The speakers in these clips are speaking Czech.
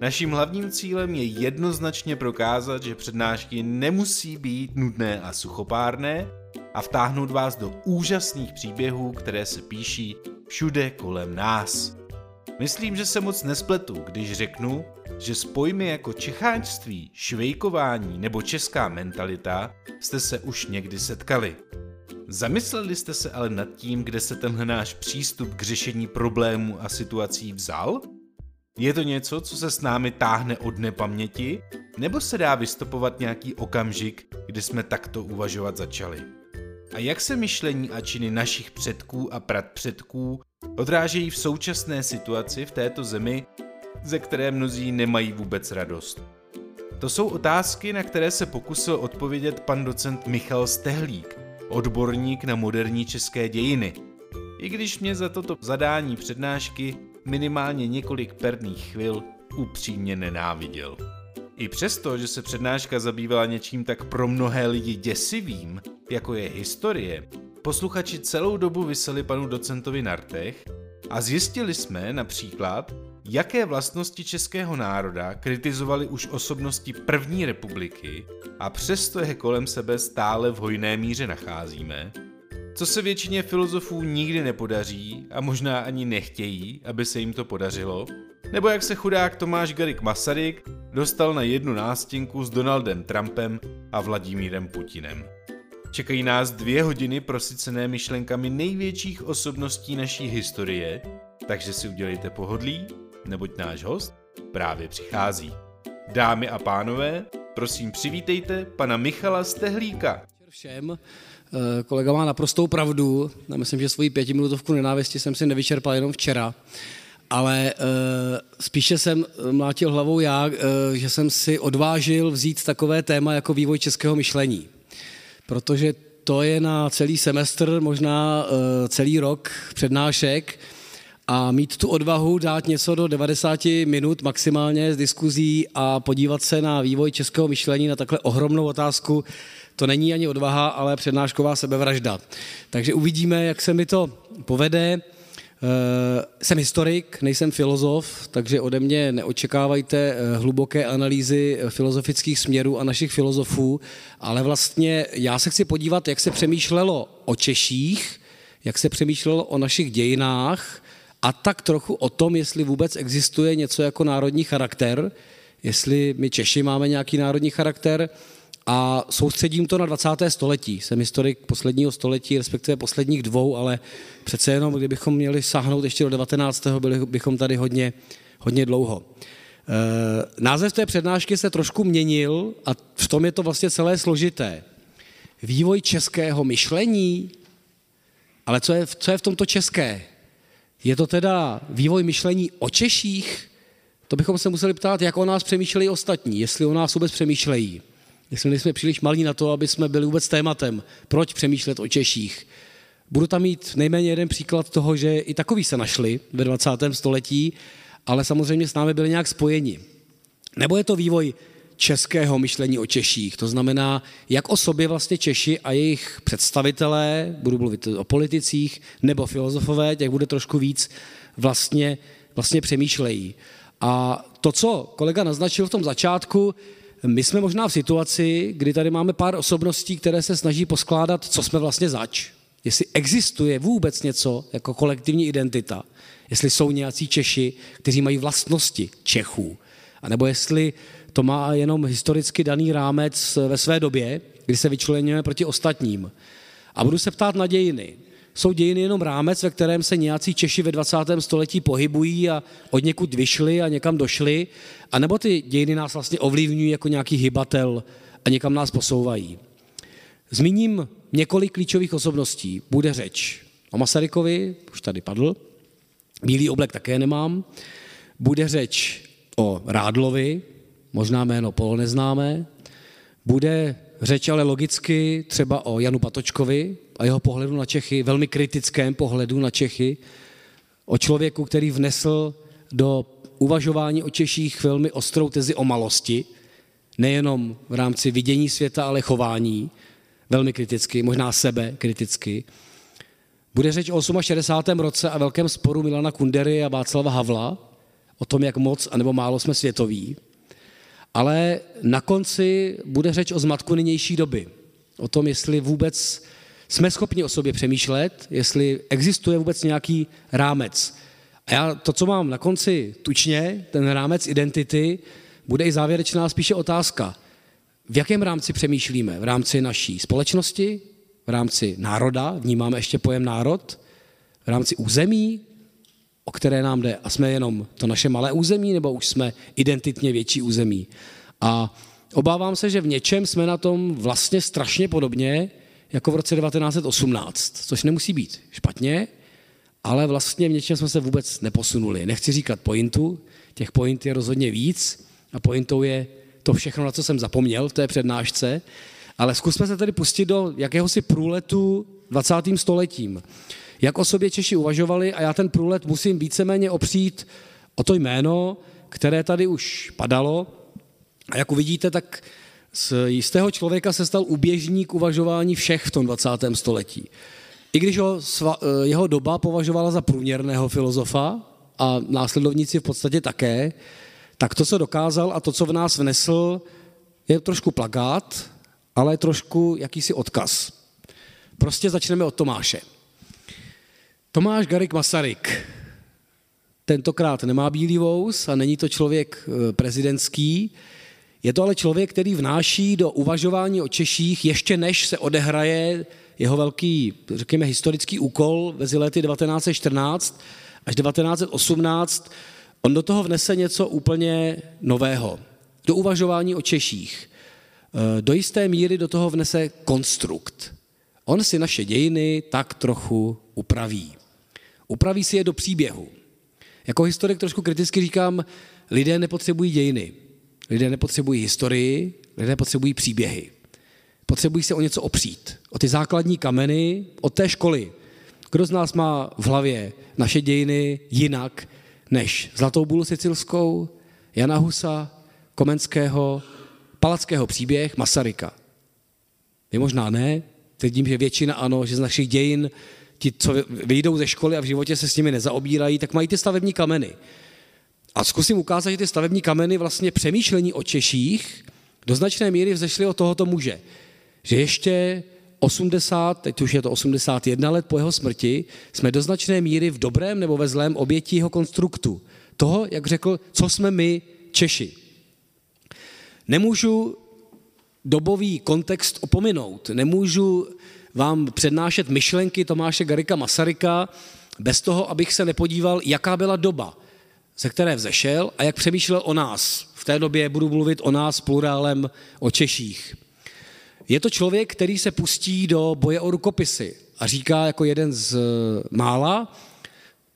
Naším hlavním cílem je jednoznačně prokázat, že přednášky nemusí být nudné a suchopárné a vtáhnout vás do úžasných příběhů, které se píší všude kolem nás. Myslím, že se moc nespletu, když řeknu, že s pojmy jako čecháčství, švejkování nebo česká mentalita jste se už někdy setkali. Zamysleli jste se ale nad tím, kde se tenhle náš přístup k řešení problémů a situací vzal? Je to něco, co se s námi táhne od nepaměti, nebo se dá vystopovat nějaký okamžik, kdy jsme takto uvažovat začali? A jak se myšlení a činy našich předků a pradpředků odrážejí v současné situaci v této zemi, ze které mnozí nemají vůbec radost? To jsou otázky, na které se pokusil odpovědět pan docent Michal Stehlík, odborník na moderní české dějiny. I když mě za toto zadání přednášky minimálně několik perných chvil upřímně nenáviděl. I přesto, že se přednáška zabývala něčím tak pro mnohé lidi děsivým, jako je historie, posluchači celou dobu vyseli panu docentovi na rtech a zjistili jsme například, jaké vlastnosti českého národa kritizovali už osobnosti první republiky a přesto je kolem sebe stále v hojné míře nacházíme, co se většině filozofů nikdy nepodaří a možná ani nechtějí, aby se jim to podařilo, nebo jak se chudák Tomáš Garik Masaryk dostal na jednu nástěnku s Donaldem Trumpem a Vladimírem Putinem. Čekají nás dvě hodiny prosycené myšlenkami největších osobností naší historie, takže si udělejte pohodlí, neboť náš host právě přichází. Dámy a pánové, prosím přivítejte pana Michala Stehlíka. Všem, kolega má naprostou pravdu. Já myslím, že svoji pětiminutovku nenávisti jsem si nevyčerpal jenom včera. Ale uh, spíše jsem mlátil hlavou já, že jsem si odvážil vzít takové téma jako vývoj českého myšlení. Protože to je na celý semestr, možná celý rok přednášek a mít tu odvahu dát něco do 90 minut maximálně z diskuzí a podívat se na vývoj českého myšlení na takhle ohromnou otázku, to není ani odvaha, ale přednášková sebevražda. Takže uvidíme, jak se mi to povede. Eh, jsem historik, nejsem filozof, takže ode mě neočekávajte eh, hluboké analýzy eh, filozofických směrů a našich filozofů, ale vlastně já se chci podívat, jak se přemýšlelo o Češích, jak se přemýšlelo o našich dějinách a tak trochu o tom, jestli vůbec existuje něco jako národní charakter, jestli my Češi máme nějaký národní charakter, a soustředím to na 20. století. Jsem historik posledního století, respektive posledních dvou, ale přece jenom, kdybychom měli sáhnout ještě do 19. byli bychom tady hodně, hodně dlouho. E, název té přednášky se trošku měnil a v tom je to vlastně celé složité. Vývoj českého myšlení, ale co je, co je v tomto české? Je to teda vývoj myšlení o Češích? To bychom se museli ptát, jak o nás přemýšlejí ostatní, jestli o nás vůbec přemýšlejí. Jestli nejsme příliš malí na to, aby jsme byli vůbec tématem. Proč přemýšlet o Češích? Budu tam mít nejméně jeden příklad toho, že i takový se našli ve 20. století, ale samozřejmě s námi byli nějak spojeni. Nebo je to vývoj českého myšlení o Češích, to znamená, jak o sobě vlastně Češi a jejich představitelé, budu mluvit o politicích, nebo filozofové, těch bude trošku víc, vlastně, vlastně přemýšlejí. A to, co kolega naznačil v tom začátku, my jsme možná v situaci, kdy tady máme pár osobností, které se snaží poskládat, co jsme vlastně zač. Jestli existuje vůbec něco jako kolektivní identita, jestli jsou nějací Češi, kteří mají vlastnosti Čechů, a nebo jestli to má jenom historicky daný rámec ve své době, kdy se vyčlenujeme proti ostatním. A budu se ptát na dějiny jsou dějiny jenom rámec, ve kterém se nějací Češi ve 20. století pohybují a od někud vyšli a někam došli, anebo ty dějiny nás vlastně ovlivňují jako nějaký hybatel a někam nás posouvají. Zmíním několik klíčových osobností. Bude řeč o Masarykovi, už tady padl, Bílý oblek také nemám. Bude řeč o Rádlovi, možná jméno polo neznámé. Bude řeč ale logicky třeba o Janu Patočkovi a jeho pohledu na Čechy, velmi kritickém pohledu na Čechy, o člověku, který vnesl do uvažování o Češích velmi ostrou tezi o malosti, nejenom v rámci vidění světa, ale chování, velmi kriticky, možná sebe kriticky. Bude řeč o 68. roce a velkém sporu Milana Kundery a Václava Havla o tom, jak moc anebo málo jsme světoví. Ale na konci bude řeč o zmatku nynější doby. O tom, jestli vůbec jsme schopni o sobě přemýšlet, jestli existuje vůbec nějaký rámec. A já to, co mám na konci tučně, ten rámec identity, bude i závěrečná spíše otázka. V jakém rámci přemýšlíme? V rámci naší společnosti? V rámci národa? Vnímáme ještě pojem národ? V rámci území, o které nám jde? A jsme jenom to naše malé území, nebo už jsme identitně větší území? A obávám se, že v něčem jsme na tom vlastně strašně podobně, jako v roce 1918, což nemusí být špatně, ale vlastně v něčem jsme se vůbec neposunuli. Nechci říkat pointu, těch point je rozhodně víc a pointou je to všechno, na co jsem zapomněl v té přednášce, ale zkusme se tedy pustit do jakéhosi průletu 20. stoletím. Jak o sobě Češi uvažovali a já ten průlet musím víceméně opřít o to jméno, které tady už padalo. A jak uvidíte, tak z jistého člověka se stal uběžník uvažování všech v tom 20. století. I když ho sva, eh, jeho doba považovala za průměrného filozofa a následovníci v podstatě také, tak to, co dokázal a to, co v nás vnesl, je trošku plagát, ale trošku jakýsi odkaz. Prostě začneme od Tomáše. Tomáš Garik Masaryk. Tentokrát nemá bílý vous a není to člověk eh, prezidentský, je to ale člověk, který vnáší do uvažování o Češích, ještě než se odehraje jeho velký, řekněme, historický úkol mezi lety 1914 až 1918, on do toho vnese něco úplně nového. Do uvažování o Češích. E, do jisté míry do toho vnese konstrukt. On si naše dějiny tak trochu upraví. Upraví si je do příběhu. Jako historik trošku kriticky říkám, lidé nepotřebují dějiny. Lidé nepotřebují historii, lidé potřebují příběhy. Potřebují se o něco opřít. O ty základní kameny, od té školy. Kdo z nás má v hlavě naše dějiny jinak než Zlatou bulu sicilskou, Jana Husa, Komenského, Palackého příběh, Masaryka? Vy možná ne, tvrdím, že většina ano, že z našich dějin ti, co vyjdou ze školy a v životě se s nimi nezaobírají, tak mají ty stavební kameny. A zkusím ukázat, že ty stavební kameny vlastně přemýšlení o Češích do značné míry vzešly od tohoto muže. Že ještě 80, teď už je to 81 let po jeho smrti, jsme do značné míry v dobrém nebo ve zlém obětí jeho konstruktu. Toho, jak řekl, co jsme my Češi. Nemůžu dobový kontext opominout, nemůžu vám přednášet myšlenky Tomáše Garika Masaryka bez toho, abych se nepodíval, jaká byla doba ze které vzešel a jak přemýšlel o nás. V té době budu mluvit o nás plurálem o Češích. Je to člověk, který se pustí do boje o rukopisy a říká jako jeden z eh, mála,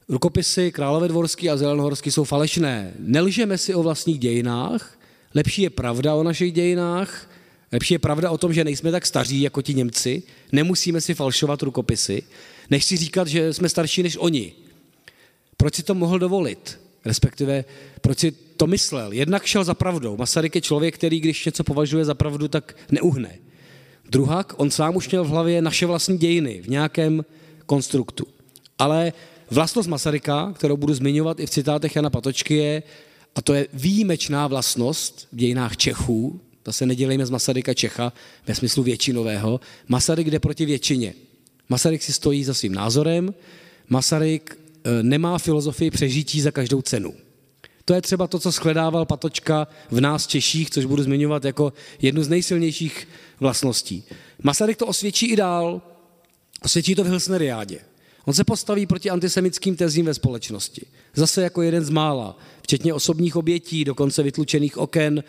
rukopisy Královedvorský a Zelenohorský jsou falešné. Nelžeme si o vlastních dějinách, lepší je pravda o našich dějinách, lepší je pravda o tom, že nejsme tak staří jako ti Němci, nemusíme si falšovat rukopisy, než si říkat, že jsme starší než oni. Proč si to mohl dovolit? Respektive proč si to myslel. Jednak šel za pravdou. Masaryk je člověk, který když něco považuje za pravdu, tak neuhne. Druhak, on sám už měl v hlavě naše vlastní dějiny v nějakém konstruktu. Ale vlastnost Masaryka, kterou budu zmiňovat i v citátech Jana Patočky, je, a to je výjimečná vlastnost v dějinách Čechů, to se nedělejme z Masaryka Čecha ve smyslu většinového, Masaryk jde proti většině. Masaryk si stojí za svým názorem, Masaryk nemá filozofii přežití za každou cenu. To je třeba to, co shledával Patočka v nás Češích, což budu zmiňovat jako jednu z nejsilnějších vlastností. Masaryk to osvědčí i dál, osvědčí to v Hilsneriádě. On se postaví proti antisemickým tezím ve společnosti. Zase jako jeden z mála, včetně osobních obětí, dokonce vytlučených oken,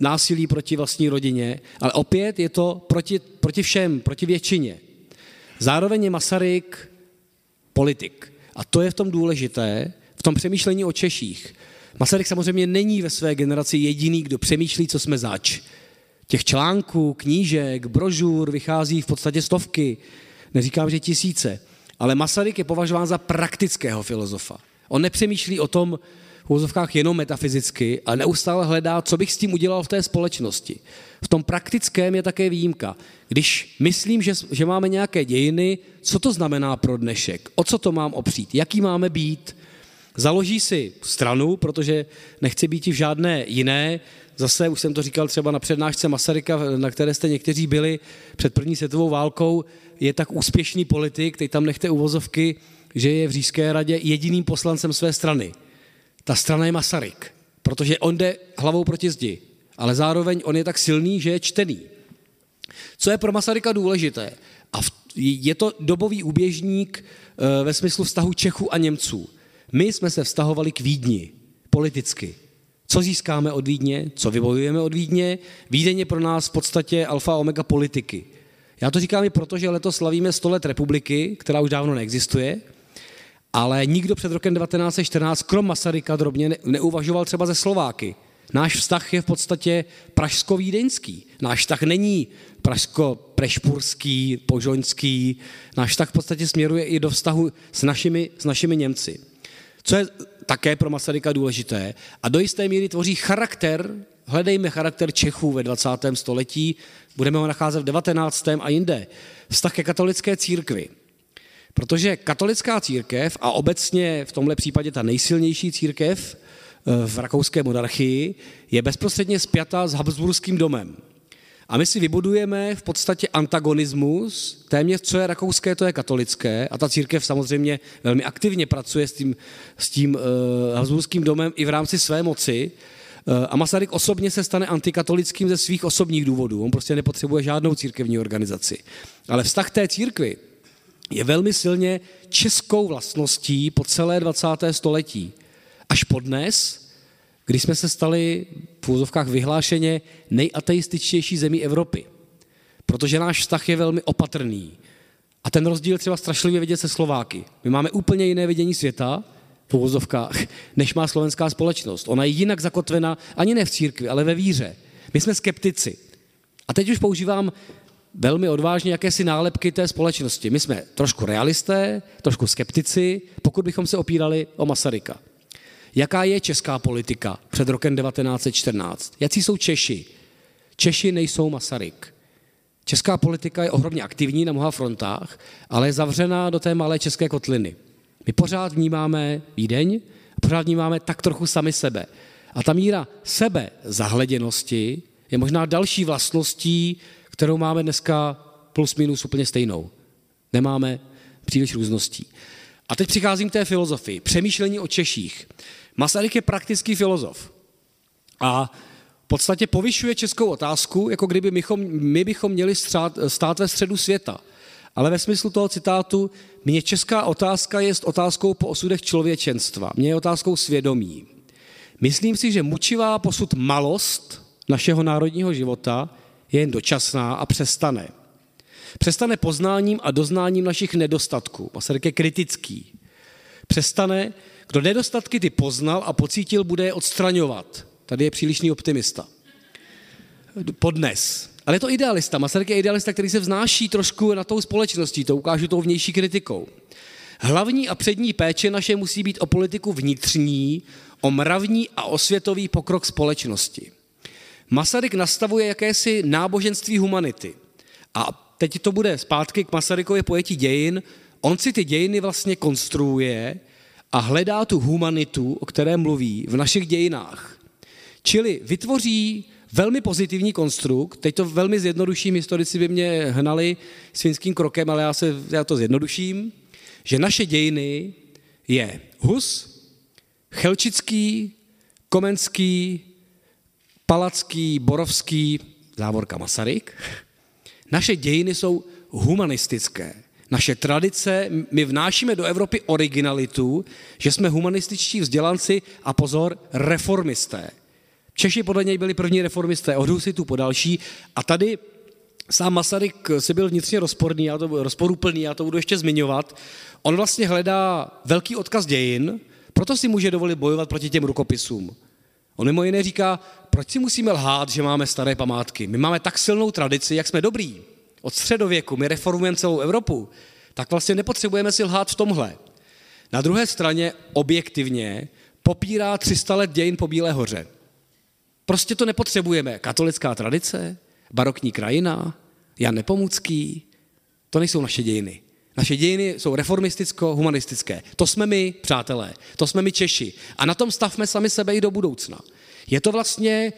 násilí proti vlastní rodině, ale opět je to proti, proti všem, proti většině. Zároveň je Masaryk politik. A to je v tom důležité, v tom přemýšlení o Češích. Masaryk samozřejmě není ve své generaci jediný, kdo přemýšlí, co jsme zač. Těch článků, knížek, brožur vychází v podstatě stovky, neříkám, že tisíce, ale Masaryk je považován za praktického filozofa. On nepřemýšlí o tom v úzovkách jenom metafyzicky a neustále hledá, co bych s tím udělal v té společnosti. V tom praktickém je také výjimka. Když myslím, že, že máme nějaké dějiny, co to znamená pro dnešek? O co to mám opřít? Jaký máme být? Založí si stranu, protože nechce být v žádné jiné. Zase, už jsem to říkal třeba na přednášce Masaryka, na které jste někteří byli před první světovou válkou, je tak úspěšný politik, teď tam nechte uvozovky, že je v Říšské radě jediným poslancem své strany. Ta strana je Masaryk, protože on jde hlavou proti zdi, ale zároveň on je tak silný, že je čtený. Co je pro Masaryka důležité? A je to dobový úběžník eh, ve smyslu vztahu Čechů a Němců. My jsme se vztahovali k Vídni politicky. Co získáme od Vídně, co vybojujeme od Vídně? Vídeň je pro nás v podstatě alfa a omega politiky. Já to říkám i proto, že letos slavíme 100 let republiky, která už dávno neexistuje, ale nikdo před rokem 1914, krom Masaryka drobně, neuvažoval třeba ze Slováky. Náš vztah je v podstatě pražsko-vídeňský. Náš vztah není pražsko-prešpurský, požoňský. Náš vztah v podstatě směruje i do vztahu s našimi, s našimi Němci. Co je také pro Masaryka důležité a do jisté míry tvoří charakter, hledejme charakter Čechů ve 20. století, budeme ho nacházet v 19. a jinde. Vztah ke katolické církvi. Protože katolická církev a obecně v tomhle případě ta nejsilnější církev eh, v rakouské monarchii je bezprostředně spjata s Habsburským domem. A my si vybudujeme v podstatě antagonismus, téměř co je rakouské, to je katolické. A ta církev samozřejmě velmi aktivně pracuje s tím, s tím uh, Habsburským domem i v rámci své moci. Uh, a Masaryk osobně se stane antikatolickým ze svých osobních důvodů. On prostě nepotřebuje žádnou církevní organizaci. Ale vztah té církvy je velmi silně českou vlastností po celé 20. století. Až podnes, kdy jsme se stali v úzovkách vyhlášeně nejateističtější zemí Evropy. Protože náš vztah je velmi opatrný. A ten rozdíl třeba strašlivě vidět se Slováky. My máme úplně jiné vidění světa, v úvozovkách, než má slovenská společnost. Ona je jinak zakotvena ani ne v církvi, ale ve víře. My jsme skeptici. A teď už používám velmi odvážně jakési nálepky té společnosti. My jsme trošku realisté, trošku skeptici, pokud bychom se opírali o Masaryka. Jaká je česká politika před rokem 1914? Jaký jsou Češi? Češi nejsou Masaryk. Česká politika je ohromně aktivní na mnoha frontách, ale je zavřená do té malé české kotliny. My pořád vnímáme Vídeň pořád vnímáme tak trochu sami sebe. A ta míra sebe zahleděnosti je možná další vlastností, kterou máme dneska plus minus úplně stejnou. Nemáme příliš růzností. A teď přicházím k té filozofii. Přemýšlení o Češích. Masaryk je praktický filozof. A v podstatě povyšuje českou otázku, jako kdyby mychom, my bychom měli střát, stát ve středu světa. Ale ve smyslu toho citátu, mě česká otázka je otázkou po osudech člověčenstva. Mě je otázkou svědomí. Myslím si, že mučivá posud malost našeho národního života je jen dočasná a přestane. Přestane poznáním a doznáním našich nedostatků. Masaryk je kritický. Přestane, kdo nedostatky ty poznal a pocítil, bude je odstraňovat. Tady je přílišný optimista. Podnes. Ale je to idealista. Masaryk je idealista, který se vznáší trošku na tou společností, to ukážu tou vnější kritikou. Hlavní a přední péče naše musí být o politiku vnitřní, o mravní a osvětový pokrok společnosti. Masaryk nastavuje jakési náboženství humanity. A teď to bude zpátky k Masarykově pojetí dějin. On si ty dějiny vlastně konstruuje a hledá tu humanitu, o které mluví v našich dějinách. Čili vytvoří velmi pozitivní konstrukt, teď to velmi zjednoduším, historici by mě hnali svinským krokem, ale já, se, já to zjednoduším, že naše dějiny je Hus, Chelčický, Komenský, Palacký, Borovský, závorka Masaryk. Naše dějiny jsou humanistické. Naše tradice, my vnášíme do Evropy originalitu, že jsme humanističtí vzdělanci a pozor, reformisté. Češi podle něj byli první reformisté od Husitu po další a tady sám Masaryk si byl vnitřně rozporný, já to, rozporuplný, já to budu ještě zmiňovat. On vlastně hledá velký odkaz dějin, Proto si může dovolit bojovat proti těm rukopisům. On mimo jiné říká, proč si musíme lhát, že máme staré památky. My máme tak silnou tradici, jak jsme dobrý. Od středověku, my reformujeme celou Evropu, tak vlastně nepotřebujeme si lhát v tomhle. Na druhé straně objektivně popírá 300 let dějin po Bílé hoře. Prostě to nepotřebujeme. Katolická tradice, barokní krajina, Jan Nepomucký, to nejsou naše dějiny. Naše dějiny jsou reformisticko-humanistické. To jsme my, přátelé, to jsme my Češi. A na tom stavme sami sebe i do budoucna. Je to vlastně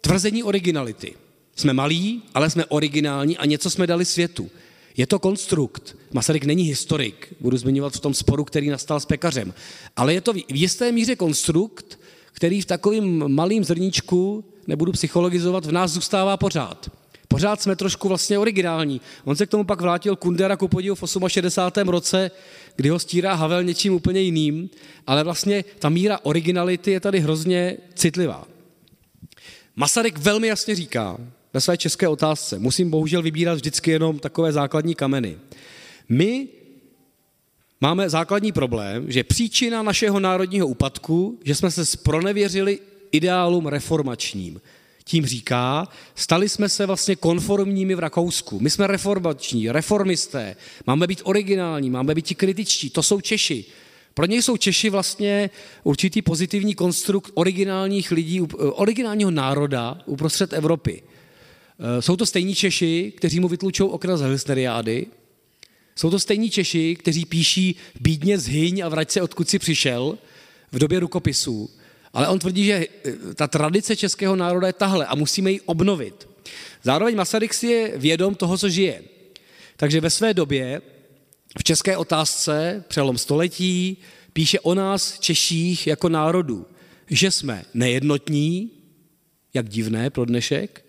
tvrzení originality. Jsme malí, ale jsme originální a něco jsme dali světu. Je to konstrukt. Masaryk není historik, budu zmiňovat v tom sporu, který nastal s pekařem. Ale je to v jisté míře konstrukt, který v takovým malým zrníčku, nebudu psychologizovat, v nás zůstává pořád. Pořád jsme trošku vlastně originální. On se k tomu pak vrátil Kundera ku podivu v 68. roce, kdy ho stírá Havel něčím úplně jiným, ale vlastně ta míra originality je tady hrozně citlivá. Masaryk velmi jasně říká ve své české otázce, musím bohužel vybírat vždycky jenom takové základní kameny. My máme základní problém, že příčina našeho národního úpadku, že jsme se spronevěřili ideálům reformačním tím říká, stali jsme se vlastně konformními v Rakousku. My jsme reformační, reformisté, máme být originální, máme být kritičtí, to jsou Češi. Pro něj jsou Češi vlastně určitý pozitivní konstrukt originálních lidí, originálního národa uprostřed Evropy. Eh, jsou to stejní Češi, kteří mu vytlučou okna z Hilsteriády, jsou to stejní Češi, kteří píší bídně zhyň a vrať se, odkud si přišel v době rukopisů. Ale on tvrdí, že eh, ta tradice českého národa je tahle a musíme ji obnovit. Zároveň Masaryk si je vědom toho, co žije. Takže ve své době v české otázce, přelom století, píše o nás, Češích, jako národu, že jsme nejednotní, jak divné pro dnešek,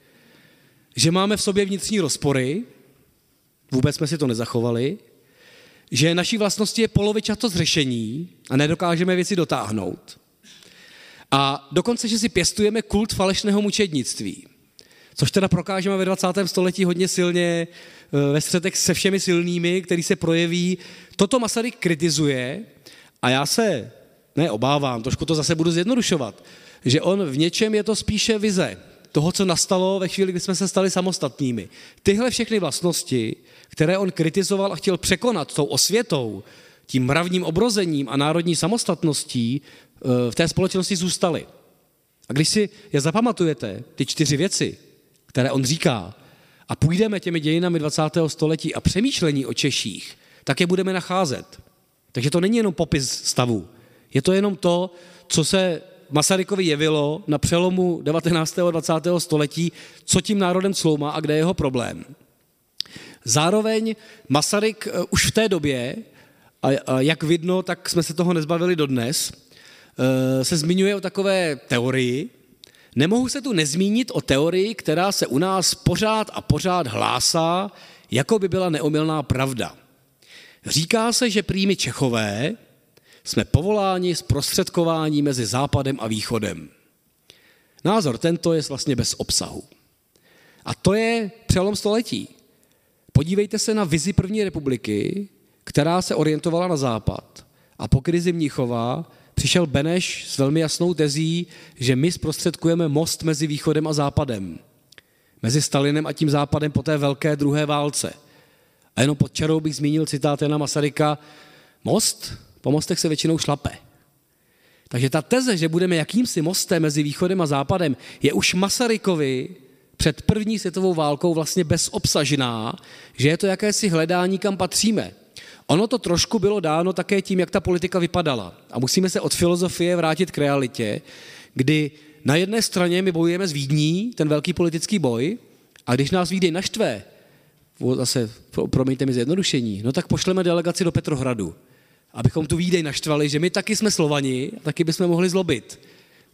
že máme v sobě vnitřní rozpory, vůbec jsme si to nezachovali, že naší vlastnosti je polovičato zřešení a nedokážeme věci dotáhnout. A dokonce, že si pěstujeme kult falešného mučednictví, což teda prokážeme ve 20. století hodně silně eh, ve střetech se všemi silnými, který se projeví. Toto Masaryk kritizuje a já se neobávám, trošku to zase budu zjednodušovat, že on v něčem je to spíše vize toho, co nastalo ve chvíli, kdy jsme se stali samostatnými. Tyhle všechny vlastnosti, které on kritizoval a chtěl překonat tou osvětou, tím mravním obrozením a národní samostatností, v té společnosti zůstaly. A když si je zapamatujete, ty čtyři věci, které on říká, a půjdeme těmi dějinami 20. století a přemýšlení o Češích, tak je budeme nacházet. Takže to není jenom popis stavu. Je to jenom to, co se Masarykovi jevilo na přelomu 19. a 20. století, co tím národem sloumá a kde je jeho problém. Zároveň Masaryk eh, už v té době, a jak vidno, tak jsme se toho nezbavili dodnes, se zmiňuje o takové teorii. Nemohu se tu nezmínit o teorii, která se u nás pořád a pořád hlásá, jako by byla neomylná pravda. Říká se, že prými Čechové jsme povoláni zprostředkování mezi západem a východem. Názor tento je vlastně bez obsahu. A to je přelom století. Podívejte se na vizi první republiky, která se orientovala na západ. A po krizi Mnichova přišel Beneš s velmi jasnou tezí, že my zprostředkujeme most mezi východem a západem. Mezi Stalinem a tím západem po té velké druhé válce. A jenom pod čarou bych zmínil citát Jana Masaryka, most, po mostech se většinou šlape. Takže ta teze, že budeme jakýmsi mostem mezi východem a západem, je už Masarykovi před první světovou válkou vlastně bezobsažná, že je to jakési hledání, kam patříme. Ono to trošku bylo dáno také tím, jak ta politika vypadala. A musíme se od filozofie vrátit k realitě, kdy na jedné straně my bojujeme s Vídní, ten velký politický boj, a když nás Vídeň naštve, zase promiňte mi zjednodušení, no tak pošleme delegaci do Petrohradu, abychom tu Vídeň naštvali, že my taky jsme Slovani, taky bychom mohli zlobit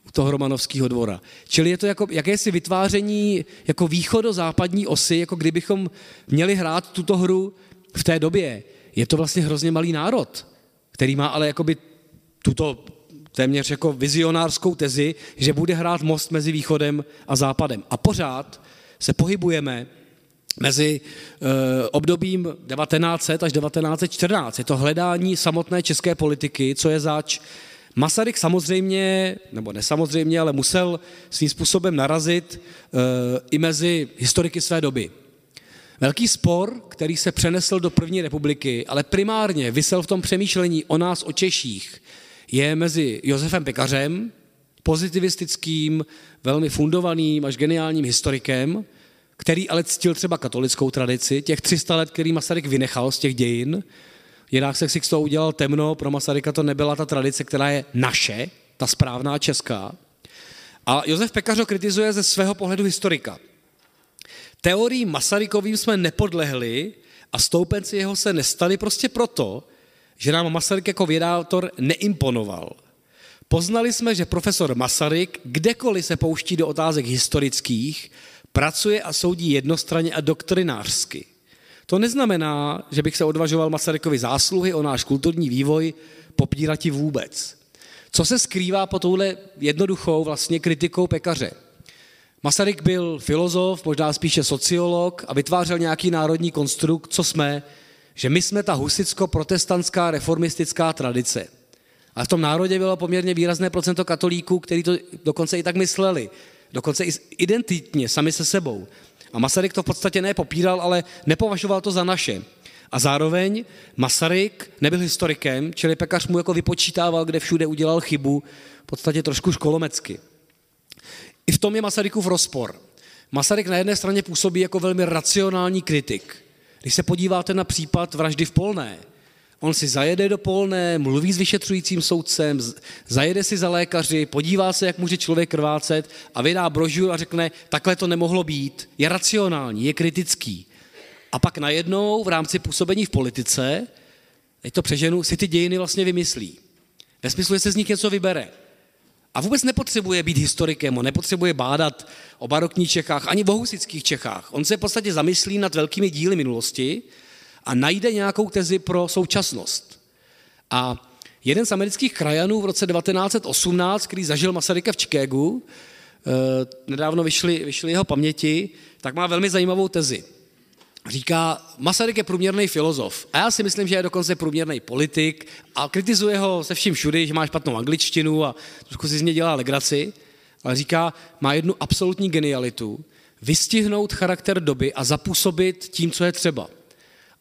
u toho Romanovského dvora. Čili je to jako jakési vytváření jako východo-západní osy, jako kdybychom měli hrát tuto hru v té době je to vlastně hrozně malý národ, který má ale jakoby tuto téměř jako vizionářskou tezi, že bude hrát most mezi východem a západem. A pořád se pohybujeme mezi e, obdobím 1900 až 1914. Je to hledání samotné české politiky, co je zač. Masaryk samozřejmě, nebo nesamozřejmě, ale musel svým způsobem narazit e, i mezi historiky své doby. Velký spor, který se přenesl do první republiky, ale primárně vysel v tom přemýšlení o nás, o Češích, je mezi Josefem Pekařem, pozitivistickým, velmi fundovaným až geniálním historikem, který ale ctil třeba katolickou tradici, těch 300 let, který Masaryk vynechal z těch dějin. Jinak se si z toho udělal temno, pro Masaryka to nebyla ta tradice, která je naše, ta správná česká. A Josef Pekař ho kritizuje ze svého pohledu historika. Teorií Masarykovým jsme nepodlehli a stoupenci jeho se nestali prostě proto, že nám Masaryk jako vědátor neimponoval. Poznali jsme, že profesor Masaryk kdekoliv se pouští do otázek historických, pracuje a soudí jednostranně a doktrinářsky. To neznamená, že bych se odvažoval Masarykovi zásluhy o náš kulturní vývoj popírati vůbec. Co se skrývá po touhle jednoduchou vlastně kritikou pekaře? Masaryk byl filozof, možná spíše sociolog a vytvářel nějaký národní konstrukt, co jsme, že my jsme ta husicko-protestantská reformistická tradice. A v tom národě bylo poměrně výrazné procento katolíků, kteří to dokonce i tak mysleli. Dokonce i identitně, sami se sebou. A Masaryk to v podstatě nepopíral, ale nepovažoval to za naše. A zároveň Masaryk nebyl historikem, čili pekař mu jako vypočítával, kde všude udělal chybu, v podstatě trošku školomecky. I v tom je Masarykův rozpor. Masaryk na jedné straně působí jako velmi racionální kritik. Když se podíváte na případ vraždy v Polné, on si zajede do Polné, mluví s vyšetřujícím soudcem, zajede si za lékaři, podívá se, jak může člověk krvácet a vydá brožuru a řekne, takhle to nemohlo být. Je racionální, je kritický. A pak najednou v rámci působení v politice, teď to přeženu, si ty dějiny vlastně vymyslí. Ve smyslu, že se z nich něco vybere. A vůbec nepotřebuje být historikem, on nepotřebuje bádat o barokních Čechách, ani o husických Čechách. On se v podstatě zamyslí nad velkými díly minulosti a najde nějakou tezi pro současnost. A jeden z amerických krajanů v roce 1918, který zažil Masaryka v Chicagu, eh, nedávno vyšly, vyšly jeho paměti, tak má velmi zajímavou tezi říká, Masaryk je průměrný filozof a já si myslím, že je dokonce průměrný politik a kritizuje ho se vším všudy, že má špatnou angličtinu a trošku si z něj dělá legraci, ale říká, má jednu absolutní genialitu, vystihnout charakter doby a zapůsobit tím, co je třeba.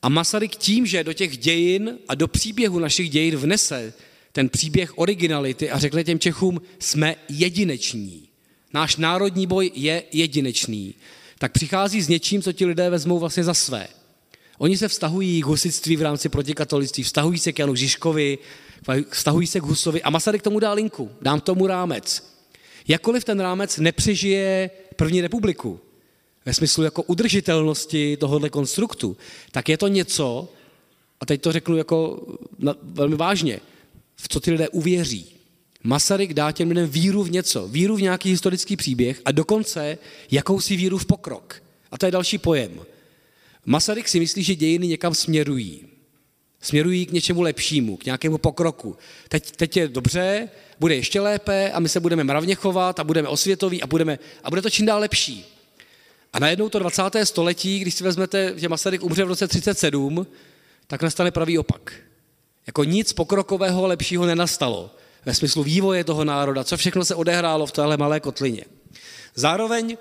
A Masaryk tím, že do těch dějin a do příběhu našich dějin vnese ten příběh originality a řekne těm Čechům, jsme jedineční. Náš národní boj je jedinečný tak přichází s něčím, co ti lidé vezmou vlastně za své. Oni se vztahují k husitství v rámci protikatolictví, vztahují se k Janu Žižkovi, vztahují se k Husovi a Masaryk tomu dá linku, dám tomu rámec. Jakkoliv ten rámec nepřežije první republiku, ve smyslu jako udržitelnosti tohohle konstruktu, tak je to něco, a teď to řeknu jako velmi vážně, v co ty lidé uvěří. Masaryk dá těm lidem víru v něco, víru v nějaký historický příběh a dokonce jakousi víru v pokrok. A to je další pojem. Masaryk si myslí, že dějiny někam směrují. Směrují k něčemu lepšímu, k nějakému pokroku. Teď, teď je dobře, bude ještě lépe a my se budeme mravně chovat a budeme osvětoví a, budeme, a bude to čím dál lepší. A najednou to 20. století, když si vezmete, že Masaryk umře v roce 37, tak nastane pravý opak. Jako nic pokrokového lepšího nenastalo ve smyslu vývoje toho národa, co všechno se odehrálo v téhle malé kotlině. Zároveň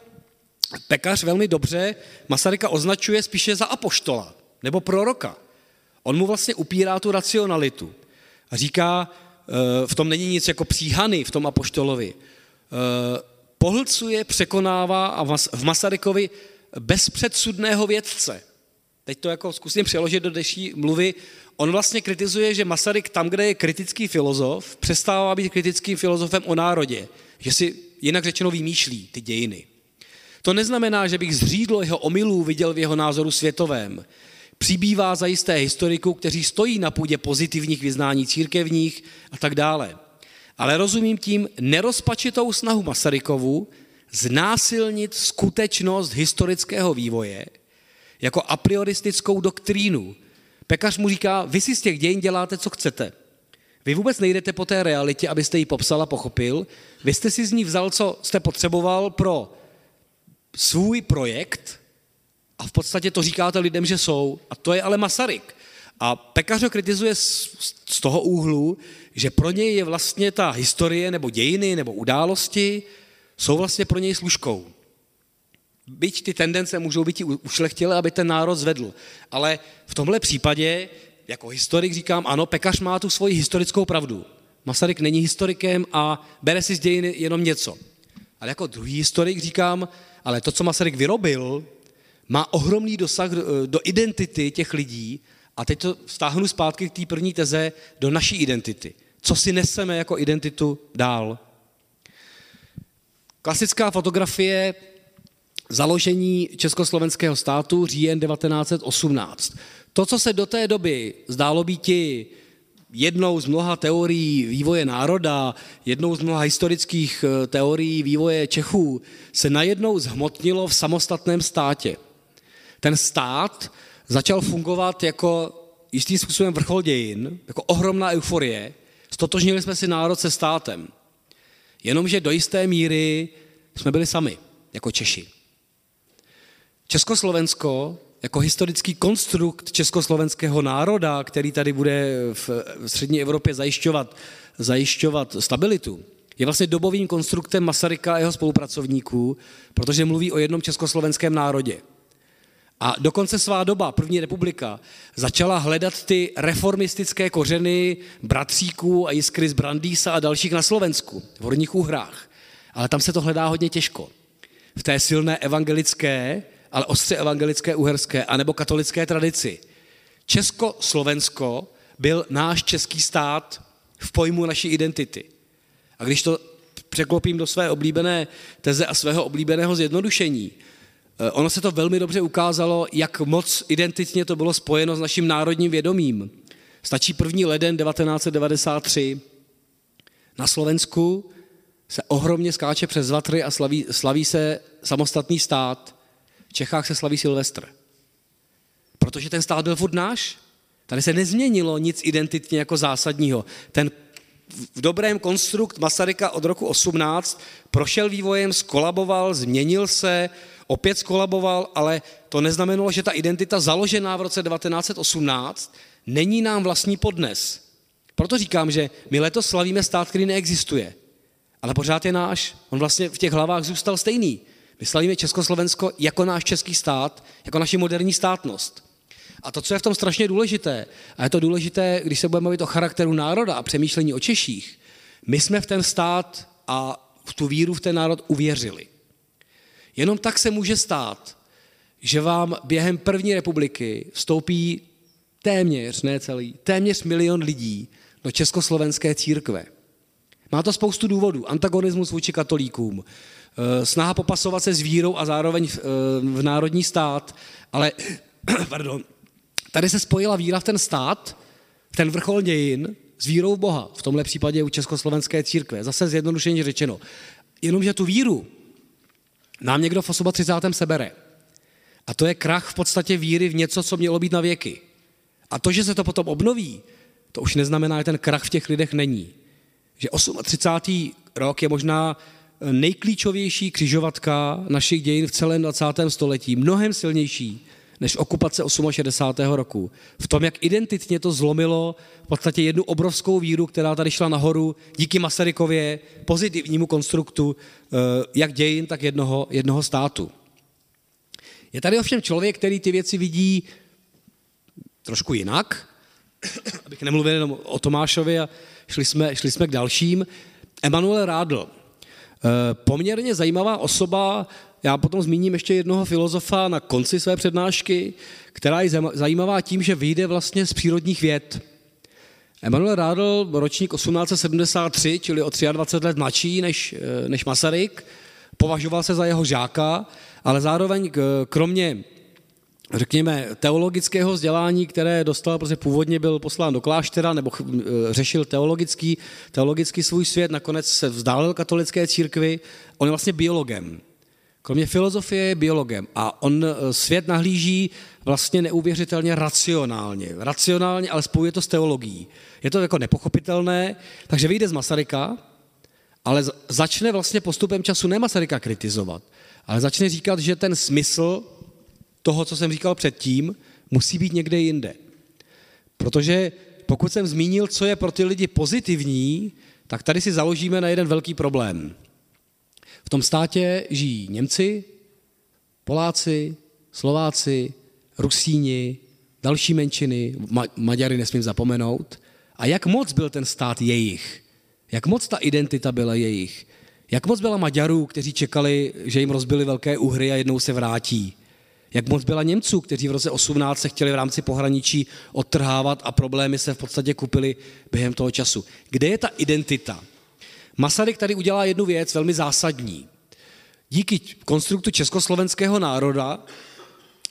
pekař velmi dobře Masaryka označuje spíše za apoštola nebo proroka. On mu vlastně upírá tu racionalitu a říká, e, v tom není nic jako příhany v tom apoštolovi. E, pohlcuje, překonává a v Masarykovi bezpředsudného vědce. Teď to jako zkusím přeložit do deší mluvy. On vlastně kritizuje, že Masaryk tam, kde je kritický filozof, přestává být kritickým filozofem o národě, že si jinak řečeno vymýšlí ty dějiny. To neznamená, že bych zřídlo jeho omylů viděl v jeho názoru světovém. Přibývá zajisté historiků, kteří stojí na půdě pozitivních vyznání církevních a tak dále. Ale rozumím tím nerozpačitou snahu Masarykovu znásilnit skutečnost historického vývoje jako a prioristickou doktrínu, Pekař mu říká, vy si z těch dějin děláte, co chcete. Vy vůbec nejdete po té realitě, abyste ji popsal a pochopil. Vy jste si z ní vzal, co jste potřeboval pro svůj projekt a v podstatě to říkáte lidem, že jsou. A to je ale Masaryk. A Pekař ho kritizuje z toho úhlu, že pro něj je vlastně ta historie nebo dějiny nebo události jsou vlastně pro něj služkou. Byť ty tendence můžou být ušlechtilé, aby ten národ zvedl. Ale v tomhle případě, jako historik říkám, ano, Pekař má tu svoji historickou pravdu. Masaryk není historikem a bere si z dějiny jenom něco. Ale jako druhý historik říkám, ale to, co Masaryk vyrobil, má ohromný dosah do identity těch lidí a teď to stáhnu zpátky k té první teze do naší identity. Co si neseme jako identitu dál? Klasická fotografie založení Československého státu říjen 1918. To, co se do té doby zdálo být jednou z mnoha teorií vývoje národa, jednou z mnoha historických eh, teorií vývoje Čechů, se najednou zhmotnilo v samostatném státě. Ten stát začal fungovat jako jistým způsobem vrchol dějin, jako ohromná euforie. Stotožnili jsme si národ se státem. Jenomže do jisté míry jsme byli sami, jako Češi. Československo jako historický konstrukt československého národa, který tady bude v střední Evropě zajišťovat, zajišťovat stabilitu, je vlastně dobovým konstruktem Masaryka a jeho spolupracovníků, protože mluví o jednom československém národě. A dokonce svá doba, první republika, začala hledat ty reformistické kořeny bratříků a jiskry z Brandýsa a dalších na Slovensku, v Horních Úhrách. Ale tam se to hledá hodně těžko. V té silné evangelické, ale ostře evangelické uherské, anebo katolické tradici. Česko-Slovensko byl náš český stát v pojmu naší identity. A když to překlopím do své oblíbené teze a svého oblíbeného zjednodušení, Eh, ono se to velmi dobře ukázalo, jak moc identitně to bylo spojeno s naším národním vědomím. Stačí první leden 1993. Na Slovensku se ohromně skáče přes Vatry a slaví, slaví se samostatný stát. V Čechách se slaví Silvestr. Protože ten stát byl furt náš. Tady se nezměnilo nic identitně jako zásadního. Ten v dobrém konstrukt Masaryka od roku 18 prošel vývojem, skolaboval, změnil se, opět skolaboval, ale to neznamenalo, že ta identita založená v roce 1918 není nám vlastní podnes. Proto říkám, že my letos slavíme stát, který neexistuje, ale pořád je náš. On vlastně v těch hlavách zůstal stejný. My slavíme Československo jako náš český stát, jako naši moderní státnost. A to, co je v tom strašně důležité, a je to důležité, když se budeme mluvit o charakteru národa a přemýšlení o Češích, my jsme v ten stát a v tu víru v ten národ uvěřili. Jenom tak se může stát, že vám během první republiky vstoupí téměř, ne celý, téměř milion lidí do československé církve. Má to spoustu důvodů. Antagonismus vůči katolíkům, snaha popasovat se s vírou a zároveň v, eh, v národní stát, ale pardon, tady se spojila víra v ten stát, v ten vrchol dějin, s vírou v Boha, v tomhle případě u Československé církve. Zase zjednodušeně řečeno. Jenomže tu víru nám někdo v 38. sebere. A to je krach v podstatě víry v něco, co mělo být na věky. A to, že se to potom obnoví, to už neznamená, že ten krach v těch lidech není. Že 38. rok je možná nejklíčovější křižovatka našich dějin v celém 20. století, mnohem silnější než okupace 68. roku. V tom, jak identitně to zlomilo v podstatě jednu obrovskou víru, která tady šla nahoru díky Masarykově pozitivnímu konstruktu eh, jak dějin, tak jednoho, jednoho státu. Je tady ovšem člověk, který ty věci vidí trošku jinak, abych nemluvil jenom o Tomášovi a šli jsme, šli jsme k dalším. Emanuel Rádl, poměrně zajímavá osoba, já potom zmíním ještě jednoho filozofa na konci své přednášky, která je zajímavá tím, že vyjde vlastně z přírodních věd. Emanuel Rádl, ročník 1873, čili o 23 let mladší než, eh, než Masaryk, považoval se za jeho žáka, ale zároveň kromě řekněme, teologického vzdělání, které dostal, protože původně byl poslán do kláštera nebo eh, řešil teologický, teologický svůj svět, nakonec se vzdálil katolické církvi, on je vlastně biologem. Kromě filozofie je biologem a on eh, svět nahlíží vlastně neuvěřitelně racionálně. Racionálně, ale spojuje to s teologií. Je to jako nepochopitelné, takže vyjde z Masaryka, ale začne vlastně postupem času ne Masaryka kritizovat, ale začne říkat, že ten smysl toho, co jsem říkal předtím, musí být někde jinde. Protože pokud jsem zmínil, co je pro ty lidi pozitivní, tak tady si založíme na jeden velký problém. V tom státě žijí Němci, Poláci, Slováci, Rusíni, další menšiny, Ma- Maďary nesmím zapomenout. A jak moc byl ten stát jejich? Jak moc ta identita byla jejich? Jak moc byla Maďarů, kteří čekali, že jim rozbili velké uhry a jednou se vrátí? Jak moc byla Němců, kteří v roce 18 se chtěli v rámci pohraničí odtrhávat a problémy se v podstatě kupili během toho času? Kde je ta identita? Masaryk tady udělá jednu věc velmi zásadní. Díky konstruktu československého národa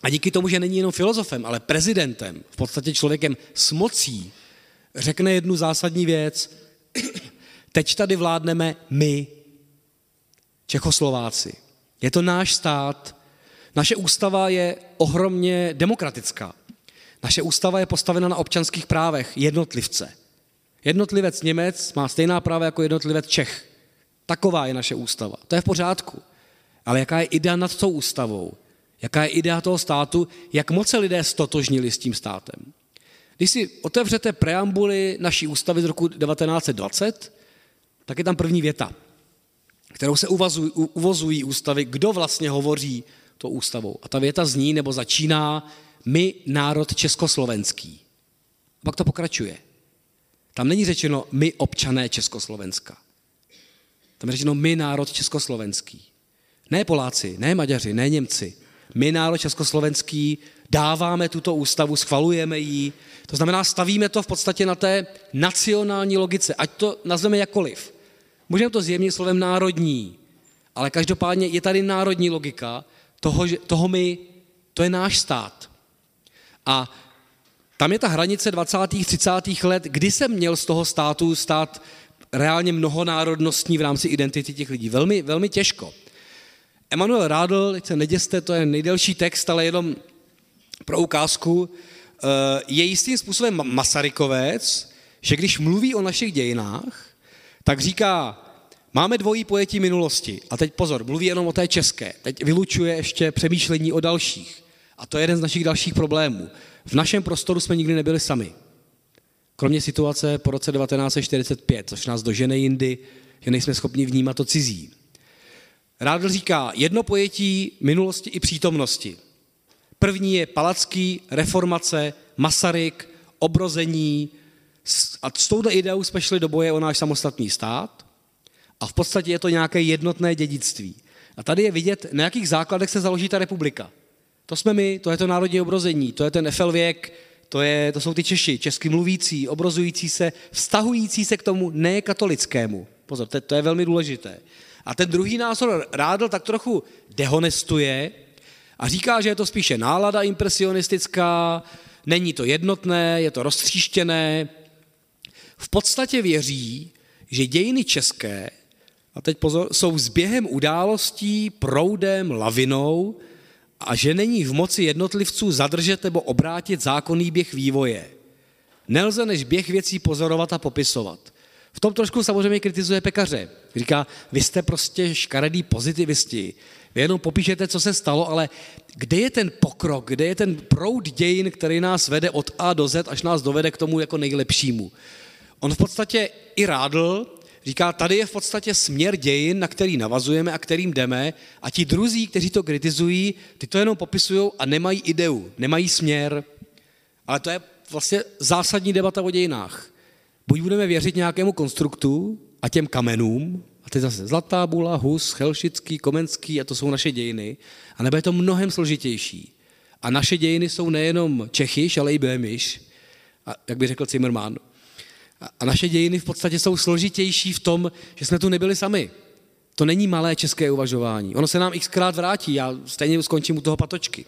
a díky tomu, že není jenom filozofem, ale prezidentem, v podstatě člověkem s mocí, řekne jednu zásadní věc. Teď tady vládneme my, Čechoslováci. Je to náš stát. Naše ústava je ohromně demokratická. Naše ústava je postavena na občanských právech jednotlivce. Jednotlivec Němec má stejná práva jako jednotlivec Čech. Taková je naše ústava. To je v pořádku. Ale jaká je idea nad tou ústavou? Jaká je idea toho státu? Jak moc se lidé stotožnili s tím státem? Když si otevřete preambuly naší ústavy z roku 1920, tak je tam první věta, kterou se uvazují, uvozují ústavy, kdo vlastně hovoří to ústavou. A ta věta zní nebo začíná my národ československý. A pak to pokračuje. Tam není řečeno my občané Československa. Tam je řečeno my národ československý. Ne Poláci, ne Maďaři, ne Němci. My národ československý dáváme tuto ústavu, schvalujeme ji. To znamená, stavíme to v podstatě na té nacionální logice, ať to nazveme jakoliv. Můžeme to zjemnit slovem národní, ale každopádně je tady národní logika toho, toho my, to je náš stát. A tam je ta hranice 20. 30. let, kdy se měl z toho státu stát reálně mnohonárodnostní v rámci identity těch lidí. Velmi, velmi těžko. Emanuel Rádl, se neděste, to je nejdelší text, ale jenom pro ukázku, eh, je jistým způsobem Masarykovec, že když mluví o našich dějinách, tak říká, máme dvojí pojetí minulosti. A teď pozor, mluví jenom o té české. Teď vylučuje ještě přemýšlení o dalších. A to je jeden z našich dalších problémů. V našem prostoru jsme nikdy nebyli sami. Kromě situace po roce 1945, což nás dožene jindy, že nejsme schopni vnímat to cizí. Rádl říká jedno pojetí minulosti i přítomnosti. První je Palacký, reformace, Masaryk, obrození a s touto ideou jsme šli do boje o náš samostatný stát a v podstatě je to nějaké jednotné dědictví. A tady je vidět, na jakých základech se založí ta republika. To jsme my, to je to národní obrození, to je ten FL věk, to, je, to jsou ty Češi, česky mluvící, obrozující se, vztahující se k tomu nekatolickému. Pozor, to, to je velmi důležité. A ten druhý názor Rádl tak trochu dehonestuje a říká, že je to spíše nálada impresionistická, není to jednotné, je to roztříštěné. V podstatě věří, že dějiny české, a teď pozor, jsou zběhem událostí, proudem, lavinou a že není v moci jednotlivců zadržet nebo obrátit zákonný běh vývoje. Nelze než běh věcí pozorovat a popisovat. V tom trošku samozřejmě kritizuje pekaře. Říká, vy jste prostě škaredý pozitivisti, vy jenom popíšete, co se stalo, ale kde je ten pokrok, kde je ten proud dějin, který nás vede od A do Z, až nás dovede k tomu jako nejlepšímu. On v podstatě i rádl, říká, tady je v podstatě směr dějin, na který navazujeme a kterým jdeme a ti druzí, kteří to kritizují, ty to jenom popisují a nemají ideu, nemají směr. Ale to je vlastně zásadní debata o dějinách. Buď budeme věřit nějakému konstruktu a těm kamenům, a teď zase Zlatá bula, Hus, Chelšický, Komenský, a to jsou naše dějiny, a nebo je to mnohem složitější. A naše dějiny jsou nejenom Čechyš, ale i Bémiš, a jak by řekl Zimmermann. A naše dějiny v podstatě jsou složitější v tom, že jsme tu nebyli sami. To není malé české uvažování. Ono se nám xkrát vrátí, já stejně skončím u toho patočky.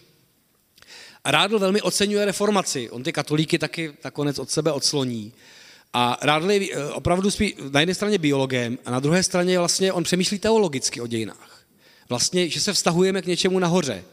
A Rádl velmi oceňuje reformaci. On ty katolíky taky nakonec od sebe odsloní. A Rádl je eh, opravdu spí, na jedné straně biologem a na druhé straně vlastně on přemýšlí teologicky o dějinách. Vlastně, že se vztahujeme k něčemu nahoře.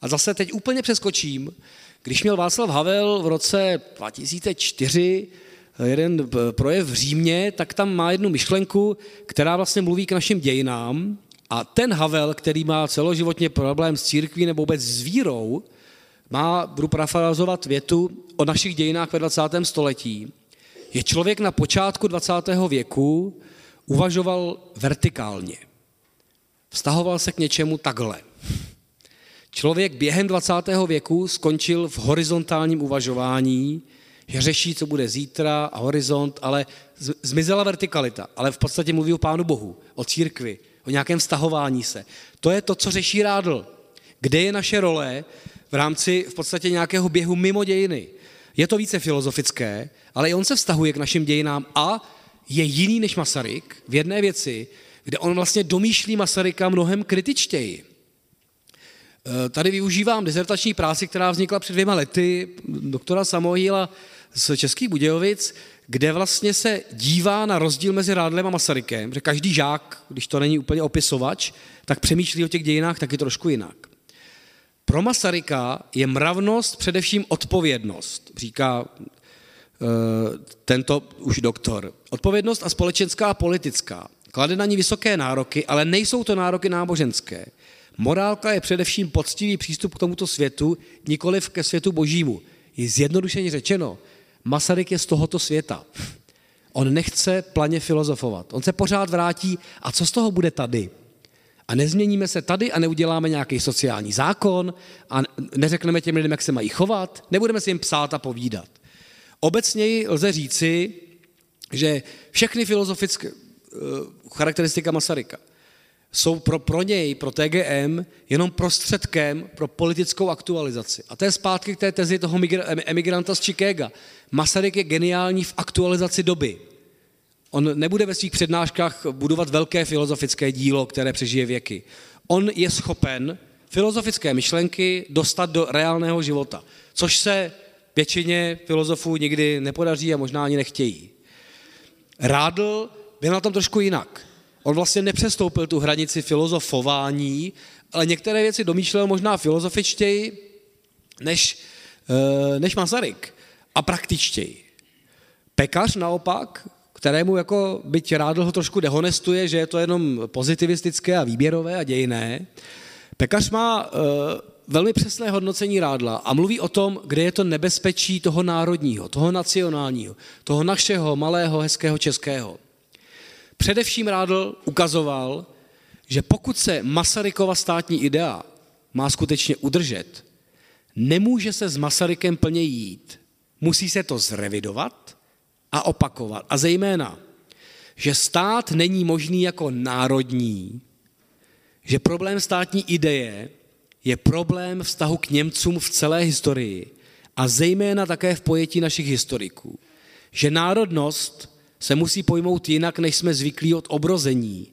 A zase teď úplně přeskočím, když měl Václav Havel v roce 2004 eh, jeden eh, projev v Římě, tak tam má jednu myšlenku, která vlastně mluví k našim dějinám. A ten Havel, který má celoživotně problém s církví nebo vůbec s vírou, má, budu parafrazovat větu o našich dějinách ve 20. století, je člověk na počátku 20. věku uvažoval vertikálně. Vztahoval se k něčemu takhle. Člověk během 20. věku skončil v horizontálním uvažování, že řeší, co bude zítra a horizont, ale zmizela vertikalita. Ale v podstatě mluví o Pánu Bohu, o církvi, o nějakém vztahování se. To je to, co řeší Rádl. Kde je naše role v rámci v podstatě nějakého běhu mimo dějiny. Je to více filozofické, ale i on se vztahuje k našim dějinám a je jiný než Masaryk v jedné věci, kde on vlastně domýšlí Masaryka mnohem kritičtěji. E, tady využívám dizertační práci, která vznikla před dvěma lety, doktora Samohýla z Českých Budějovic, kde vlastně se dívá na rozdíl mezi Rádlem a Masarykem, že každý žák, když to není úplně opisovač, tak přemýšlí o těch dějinách taky trošku jinak. Pro Masaryka je mravnost především odpovědnost, říká e, tento už doktor. Odpovědnost a společenská a politická. Klade na ní vysoké nároky, ale nejsou to nároky náboženské. Morálka je především poctivý přístup k tomuto světu, nikoliv ke světu božímu. Je zjednodušeně řečeno, Masaryk je z tohoto světa. On nechce planě filozofovat. On se pořád vrátí, a co z toho bude tady? A nezměníme se tady a neuděláme nějaký sociální zákon a neřekneme těm lidem, jak se mají chovat, nebudeme si jim psát a povídat. Obecněji lze říci, že všechny filozofické uh, charakteristika Masaryka jsou pro, pro něj, pro TGM, jenom prostředkem pro politickou aktualizaci. A to je zpátky k té tezi toho emigranta z Chicaga. Masaryk je geniální v aktualizaci doby. On nebude ve svých přednáškách budovat velké filozofické dílo, které přežije věky. On je schopen filozofické myšlenky dostat do reálného života, což se většině filozofů nikdy nepodaří a možná ani nechtějí. Rádl byl na tom trošku jinak. On vlastně nepřestoupil tu hranici filozofování, ale některé věci domýšlel možná filozofičtěji než, eh, než Masaryk a praktičtěji. Pekař naopak kterému jako byť rád ho trošku dehonestuje, že je to jenom pozitivistické a výběrové a dějné, Pekař má uh, velmi přesné hodnocení rádla a mluví o tom, kde je to nebezpečí toho národního, toho nacionálního, toho našeho malého, hezkého českého. Především Rádl ukazoval, že pokud se Masarykova státní idea má skutečně udržet, nemůže se s Masarykem plně jít. Musí se to zrevidovat a opakovat. A zejména, že stát není možný jako národní, že problém státní ideje je problém vztahu k Němcům v celé historii a zejména také v pojetí našich historiků. Že národnost se musí pojmout jinak, než jsme zvyklí od obrození.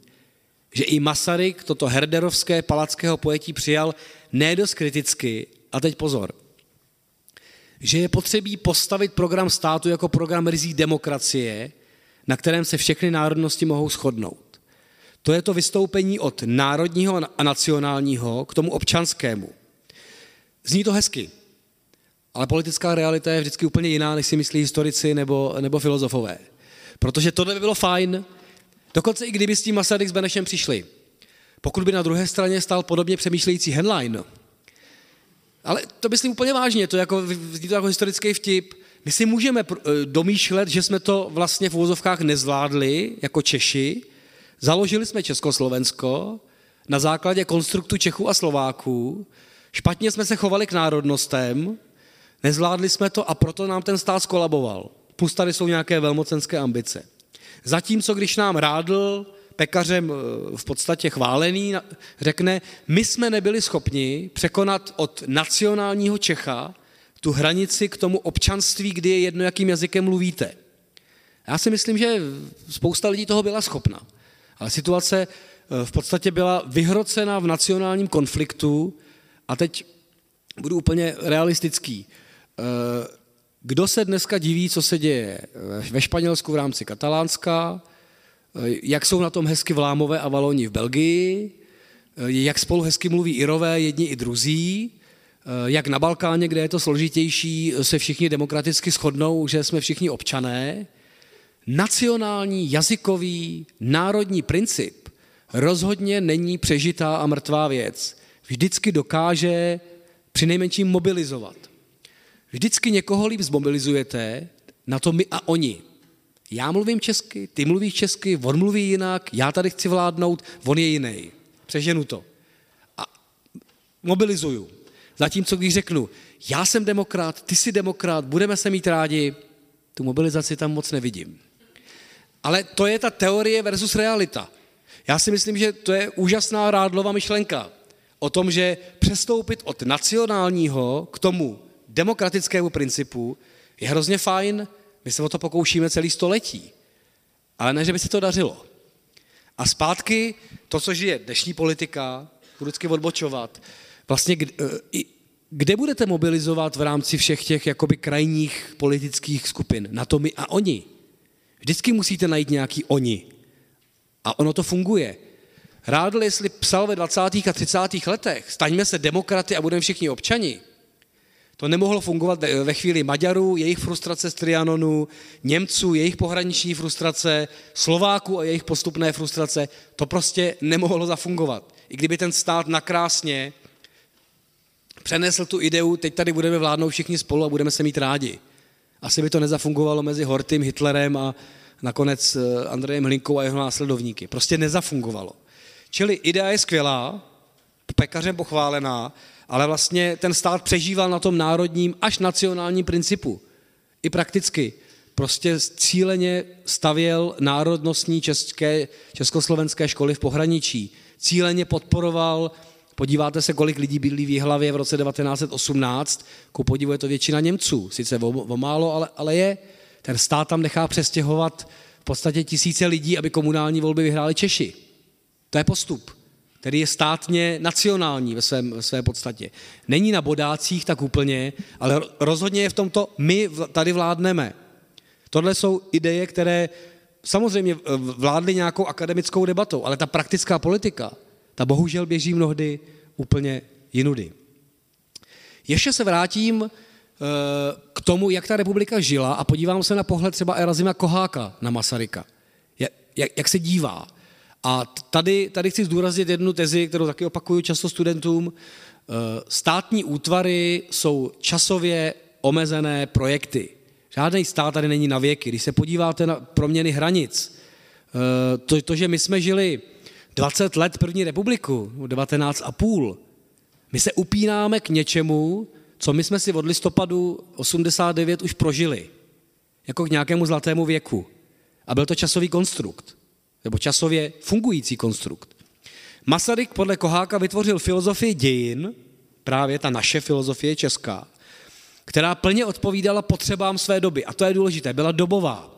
Že i Masaryk toto herderovské palackého pojetí přijal nedost kriticky. A teď pozor že je potřebí postavit program státu jako program rizí demokracie, na kterém se všechny národnosti mohou shodnout. To je to vystoupení od národního a nacionálního k tomu občanskému. Zní to hezky, ale politická realita je vždycky úplně jiná, než si myslí historici nebo, nebo filozofové. Protože tohle by bylo fajn, dokonce i kdyby s tím Masaryk s Benešem přišli. Pokud by na druhé straně stál podobně přemýšlející Henlein, ale to myslím úplně vážně, to, jako, zní to jako historický vtip. My si můžeme eh, domýšlet, že jsme to vlastně v úvozovkách nezvládli jako Češi. Založili jsme Československo na základě konstruktu Čechů a Slováků. Špatně jsme se chovali k národnostem, nezvládli jsme to a proto nám ten stát skolaboval. Plus tady jsou nějaké velmocenské ambice. Zatímco když nám rádl pekařem eh, v podstatě chválený, řekne, my jsme nebyli schopni překonat od nacionálního Čecha tu hranici k tomu občanství, kdy je jedno, jakým jazykem mluvíte. Já si myslím, že spousta lidí toho byla schopna. Ale situace eh, v podstatě byla vyhrocena v nacionálním konfliktu a teď budu úplně realistický. Kdo se dneska diví, co se děje ve Španělsku v rámci Katalánska, jak jsou na tom hezky vlámové a valoni v Belgii, jak spolu hezky mluví Irové, jedni i druzí, jak na Balkáně, kde je to složitější, se všichni demokraticky shodnou, že jsme všichni občané. Nacionální, jazykový, národní princip rozhodně není přežitá a mrtvá věc. Vždycky dokáže při nejmenším mobilizovat. Vždycky někoho líp zmobilizujete na to my a oni. Já mluvím česky, ty mluvíš česky, on mluví jinak, já tady chci vládnout, on je jiný. Přeženu to. A mobilizuju. Zatímco když řeknu, já jsem demokrat, ty jsi demokrat, budeme se mít rádi, tu mobilizaci tam moc nevidím. Ale to je ta teorie versus realita. Já si myslím, že to je úžasná rádlová myšlenka o tom, že přestoupit od nacionálního k tomu demokratickému principu je hrozně fajn, my se o to pokoušíme celý století, ale ne, že by se to dařilo. A zpátky to, co žije dnešní politika, budu vždycky odbočovat, vlastně eh, kde budete mobilizovat v rámci všech těch jakoby krajních politických skupin? Na to my a oni. Vždycky musíte najít nějaký oni. A ono to funguje. Rádl, jestli psal ve 20. a 30. letech, staňme se demokraty a budeme všichni občani, to nemohlo fungovat ve chvíli Maďarů, jejich frustrace z Trianonu, Němců, jejich pohraniční frustrace, Slováků a jejich postupné frustrace. To prostě nemohlo zafungovat. I kdyby ten stát nakrásně přenesl tu ideu, teď tady budeme vládnout všichni spolu a budeme se mít rádi. Asi by to nezafungovalo mezi Hortym, Hitlerem a nakonec eh, Andrejem Hlinkou a jeho následovníky. Prostě nezafungovalo. Čili idea je skvělá, pekařem pochválená, ale vlastně ten stát přežíval na tom národním až nacionálním principu. I prakticky. Prostě cíleně stavěl národnostní české, československé školy v pohraničí. Cíleně podporoval, podíváte se, kolik lidí bydlí v Jihlavě v roce 1918, ku podivu je to většina Němců, sice o, málo, ale, ale je. Ten stát tam nechá přestěhovat v podstatě tisíce lidí, aby komunální volby vyhráli Češi. To je postup který je státně nacionální ve, svém, ve své podstatě. Není na bodácích tak úplně, ale rozhodně je v tomto my tady vládneme. Tohle jsou ideje, které samozřejmě vládly nějakou akademickou debatou, ale ta praktická politika, ta bohužel běží mnohdy úplně jinudy. Ještě se vrátím eh, k tomu, jak ta republika žila a podívám se na pohled třeba Erazima Koháka na Masaryka. Jak, jak se dívá. A tady, tady chci zdůraznit jednu tezi, kterou taky opakuju často studentům. Eh, státní útvary jsou časově omezené projekty. Žádný stát tady není na věky. Když se podíváte na proměny hranic, eh, to, to že my jsme žili 20 let první republiku, 19 a půl, my se upínáme k něčemu, co my jsme si od listopadu 89 už prožili. Jako k nějakému zlatému věku. A byl to časový konstrukt nebo časově fungující konstrukt. Masaryk podle Koháka vytvořil filozofii dějin, právě ta naše filozofie česká, která plně odpovídala potřebám své doby. A to je důležité, byla dobová.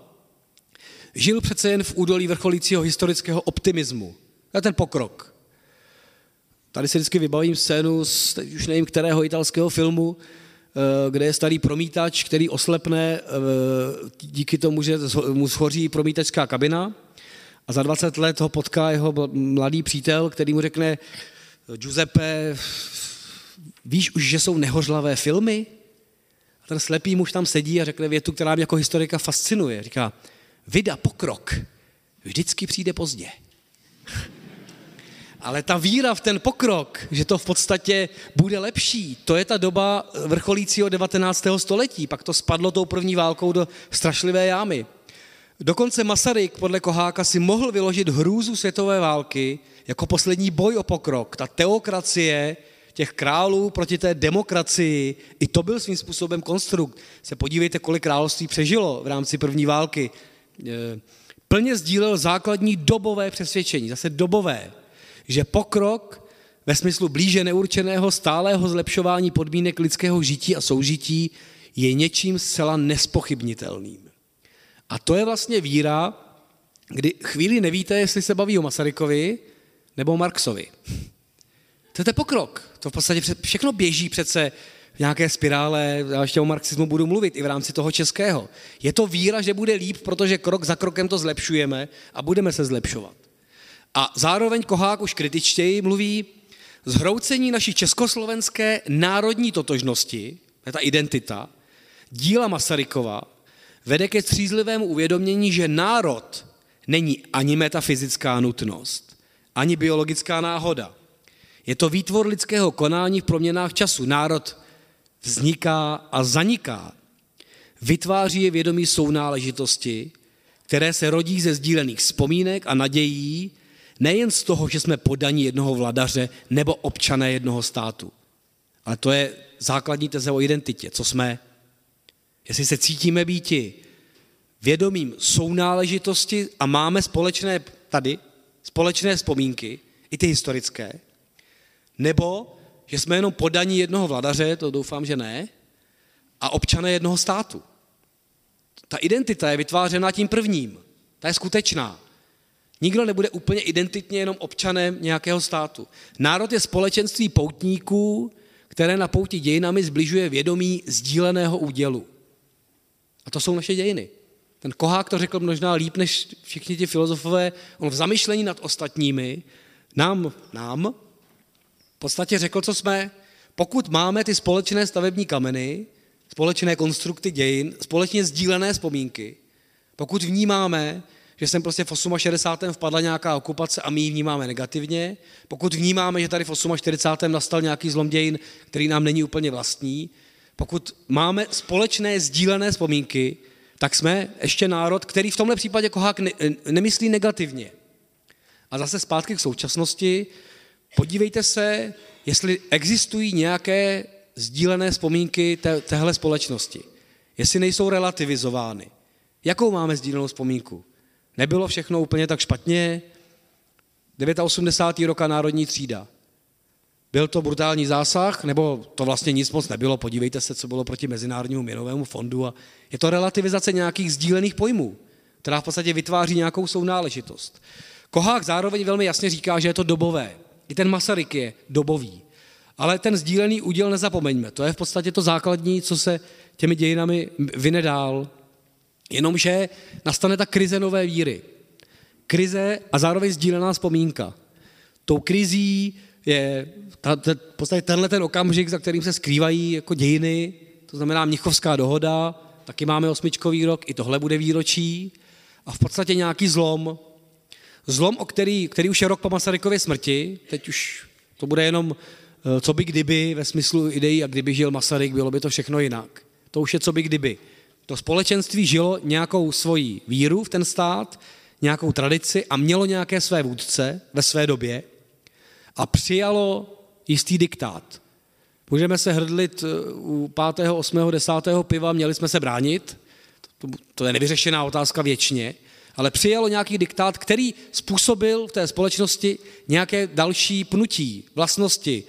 Žil přece jen v údolí vrcholícího historického optimismu. To ten pokrok. Tady si vždycky vybavím scénu z teď už nevím kterého italského filmu, eh, kde je starý promítač, který oslepne eh, díky tomu, že mu schoří promítačská kabina a za 20 let ho potká jeho mladý přítel, který mu řekne, Giuseppe, víš už, že jsou nehořlavé filmy? A ten slepý muž tam sedí a řekne větu, která mě jako historika fascinuje. Říká, vida pokrok vždycky přijde pozdě. Ale ta víra v ten pokrok, že to v podstatě bude lepší, to je ta doba vrcholícího 19. století. Pak to spadlo tou první válkou do strašlivé jámy. Dokonce Masaryk podle Koháka si mohl vyložit hrůzu světové války jako poslední boj o pokrok. Ta teokracie těch králů proti té demokracii, i to byl svým způsobem konstrukt. Se podívejte, kolik království přežilo v rámci první války. E, plně sdílel základní dobové přesvědčení, zase dobové, že pokrok ve smyslu blíže neurčeného stálého zlepšování podmínek lidského žití a soužití je něčím zcela nespochybnitelným. A to je vlastně víra, kdy chvíli nevíte, jestli se baví o Masarykovi nebo o Marxovi. To je ten pokrok. To v podstatě všechno běží přece v nějaké spirále, já ještě o marxismu budu mluvit i v rámci toho českého. Je to víra, že bude líp, protože krok za krokem to zlepšujeme a budeme se zlepšovat. A zároveň Kohák už kritičtěji mluví, zhroucení naší československé národní totožnosti, to je ta identita, díla Masarykova, vede ke střízlivému uvědomění, že národ není ani metafyzická nutnost, ani biologická náhoda. Je to výtvor lidského konání v proměnách času. Národ vzniká a zaniká. Vytváří je vědomí sounáležitosti, které se rodí ze sdílených vzpomínek a nadějí, nejen z toho, že jsme podaní jednoho vladaře nebo občané jednoho státu. Ale to je základní teze o identitě, co jsme. Jestli se cítíme býti vědomím sounáležitosti a máme společné tady, společné vzpomínky, i ty historické, nebo že jsme jenom podaní jednoho vladaře, to doufám, že ne, a občané jednoho státu. Ta identita je vytvářena tím prvním. Ta je skutečná. Nikdo nebude úplně identitně jenom občanem nějakého státu. Národ je společenství poutníků, které na pouti dějinami zbližuje vědomí sdíleného údělu. A to jsou naše dějiny. Ten Kohák to řekl možná líp než všichni ti filozofové. On v zamyšlení nad ostatními nám, nám v podstatě řekl, co jsme. Pokud máme ty společné stavební kameny, společné konstrukty dějin, společně sdílené vzpomínky, pokud vnímáme, že sem prostě v 68. vpadla nějaká okupace a my ji vnímáme negativně, pokud vnímáme, že tady v 48. nastal nějaký zlom dějin, který nám není úplně vlastní, pokud máme společné sdílené vzpomínky, tak jsme ještě národ, který v tomhle případě Kohák ne, nemyslí negativně. A zase zpátky k současnosti, podívejte se, jestli existují nějaké sdílené vzpomínky té, téhle společnosti. Jestli nejsou relativizovány. Jakou máme sdílenou vzpomínku? Nebylo všechno úplně tak špatně. 89. roka národní třída. Byl to brutální zásah, nebo to vlastně nic moc nebylo, podívejte se, co bylo proti Mezinárodnímu měnovému fondu. A je to relativizace nějakých sdílených pojmů, která v podstatě vytváří nějakou sounáležitost. Kohák zároveň velmi jasně říká, že je to dobové. I ten Masaryk je dobový. Ale ten sdílený úděl nezapomeňme. To je v podstatě to základní, co se těmi dějinami vyne dál. Jenomže nastane ta krize nové víry. Krize a zároveň sdílená vzpomínka. Tou krizí je ta, ta, v podstatě tenhle ten okamžik, za kterým se skrývají jako dějiny, to znamená Mnichovská dohoda, taky máme osmičkový rok, i tohle bude výročí, a v podstatě nějaký zlom. Zlom, o který, který už je rok po Masarykově smrti, teď už to bude jenom eh, co by kdyby ve smyslu ideí a kdyby žil Masaryk, bylo by to všechno jinak. To už je co by kdyby. To společenství žilo nějakou svoji víru v ten stát, nějakou tradici a mělo nějaké své vůdce ve své době a přijalo jistý diktát. Můžeme se hrdlit eh, u 5., 8., 10. piva, měli jsme se bránit, to je nevyřešená otázka věčně, ale přijalo nějaký diktát, který způsobil v té společnosti nějaké další pnutí, vlastnosti.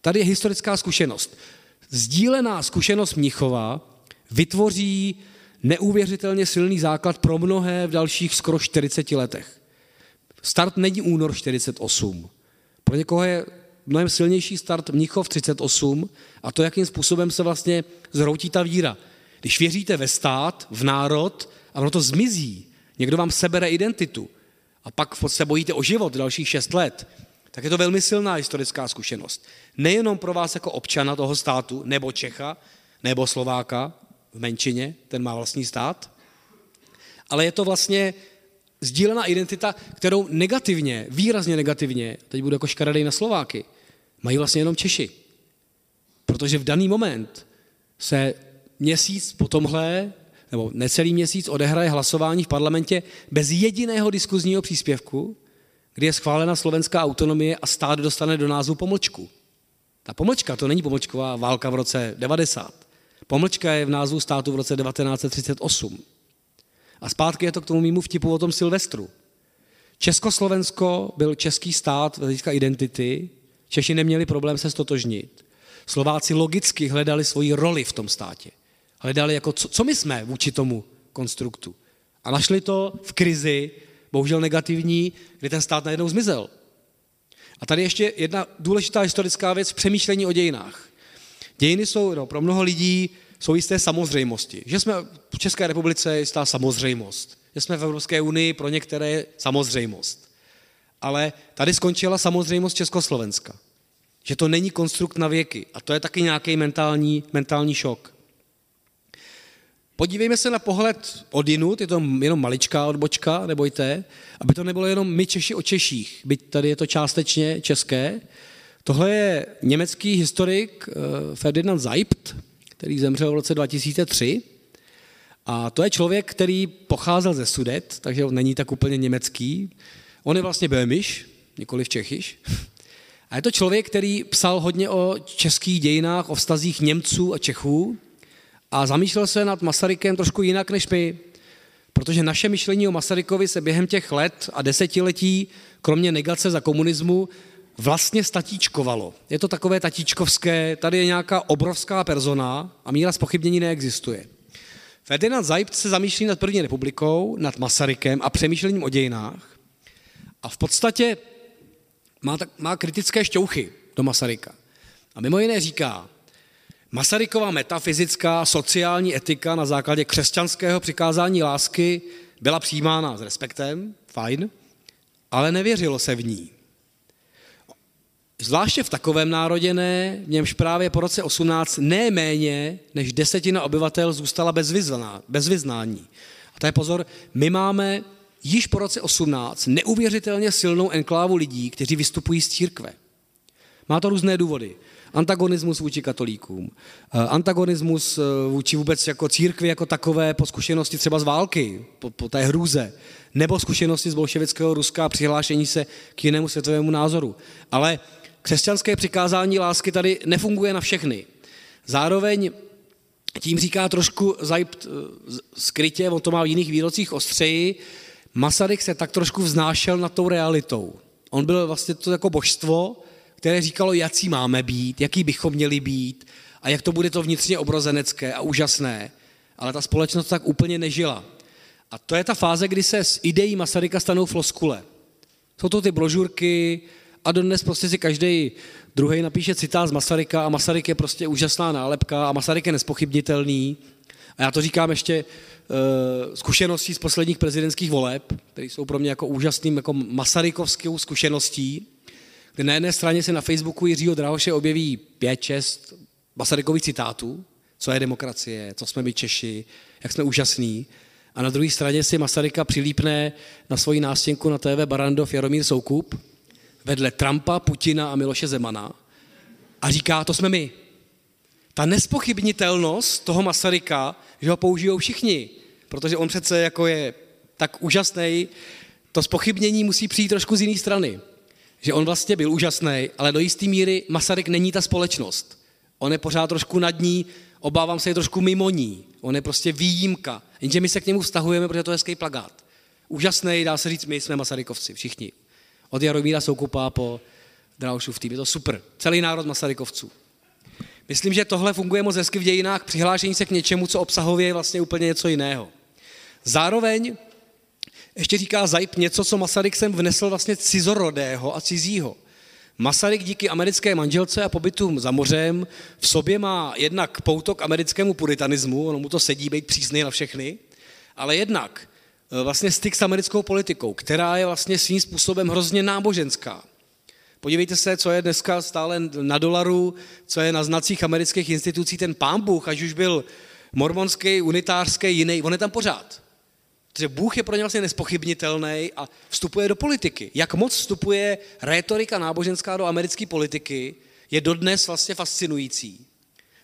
Tady je historická zkušenost. Sdílená zkušenost Mnichova vytvoří neuvěřitelně silný základ pro mnohé v dalších skoro 40 letech. Start není únor 48. Pro někoho je mnohem silnější start Mnichov 38 a to, jakým způsobem se vlastně zhroutí ta víra. Když věříte ve stát, v národ a ono to zmizí, někdo vám sebere identitu a pak se bojíte o život dalších šest let, tak je to velmi silná historická zkušenost. Nejenom pro vás jako občana toho státu, nebo Čecha, nebo Slováka v menšině, ten má vlastní stát, ale je to vlastně sdílená identita, kterou negativně, výrazně negativně, teď budu jako škaredej na Slováky, mají vlastně jenom Češi. Protože v daný moment se měsíc po tomhle, nebo necelý měsíc odehraje hlasování v parlamentě bez jediného diskuzního příspěvku, kdy je schválena slovenská autonomie a stát dostane do názvu pomlčku. Ta pomlčka to není pomlčková válka v roce 90. Pomlčka je v názvu státu v roce 1938. A zpátky je to k tomu mýmu vtipu o tom Silvestru. Československo byl český stát z hlediska identity, Češi neměli problém se stotožnit. Slováci logicky hledali svoji roli v tom státě. Hledali, jako co, co my jsme vůči tomu konstruktu. A našli to v krizi, bohužel negativní, kdy ten stát najednou zmizel. A tady ještě jedna důležitá historická věc v přemýšlení o dějinách. Dějiny jsou no, pro mnoho lidí jsou jisté samozřejmosti. Že jsme v České republice jistá samozřejmost. Že jsme v Evropské unii pro některé samozřejmost. Ale tady skončila samozřejmost Československa. Že to není konstrukt na věky. A to je taky nějaký mentální, mentální šok. Podívejme se na pohled od jinut, je to jenom maličká odbočka, nebojte, aby to nebylo jenom my Češi o Češích, byť tady je to částečně české, Tohle je německý historik eh, Ferdinand Seibt, který zemřel v roce 2003. A to je člověk, který pocházel ze Sudet, takže on není tak úplně německý. On je vlastně Böhmisch, nikoli v Čechyš. A je to člověk, který psal hodně o českých dějinách, o vztazích Němců a Čechů a zamýšlel se nad Masarykem trošku jinak než my, protože naše myšlení o Masarykovi se během těch let a desetiletí, kromě negace za komunismu, vlastně statíčkovalo. Je to takové tatíčkovské, tady je nějaká obrovská persona a míra spochybnění neexistuje. Ferdinand Zajbt se zamýšlí nad první republikou, nad Masarykem a přemýšlením o dějinách a v podstatě má, tak, má kritické šťouchy do Masaryka. A mimo jiné říká, Masarykova metafyzická sociální etika na základě křesťanského přikázání lásky byla přijímána s respektem, fajn, ale nevěřilo se v ní. Zvláště v takovém národě ne, v němž právě po roce 18 ne méně než desetina obyvatel zůstala bez, vyzná, bez vyznání. A to je pozor, my máme již po roce 18 neuvěřitelně silnou enklávu lidí, kteří vystupují z církve. Má to různé důvody. Antagonismus vůči katolíkům, eh, antagonismus eh, vůči vůbec jako církvi jako takové po zkušenosti třeba z války, po, po té hrůze, nebo zkušenosti z bolševického Ruska a přihlášení se k jinému světovému názoru. Ale křesťanské přikázání lásky tady nefunguje na všechny. Zároveň tím říká trošku Zajbt eh, skrytě, on to má v jiných výrocích ostřeji, Masaryk se tak trošku vznášel nad tou realitou. On byl vlastně to jako božstvo, které říkalo, jaký máme být, jaký bychom měli být a jak to bude to vnitřně obrozenecké a úžasné. Ale ta společnost tak úplně nežila. A to je ta fáze, kdy se z ideí Masaryka stanou floskule. Jsou to ty brožurky a dodnes prostě si každý druhý napíše citát z Masaryka a Masaryk je prostě úžasná nálepka a Masaryk je nespochybnitelný. A já to říkám ještě uh, zkušeností z posledních prezidentských voleb, které jsou pro mě jako úžasným jako masarykovskou zkušeností, kde na jedné straně se na Facebooku Jiřího Drahoše objeví pět, šest Masarykových citátů, co je demokracie, co jsme my Češi, jak jsme úžasní. A na druhé straně si Masaryka přilípne na svoji nástěnku na TV Barandov Jaromír Soukup, vedle Trumpa, Putina a Miloše Zemana a říká, to jsme my. Ta nespochybnitelnost toho Masaryka, že ho použijou všichni, protože on přece jako je tak úžasný, to spochybnění musí přijít trošku z jiné strany že on vlastně byl úžasný, ale do jisté míry Masaryk není ta společnost. On je pořád trošku nad ní, obávám se, je trošku mimo ní. On je prostě výjimka. Jenže my se k němu vztahujeme, protože to je hezký plagát. Úžasný, dá se říct, my jsme Masarykovci, všichni. Od Jaromíra Soukupa po Draušův tým. Je to super. Celý národ Masarykovců. Myslím, že tohle funguje moc hezky v dějinách přihlášení se k něčemu, co obsahově je vlastně úplně něco jiného. Zároveň ještě říká Zajp něco, co Masaryk sem vnesl vlastně cizorodého a cizího. Masaryk díky americké manželce a pobytu za mořem v sobě má jednak pouto k americkému puritanismu, ono mu to sedí být přísný na všechny, ale jednak vlastně styk s americkou politikou, která je vlastně svým způsobem hrozně náboženská. Podívejte se, co je dneska stále na dolaru, co je na znacích amerických institucí ten pán Bůh, ať už byl mormonský, unitářský, jiný, on je tam pořád. Protože Bůh je pro ně vlastně nespochybnitelný a vstupuje do politiky. Jak moc vstupuje rétorika náboženská do americké politiky, je dodnes vlastně fascinující.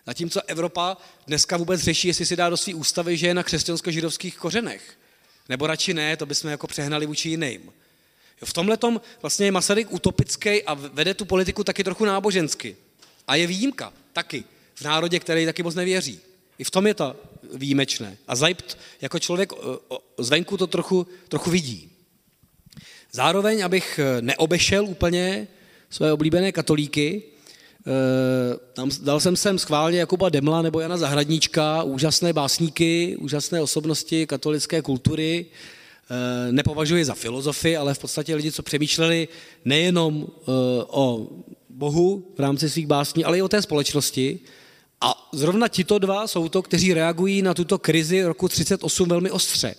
Zatímco Evropa dneska vůbec řeší, jestli si dá do své ústavy, že je na křesťansko-židovských kořenech. Nebo radši ne, to bychom jako přehnali vůči jiným. V tomhle vlastně je Masaryk utopický a vede tu politiku taky trochu nábožensky. A je výjimka taky v národě, který taky moc nevěří. I v tom je to výjimečné. A Zajpt jako člověk zvenku to trochu, trochu vidí. Zároveň, abych eh, neobešel úplně své oblíbené katolíky, tam dal jsem sem schválně Jakuba Demla nebo Jana Zahradníčka, úžasné básníky, úžasné osobnosti katolické kultury. Eh, nepovažuji za filozofy, ale v podstatě lidi, co přemýšleli nejenom o Bohu v rámci svých básní, ale i o té společnosti. A zrovna tito dva jsou to, kteří reagují na tuto krizi roku 38 velmi ostře.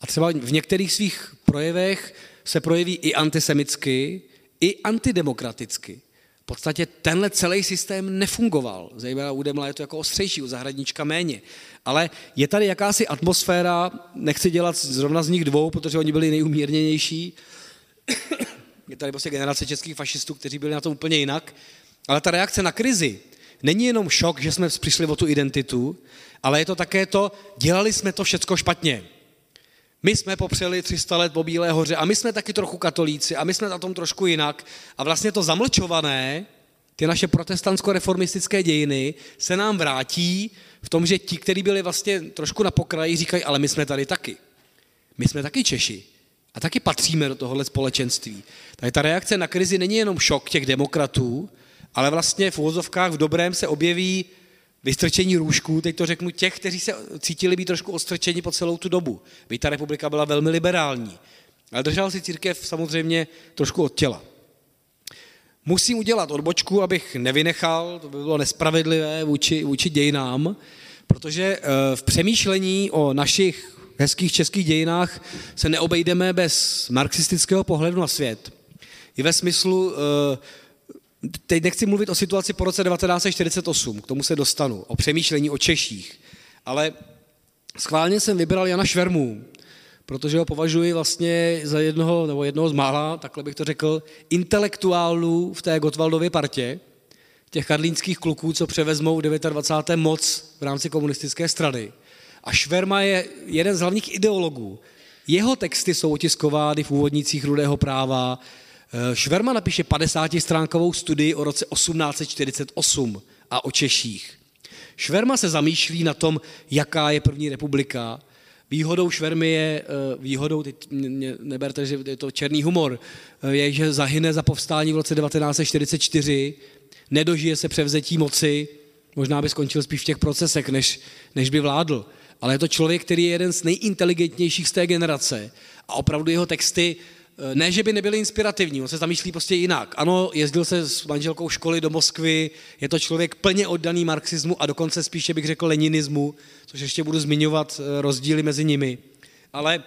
A třeba v některých svých projevech se projeví i antisemicky, i antidemokraticky. V podstatě tenhle celý systém nefungoval. Zejména u Demla je to jako ostřejší, u zahradníčka méně. Ale je tady jakási atmosféra, nechci dělat zrovna z nich dvou, protože oni byli nejumírněnější, je tady prostě generace českých fašistů, kteří byli na tom úplně jinak, ale ta reakce na krizi není jenom šok, že jsme přišli o tu identitu, ale je to také to, dělali jsme to všecko špatně. My jsme popřeli 300 let po Bílé hoře a my jsme taky trochu katolíci a my jsme na tom trošku jinak. A vlastně to zamlčované, ty naše protestantsko-reformistické dějiny se nám vrátí v tom, že ti, kteří byli vlastně trošku na pokraji, říkají, ale my jsme tady taky. My jsme taky Češi. A taky patříme do tohohle společenství. Takže ta reakce na krizi není jenom šok těch demokratů, ale vlastně v úvozovkách v dobrém se objeví vystrčení růžků, teď to řeknu, těch, kteří se cítili být trošku ostrčeni po celou tu dobu. Byť ta republika byla velmi liberální, ale držela si církev samozřejmě trošku od těla. Musím udělat odbočku, abych nevynechal, to by bylo nespravedlivé vůči, vůči dějinám, protože eh, v přemýšlení o našich hezkých českých dějinách se neobejdeme bez marxistického pohledu na svět. I ve smyslu eh, teď nechci mluvit o situaci po roce 1948, k tomu se dostanu, o přemýšlení o Češích, ale schválně jsem vybral Jana Švermů, protože ho považuji vlastně za jednoho, nebo jednoho z mála, takhle bych to řekl, intelektuálů v té Gotwaldově partě, těch karlínských kluků, co převezmou v 29. moc v rámci komunistické strany. A Šverma je jeden z hlavních ideologů. Jeho texty jsou otiskovány v úvodnicích Rudého práva, Šverma napíše 50-stránkovou studii o roce 1848 a o Češích. Šverma se zamýšlí na tom, jaká je první republika. Výhodou Švermy je, eh, výhodou, teď neberte, že je to černý humor, eh, je, že zahyne za povstání v roce 1944, nedožije se převzetí moci, možná by skončil spíš v těch procesech, než, než by vládl. Ale je to člověk, který je jeden z nejinteligentnějších z té generace a opravdu jeho texty Eh, ne, že by nebyly inspirativní, on se zamýšlí prostě jinak. Ano, jezdil se s manželkou školy do Moskvy, je to člověk plně oddaný marxismu a dokonce spíše bych řekl leninismu, což ještě budu zmiňovat eh, rozdíly mezi nimi. Ale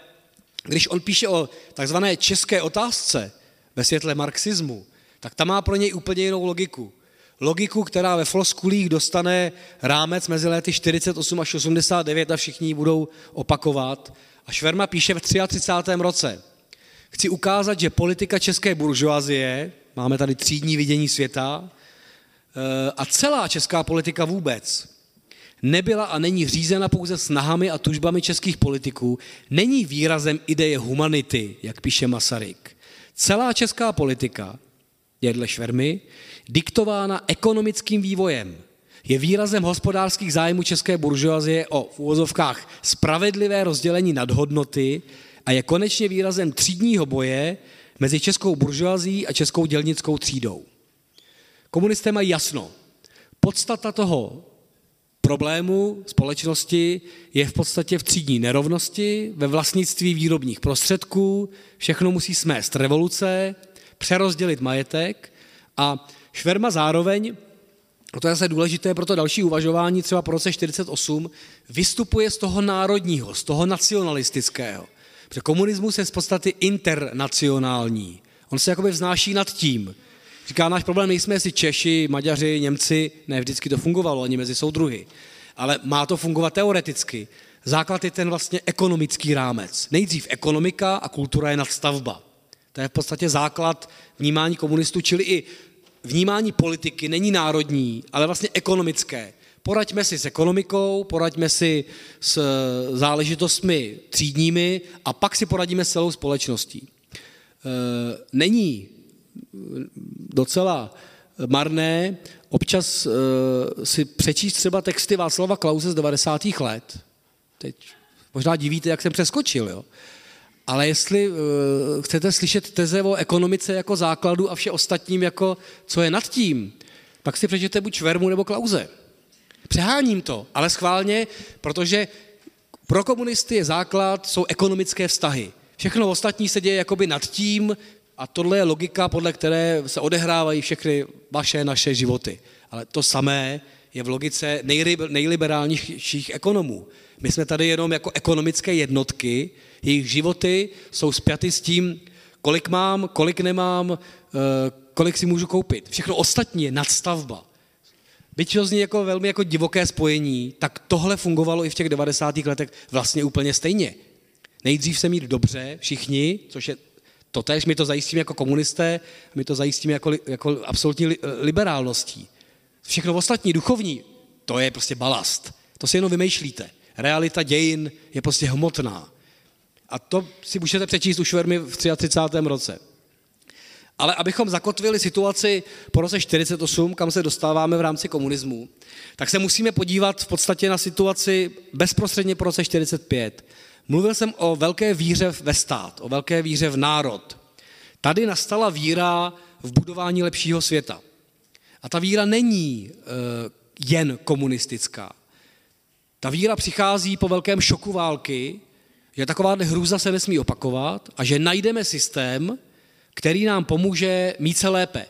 když on píše o takzvané české otázce ve světle marxismu, tak ta má pro něj úplně jinou logiku. Logiku, která ve floskulích dostane rámec mezi lety 48 až 89 a všichni budou opakovat. A Šverma píše v 33. roce. Chci ukázat, že politika české buržoazie, máme tady třídní vidění světa, eh, a celá česká politika vůbec nebyla a není řízena pouze snahami a tužbami českých politiků, není výrazem ideje humanity, jak píše Masaryk. Celá česká politika je dle Švermy diktována ekonomickým vývojem, je výrazem hospodářských zájmů české buržoazie o v úvozovkách spravedlivé rozdělení nadhodnoty a je konečně výrazem třídního boje mezi českou buržoazí a českou dělnickou třídou. Komunisté mají jasno. Podstata toho problému společnosti je v podstatě v třídní nerovnosti, ve vlastnictví výrobních prostředků, všechno musí smést revoluce, přerozdělit majetek a Šverma zároveň, a to je zase důležité pro to další uvažování, třeba po roce 48, vystupuje z toho národního, z toho nacionalistického. Protože komunismus je z podstaty internacionální. On se jakoby vznáší nad tím. Říká, náš problém nejsme jestli Češi, Maďaři, Němci, ne vždycky to fungovalo, ani mezi soudruhy. Ale má to fungovat teoreticky. Základ je ten vlastně ekonomický rámec. Nejdřív ekonomika a kultura je nadstavba. To je v podstatě základ vnímání komunistů, čili i vnímání politiky není národní, ale vlastně ekonomické. Poraďme si s ekonomikou, poraďme si s záležitostmi třídními a pak si poradíme s celou společností. E, není docela marné občas si přečíst třeba texty Václava Klause z 90. let. Teď možná divíte, jak jsem přeskočil, jo? Ale jestli uh, chcete slyšet teze o ekonomice jako základu a vše ostatním jako co je nad tím, pak si přečtěte buď Švermu nebo Klauze. Přeháním to, ale schválně, protože pro komunisty je základ, jsou ekonomické vztahy. Všechno ostatní se děje jakoby nad tím a tohle je logika, podle které se odehrávají všechny vaše, naše životy. Ale to samé je v logice nejliberálnějších ekonomů. My jsme tady jenom jako ekonomické jednotky, jejich životy jsou spjaty s tím, kolik mám, kolik nemám, eh, kolik si můžu koupit. Všechno ostatní je nadstavba. Byť to zní jako velmi jako divoké spojení, tak tohle fungovalo i v těch 90. letech vlastně úplně stejně. Nejdřív se mít dobře, všichni, což je Totež my to zajistíme jako komunisté, my to zajistíme jako, jako absolutní li, liberálností. Všechno ostatní, duchovní, to je prostě balast. To si jenom vymýšlíte. Realita dějin je prostě hmotná. A to si můžete přečíst už velmi v 33. roce. Ale abychom zakotvili situaci po roce 48, kam se dostáváme v rámci komunismu, tak se musíme podívat v podstatě na situaci bezprostředně po roce 45. Mluvil jsem o velké víře ve stát, o velké víře v národ. Tady nastala víra v budování lepšího světa. A ta víra není e, jen komunistická. Ta víra přichází po velkém šoku války, že taková hrůza se nesmí opakovat a že najdeme systém, který nám pomůže mít se lépe.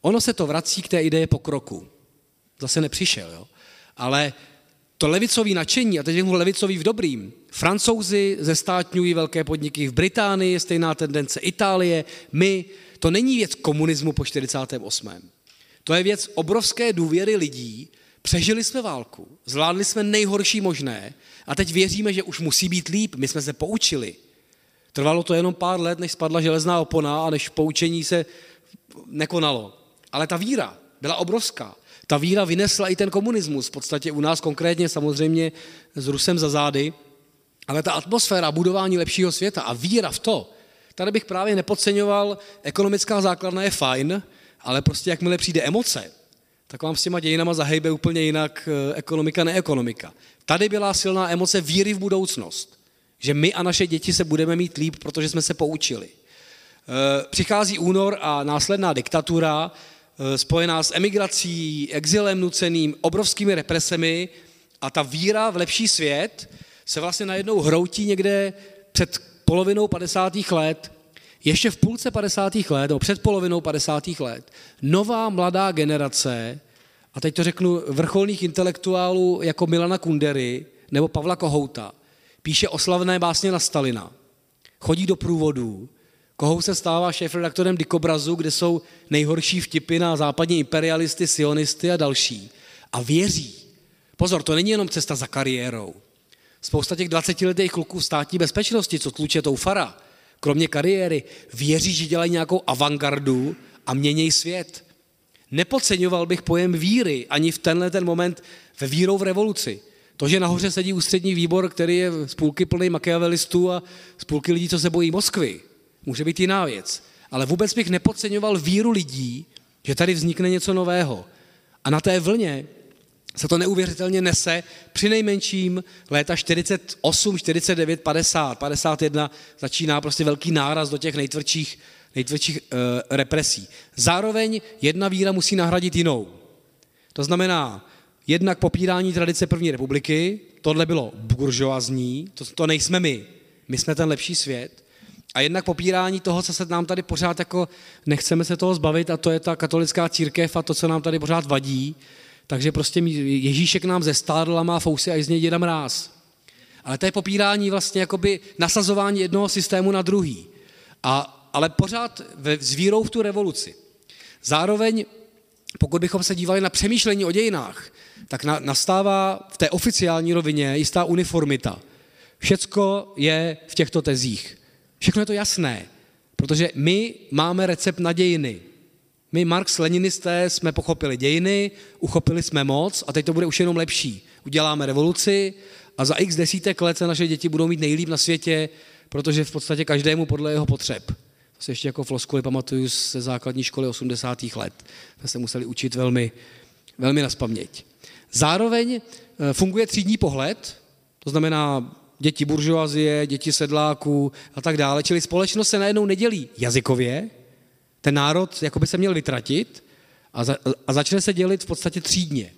Ono se to vrací k té ideje pokroku. Zase nepřišel, jo? Ale to levicový nadšení, a teď je levicový v dobrým, francouzi zestátňují velké podniky, v Británii je stejná tendence, Itálie, my, to není věc komunismu po 48. To je věc obrovské důvěry lidí, přežili jsme válku, zvládli jsme nejhorší možné a teď věříme, že už musí být líp, my jsme se poučili. Trvalo to jenom pár let, než spadla železná opona a než poučení se nekonalo. Ale ta víra byla obrovská. Ta víra vynesla i ten komunismus, v podstatě u nás konkrétně samozřejmě s Rusem za zády, ale ta atmosféra budování lepšího světa a víra v to, tady bych právě nepodceňoval, ekonomická základna je fajn, ale prostě jakmile přijde emoce, tak vám s těma dějinama zahejbe úplně jinak eh, ekonomika, neekonomika. Tady byla silná emoce víry v budoucnost, že my a naše děti se budeme mít líp, protože jsme se poučili. Eh, přichází únor a následná diktatura, eh, spojená s emigrací, exilem nuceným, obrovskými represemi a ta víra v lepší svět se vlastně najednou hroutí někde před polovinou 50. let, ještě v půlce 50. let, nebo před polovinou 50. let, nová mladá generace, a teď to řeknu vrcholných intelektuálů jako Milana Kundery nebo Pavla Kohouta, píše oslavné básně na Stalina, chodí do průvodů, Kohou se stává šéf-redaktorem Dikobrazu, kde jsou nejhorší vtipy na západní imperialisty, sionisty a další. A věří. Pozor, to není jenom cesta za kariérou. Spousta těch 20-letých kluků státní bezpečnosti, co tluče tou fara, kromě kariéry, věří, že dělají nějakou avantgardu a měnějí svět. Nepodceňoval bych pojem víry ani v tenhle ten moment ve vírou v revoluci. To, že nahoře sedí ústřední výbor, který je z půlky plný makiavelistů a z půlky lidí, co se bojí Moskvy, může být jiná věc. Ale vůbec bych nepodceňoval víru lidí, že tady vznikne něco nového. A na té vlně se to neuvěřitelně nese, při nejmenším léta 48, 49, 50, 51 začíná prostě velký náraz do těch nejtvrdších, nejtvrdších uh, represí. Zároveň jedna víra musí nahradit jinou. To znamená, jednak popírání tradice první republiky, tohle bylo buržoazní, to, to nejsme my, my jsme ten lepší svět, a jednak popírání toho, co se nám tady pořád jako nechceme se toho zbavit a to je ta katolická církev a to, co nám tady pořád vadí, takže prostě Ježíšek nám zestárl a má fousy a i z něj děda mráz. Ale to je popírání vlastně jakoby nasazování jednoho systému na druhý. A, ale pořád ve, s vírou v tu revoluci. Zároveň, pokud bychom se dívali na přemýšlení o dějinách, tak na, nastává v té oficiální rovině jistá uniformita. Všecko je v těchto tezích. Všechno je to jasné, protože my máme recept na dějiny. My, Marx, leninisté, jsme pochopili dějiny, uchopili jsme moc a teď to bude už jenom lepší. Uděláme revoluci a za x desítek let se naše děti budou mít nejlíp na světě, protože v podstatě každému podle jeho potřeb. Si ještě jako floskuly pamatuju ze základní školy 80. let. Jsme se museli učit velmi, velmi naspaměť. Zároveň eh, funguje třídní pohled, to znamená děti buržoazie, děti sedláků a tak dále. Čili společnost se najednou nedělí jazykově, ten národ jako by se měl vytratit a, za, a začne se dělit v podstatě třídně.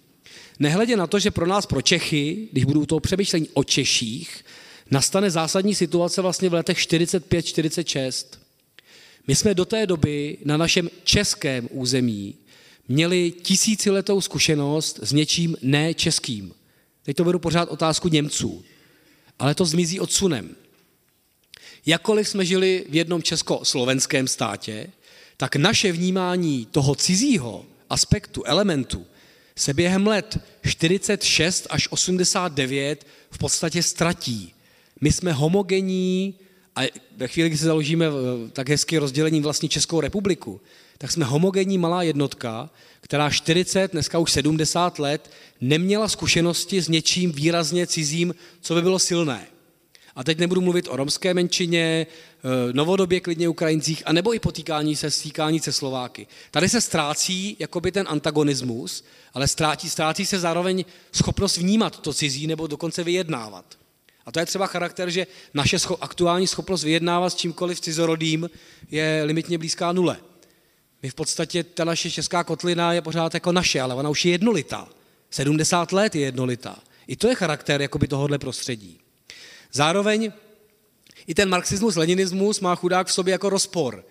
Nehledě na to, že pro nás, pro Čechy, když budou toho přemýšlení o Češích, nastane zásadní situace vlastně v letech 45-46. My jsme do té doby na našem českém území měli tisíciletou zkušenost s něčím ne českým. Teď to beru pořád otázku Němců, ale to zmizí odsunem. Jakkoliv jsme žili v jednom československém státě, tak naše vnímání toho cizího aspektu, elementu, se během let 46 až 89 v podstatě ztratí. My jsme homogenní a ve chvíli, kdy se založíme eh, tak hezky rozdělením vlastně Českou republiku, tak jsme homogenní malá jednotka, která 40, dneska už 70 let neměla zkušenosti s něčím výrazně cizím, co by bylo silné. A teď nebudu mluvit o romské menšině, eh, novodobě klidně Ukrajincích, anebo i potýkání se, stýkání se Slováky. Tady se ztrácí jakoby ten antagonismus, ale ztrácí, ztrácí se zároveň schopnost vnímat to cizí nebo dokonce vyjednávat. A to je třeba charakter, že naše scho- aktuální schopnost vyjednávat s čímkoliv cizorodým je limitně blízká nule. My v podstatě, ta naše česká kotlina je pořád jako naše, ale ona už je jednolitá. 70 let je jednolitá. I to je charakter jakoby tohohle prostředí. Zároveň i ten marxismus, leninismus má chudák v sobě jako rozpor,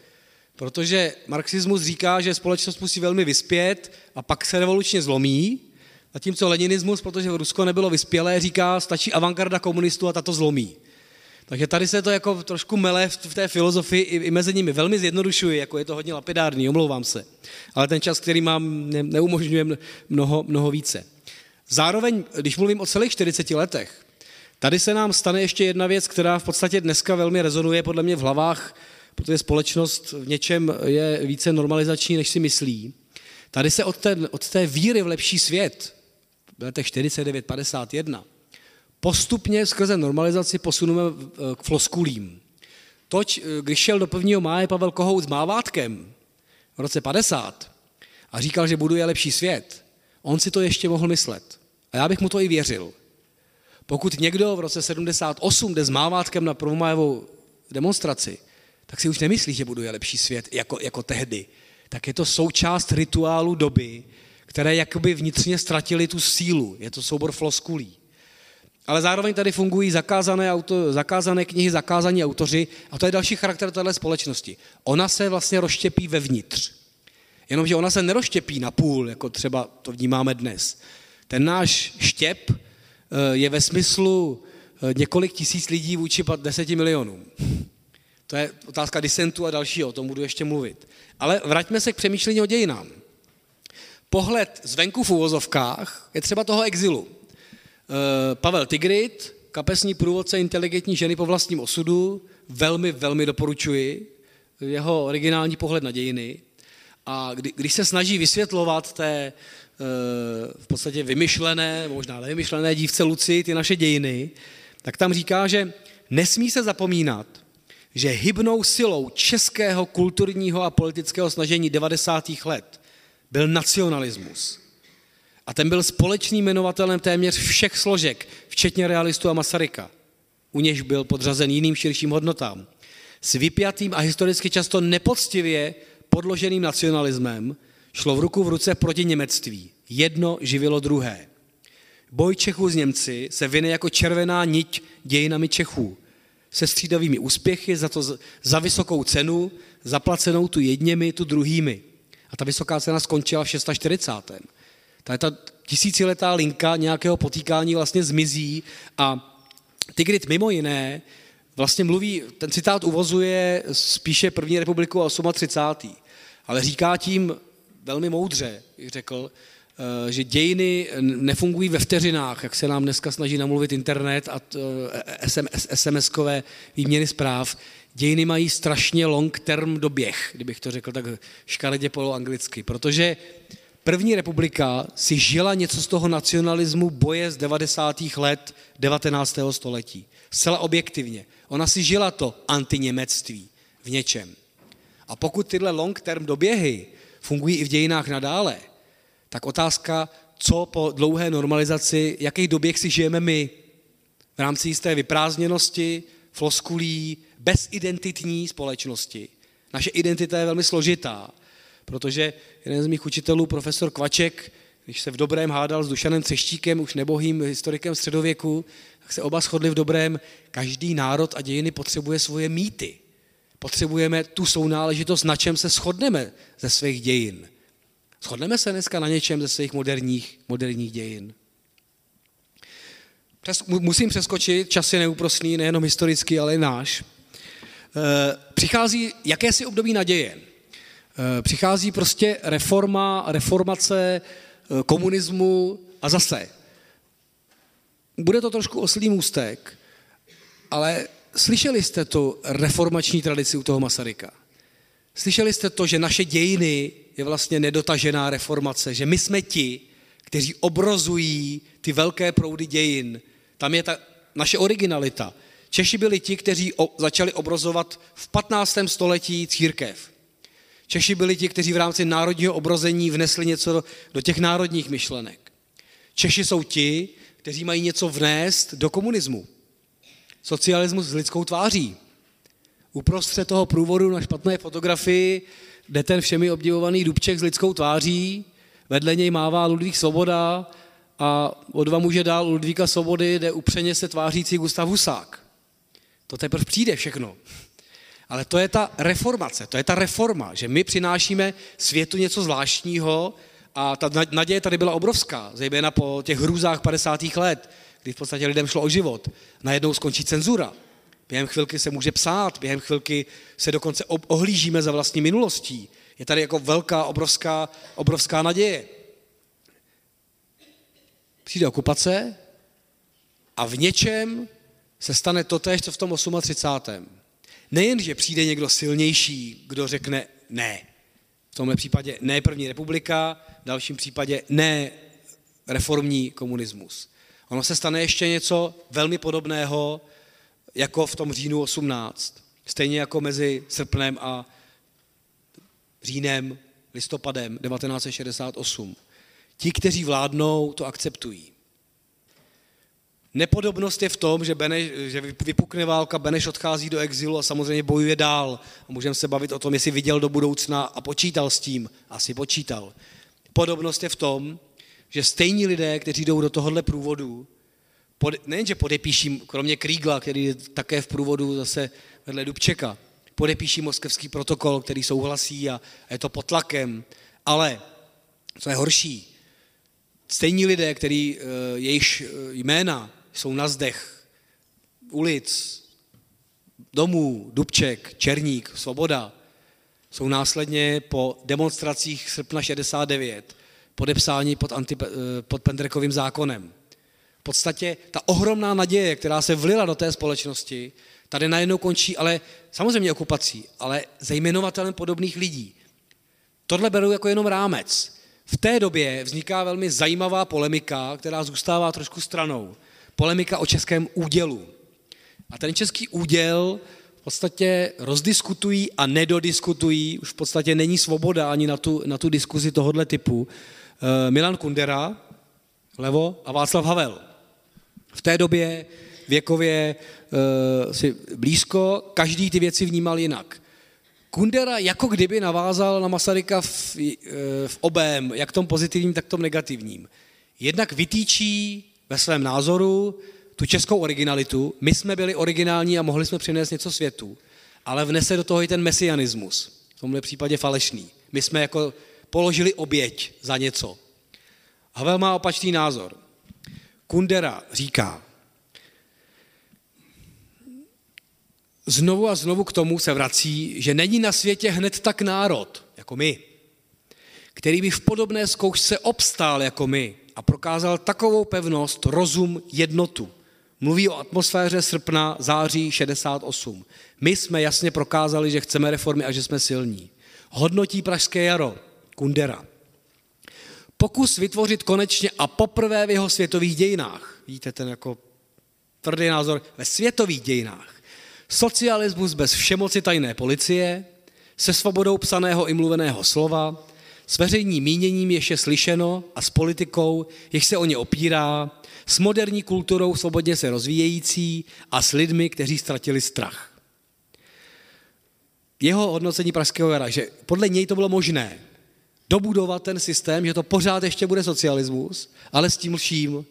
protože marxismus říká, že společnost musí velmi vyspět a pak se revolučně zlomí, zatímco leninismus, protože v Rusko nebylo vyspělé, říká, stačí avantgarda komunistů a tato zlomí. Takže tady se to jako trošku mele v té filozofii i mezi nimi. Velmi zjednodušuji, jako je to hodně lapidární, omlouvám se. Ale ten čas, který mám, neumožňuje mnoho, mnoho více. Zároveň, když mluvím o celých 40 letech, Tady se nám stane ještě jedna věc, která v podstatě dneska velmi rezonuje podle mě v hlavách, protože společnost v něčem je více normalizační, než si myslí. Tady se od té, od té víry v lepší svět, letech 49, 51, postupně skrze normalizaci posuneme k floskulím. Toť, když šel do 1. máje Pavel Kohout s Mávátkem v roce 50 a říkal, že buduje lepší svět, on si to ještě mohl myslet. A já bych mu to i věřil. Pokud někdo v roce 78 jde s mávátkem na prvomájovou demonstraci, tak si už nemyslí, že buduje lepší svět jako, jako tehdy. Tak je to součást rituálu doby, které jakoby vnitřně ztratili tu sílu. Je to soubor floskulí. Ale zároveň tady fungují zakázané, auto, zakázané knihy, zakázaní autoři a to je další charakter téhle společnosti. Ona se vlastně rozštěpí vevnitř. Jenomže ona se nerozštěpí na půl, jako třeba to vnímáme dnes. Ten náš štěp Eh, je ve smyslu eh, několik tisíc lidí vůči deseti milionům. To je otázka disentu a dalšího, o tom budu ještě mluvit. Ale vraťme se k přemýšlení o dějinám. Pohled zvenku v uvozovkách je třeba toho exilu. Eh, Pavel Tigrit, kapesní průvodce inteligentní ženy po vlastním osudu, velmi, velmi doporučuji jeho originální pohled na dějiny. A kdy, když se snaží vysvětlovat té v podstatě vymyšlené, možná nevymyšlené dívce Luci, ty naše dějiny, tak tam říká, že nesmí se zapomínat, že hybnou silou českého kulturního a politického snažení 90. let byl nacionalismus. A ten byl společným jmenovatelem téměř všech složek, včetně realistů a Masaryka. U něž byl podřazen jiným širším hodnotám. S vypjatým a historicky často nepoctivě podloženým nacionalismem, šlo v ruku v ruce proti němectví. Jedno živilo druhé. Boj Čechů s Němci se vyne jako červená niť dějinami Čechů. Se střídavými úspěchy, za to za vysokou cenu, zaplacenou tu jedněmi, tu druhými. A ta vysoká cena skončila v 640. Ta, ta tisíciletá linka nějakého potýkání vlastně zmizí a Tigrit mimo jiné vlastně mluví, ten citát uvozuje spíše první republiku a 38. Ale říká tím velmi moudře, řekl, eh, že dějiny nefungují ve vteřinách, jak se nám dneska snaží namluvit internet a SMS, SMS-kové výměny zpráv. Dějiny mají strašně long term doběh, kdybych to řekl tak škaredě poloanglicky, protože první republika si žila něco z toho nacionalismu boje z 90. let 19. století. Zcela objektivně. Ona si žila to antiněmectví v něčem. A pokud tyhle long term doběhy fungují i v dějinách nadále, tak otázka, co po dlouhé normalizaci, jaký doběh si žijeme my v rámci jisté vyprázdněnosti, floskulí, bezidentitní společnosti. Naše identita je velmi složitá, protože jeden z mých učitelů, profesor Kvaček, když se v dobrém hádal s Dušanem Třeštíkem, už nebohým historikem středověku, tak se oba shodli v dobrém, každý národ a dějiny potřebuje svoje mýty. Potřebujeme tu sounáležitost, na čem se shodneme ze svých dějin. Shodneme se dneska na něčem ze svých moderních, moderních dějin. Přes, musím přeskočit, čas je neúprostný, nejenom historický, ale i náš. E, přichází jakési období naděje. E, přichází prostě reforma, reformace e, komunismu a zase. Bude to trošku oslý můstek, ale slyšeli jste tu reformační tradici u toho Masaryka? Slyšeli jste to, že naše dějiny je vlastně nedotažená reformace, že my jsme ti, kteří obrozují ty velké proudy dějin. Tam je ta naše originalita. Češi byli ti, kteří začali obrozovat v 15. století církev. Češi byli ti, kteří v rámci národního obrození vnesli něco do, těch národních myšlenek. Češi jsou ti, kteří mají něco vnést do komunismu. Socialismus s lidskou tváří. Uprostřed toho průvodu na špatné fotografii jde ten všemi obdivovaný Dubček s lidskou tváří, vedle něj mává Ludvík Svoboda a o dva muže dál Ludvíka Svobody jde upřeně se tvářící Gustav Husák. To teprve přijde všechno. Ale to je ta reformace, to je ta reforma, že my přinášíme světu něco zvláštního a ta naděje tady byla obrovská, zejména po těch hrůzách 50. let, kdy v podstatě lidem šlo o život. Najednou skončí cenzura. Během chvilky se může psát, během chvilky se dokonce ohlížíme za vlastní minulostí. Je tady jako velká, obrovská, obrovská naděje. Přijde okupace a v něčem se stane totéž, co v tom 38. Nejen, že přijde někdo silnější, kdo řekne ne. V tomhle případě ne první republika, v dalším případě ne reformní komunismus. Ono se stane ještě něco velmi podobného, jako v tom říjnu 18. Stejně jako mezi srpnem a říjnem, listopadem 1968. Ti, kteří vládnou, to akceptují. Nepodobnost je v tom, že, Beneš, že vypukne válka, Beneš odchází do exilu a samozřejmě bojuje dál. A můžeme se bavit o tom, jestli viděl do budoucna a počítal s tím. Asi počítal. Podobnost je v tom, že stejní lidé, kteří jdou do tohohle průvodu, pod, nejenže podepíší, kromě Krígla, který je také v průvodu zase vedle Dubčeka, podepíší moskevský protokol, který souhlasí a je to pod tlakem, ale co je horší, stejní lidé, který, eh, jejichž eh, jména jsou na zdech ulic, domů, Dubček, Černík, Svoboda, jsou následně po demonstracích srpna 69 podepsáni pod, anti, eh, pod Pendrekovým zákonem. V podstatě ta ohromná naděje, která se vlila do té společnosti, tady najednou končí, ale samozřejmě okupací, ale zejmenovatelem podobných lidí. Tohle beru jako jenom rámec. V té době vzniká velmi zajímavá polemika, která zůstává trošku stranou. Polemika o českém údělu. A ten český úděl v podstatě rozdiskutují a nedodiskutují, už v podstatě není svoboda ani na tu, na tu diskuzi tohohle typu. Eh, Milan Kundera, levo, a Václav Havel. V té době věkově uh, si blízko, každý ty věci vnímal jinak. Kundera jako kdyby navázal na Masaryka v, uh, v obém, jak tom pozitivním, tak tom negativním. Jednak vytýčí ve svém názoru tu českou originalitu, my jsme byli originální a mohli jsme přinést něco světu, ale vnese do toho i ten mesianismus, v tomhle případě falešný. My jsme jako položili oběť za něco. Havel má opačný názor. Kundera říká, znovu a znovu k tomu se vrací, že není na světě hned tak národ, jako my, který by v podobné zkoušce obstál jako my a prokázal takovou pevnost, rozum, jednotu. Mluví o atmosféře srpna, září 68. My jsme jasně prokázali, že chceme reformy a že jsme silní. Hodnotí Pražské jaro, Kundera. Pokus vytvořit konečně a poprvé v jeho světových dějinách, víte, ten jako tvrdý názor, ve světových dějinách, socialismus bez všemoci tajné policie, se svobodou psaného i mluveného slova, s veřejním míněním ještě slyšeno a s politikou, jež se o ně opírá, s moderní kulturou svobodně se rozvíjející a s lidmi, kteří ztratili strach. Jeho hodnocení Pražského jara, že podle něj to bylo možné dobudovat ten systém, že to pořád ještě bude socialismus, ale s tím vším.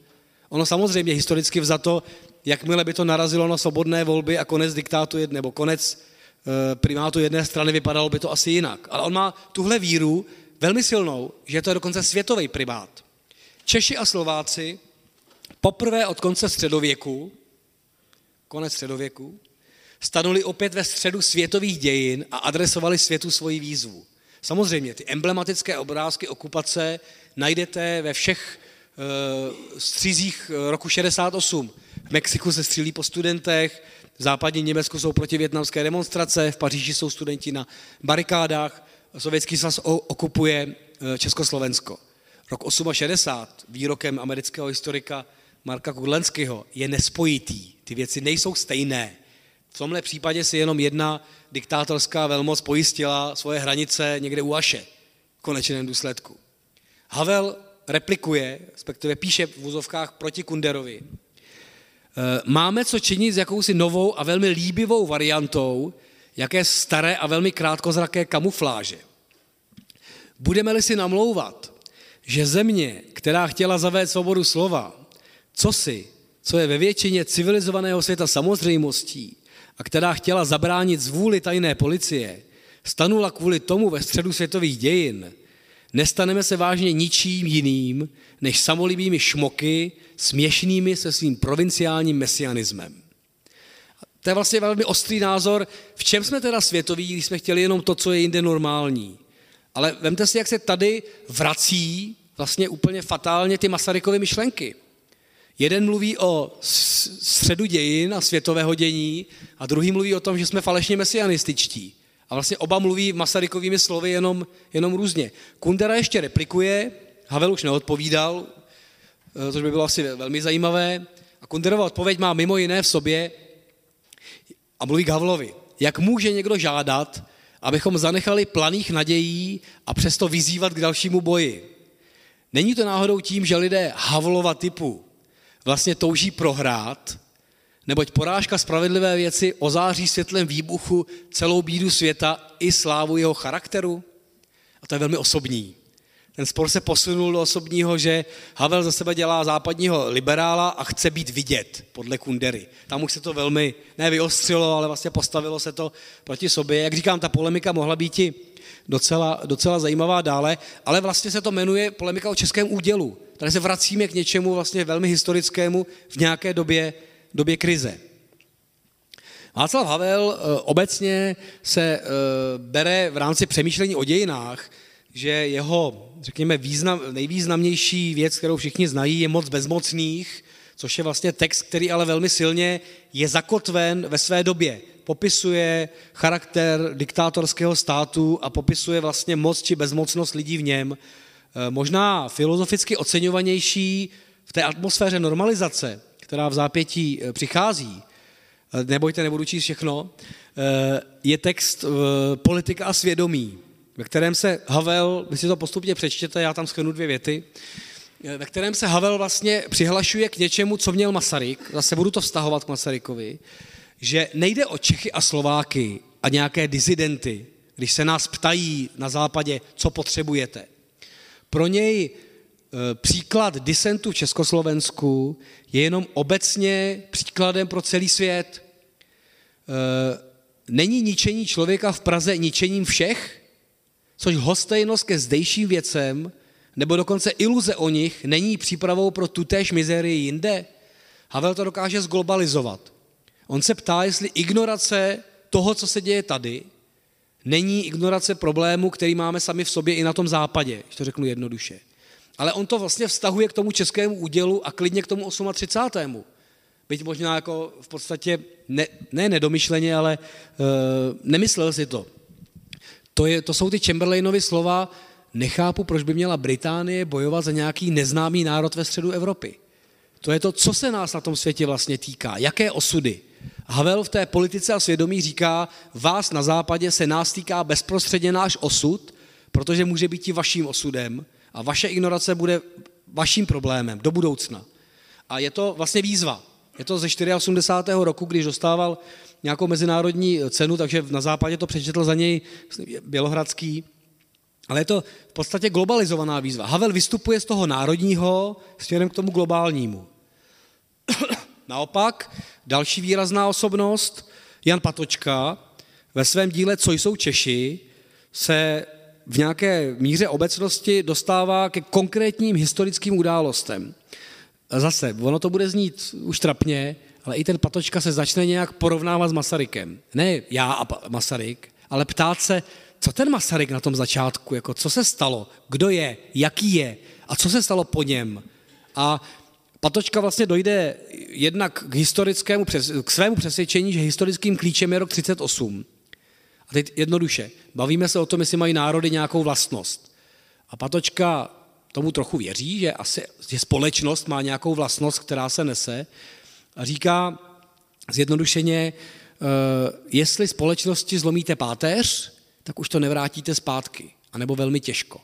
Ono samozřejmě historicky vzato, jakmile by to narazilo na svobodné volby a konec diktátu nebo konec eh, primátu jedné strany, vypadalo by to asi jinak. Ale on má tuhle víru velmi silnou, že to je dokonce světový primát. Češi a Slováci poprvé od konce středověku, konec středověku, stanuli opět ve středu světových dějin a adresovali světu svoji výzvu. Samozřejmě, ty emblematické obrázky okupace najdete ve všech uh, střízích roku 68. V Mexiku se střílí po studentech, v západním Německu jsou protivětnamské demonstrace, v Paříži jsou studenti na barikádách, Sovětský svaz okupuje eh, Československo. Rok 68, výrokem amerického historika Marka Kudlenského, je nespojitý. Ty věci nejsou stejné. V tomhle případě si jenom jedna diktátorská velmoc pojistila svoje hranice někde u Aše v konečném důsledku. Havel replikuje, respektive píše v vozovkách proti Kunderovi. Eh, máme co činit s jakousi novou a velmi líbivou variantou, jaké staré a velmi krátkozraké kamufláže. Budeme-li si namlouvat, že země, která chtěla zavést svobodu slova, co si, co je ve většině civilizovaného světa samozřejmostí a která chtěla zabránit zvůli tajné policie, stanula kvůli tomu ve středu světových dějin, nestaneme se vážně ničím jiným, než samolibými šmoky, směšnými se svým provinciálním mesianismem. To je vlastně velmi ostrý názor, v čem jsme teda světoví, když jsme chtěli jenom to, co je jinde normální. Ale vemte si, jak se tady vrací vlastně úplně fatálně ty Masarykovy myšlenky. Jeden mluví o středu dějin a světového dění a druhý mluví o tom, že jsme falešně mesianističtí. A vlastně oba mluví Masarykovými slovy jenom, jenom různě. Kundera ještě replikuje, Havel už neodpovídal, eh, což by bylo asi velmi zajímavé. A Kunderova odpověď má mimo jiné v sobě a mluví k Havlovi. Jak může někdo žádat, abychom zanechali planých nadějí a přesto vyzývat k dalšímu boji? Není to náhodou tím, že lidé Havlova typu vlastně touží prohrát, neboť porážka spravedlivé věci ozáří světlem výbuchu celou bídu světa i slávu jeho charakteru? A to je velmi osobní. Ten spor se posunul do osobního, že Havel za sebe dělá západního liberála a chce být vidět, podle Kundery. Tam už se to velmi, ne vyostřilo, ale vlastně postavilo se to proti sobě. Jak říkám, ta polemika mohla být i docela, docela zajímavá dále, ale vlastně se to jmenuje polemika o českém údělu. Tady se vracíme k něčemu vlastně velmi historickému v nějaké době, době krize. Václav Havel eh, obecně se eh, bere v rámci přemýšlení o dějinách, že jeho, řekněme, význam, nejvýznamnější věc, kterou všichni znají, je moc bezmocných, což je vlastně text, který ale velmi silně je zakotven ve své době popisuje charakter diktátorského státu a popisuje vlastně moc či bezmocnost lidí v něm. Eh, možná filozoficky oceňovanější v té atmosféře normalizace, která v zápětí eh, přichází, eh, nebojte, nebudu číst všechno, je text Politika a svědomí, ve kterém se Havel, vy si to postupně přečtěte, já tam schrnu dvě věty, ve kterém se Havel vlastně přihlašuje k něčemu, co měl Masaryk, zase budu to vztahovat k Masarykovi, že nejde o Čechy a Slováky a nějaké dizidenty, když se nás ptají na západě, co potřebujete. Pro něj e, příklad disentu v Československu je jenom obecně příkladem pro celý svět. E, není ničení člověka v Praze ničením všech, což hostejnost ke zdejším věcem, nebo dokonce iluze o nich, není přípravou pro tutéž mizerii jinde? Havel to dokáže zglobalizovat. On se ptá, jestli ignorace toho, co se děje tady, není ignorace problému, který máme sami v sobě i na tom západě, když to řeknu jednoduše. Ale on to vlastně vztahuje k tomu českému údělu a klidně k tomu 38. Byť možná jako v podstatě ne, ne nedomyšleně, ale uh, nemyslel si to. To, je, to jsou ty Chamberlainovy slova, nechápu, proč by měla Británie bojovat za nějaký neznámý národ ve středu Evropy. To je to, co se nás na tom světě vlastně týká, jaké osudy. Havel v té politice a svědomí říká, vás na západě se nás týká bezprostředně náš osud, protože může být i vaším osudem a vaše ignorace bude vaším problémem do budoucna. A je to vlastně výzva. Je to ze 84. roku, když dostával nějakou mezinárodní cenu, takže na západě to přečetl za něj Bělohradský. Ale je to v podstatě globalizovaná výzva. Havel vystupuje z toho národního směrem k tomu globálnímu. Naopak, další výrazná osobnost, Jan Patočka, ve svém díle Co jsou Češi, se v nějaké míře obecnosti dostává ke konkrétním historickým událostem. Zase, ono to bude znít už trapně, ale i ten Patočka se začne nějak porovnávat s Masarykem. Ne já a Masaryk, ale ptát se, co ten Masaryk na tom začátku, jako co se stalo, kdo je, jaký je a co se stalo po něm. A Patočka vlastně dojde jednak k historickému, k svému přesvědčení, že historickým klíčem je rok 38. A teď jednoduše, bavíme se o tom, jestli mají národy nějakou vlastnost. A Patočka tomu trochu věří, že asi že společnost má nějakou vlastnost, která se nese a říká zjednodušeně, eh, jestli společnosti zlomíte páteř, tak už to nevrátíte zpátky, anebo velmi těžko.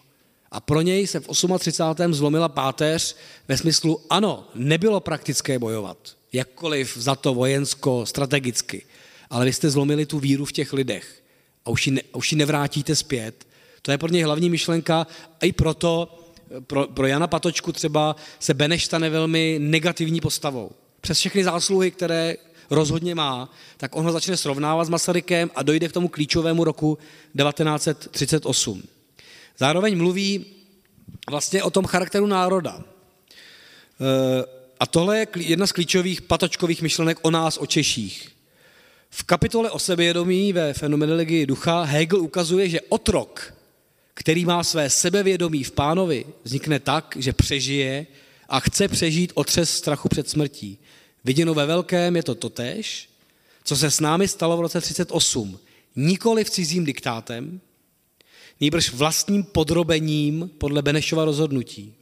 A pro něj se v 38. zlomila páteř ve smyslu, ano, nebylo praktické bojovat, jakkoliv za to vojensko, strategicky, ale vy jste zlomili tu víru v těch lidech a už ji, ne, už ji nevrátíte zpět. To je pro něj hlavní myšlenka a i proto pro, pro Jana Patočku třeba se Beneš stane velmi negativní postavou. Přes všechny zásluhy, které rozhodně má, tak on ho začne srovnávat s Masarykem a dojde k tomu klíčovému roku 1938. Zároveň mluví vlastně o tom charakteru národa. E, a tohle je jedna z klíčových patočkových myšlenek o nás, o Češích. V kapitole o sebevědomí ve fenomenologii ducha Hegel ukazuje, že otrok, který má své sebevědomí v pánovi, vznikne tak, že přežije a chce přežít otřes strachu před smrtí. Viděno ve velkém je to totéž, co se s námi stalo v roce 38. Nikoli v cizím diktátem, nýbrž vlastním podrobením podle Benešova rozhodnutí.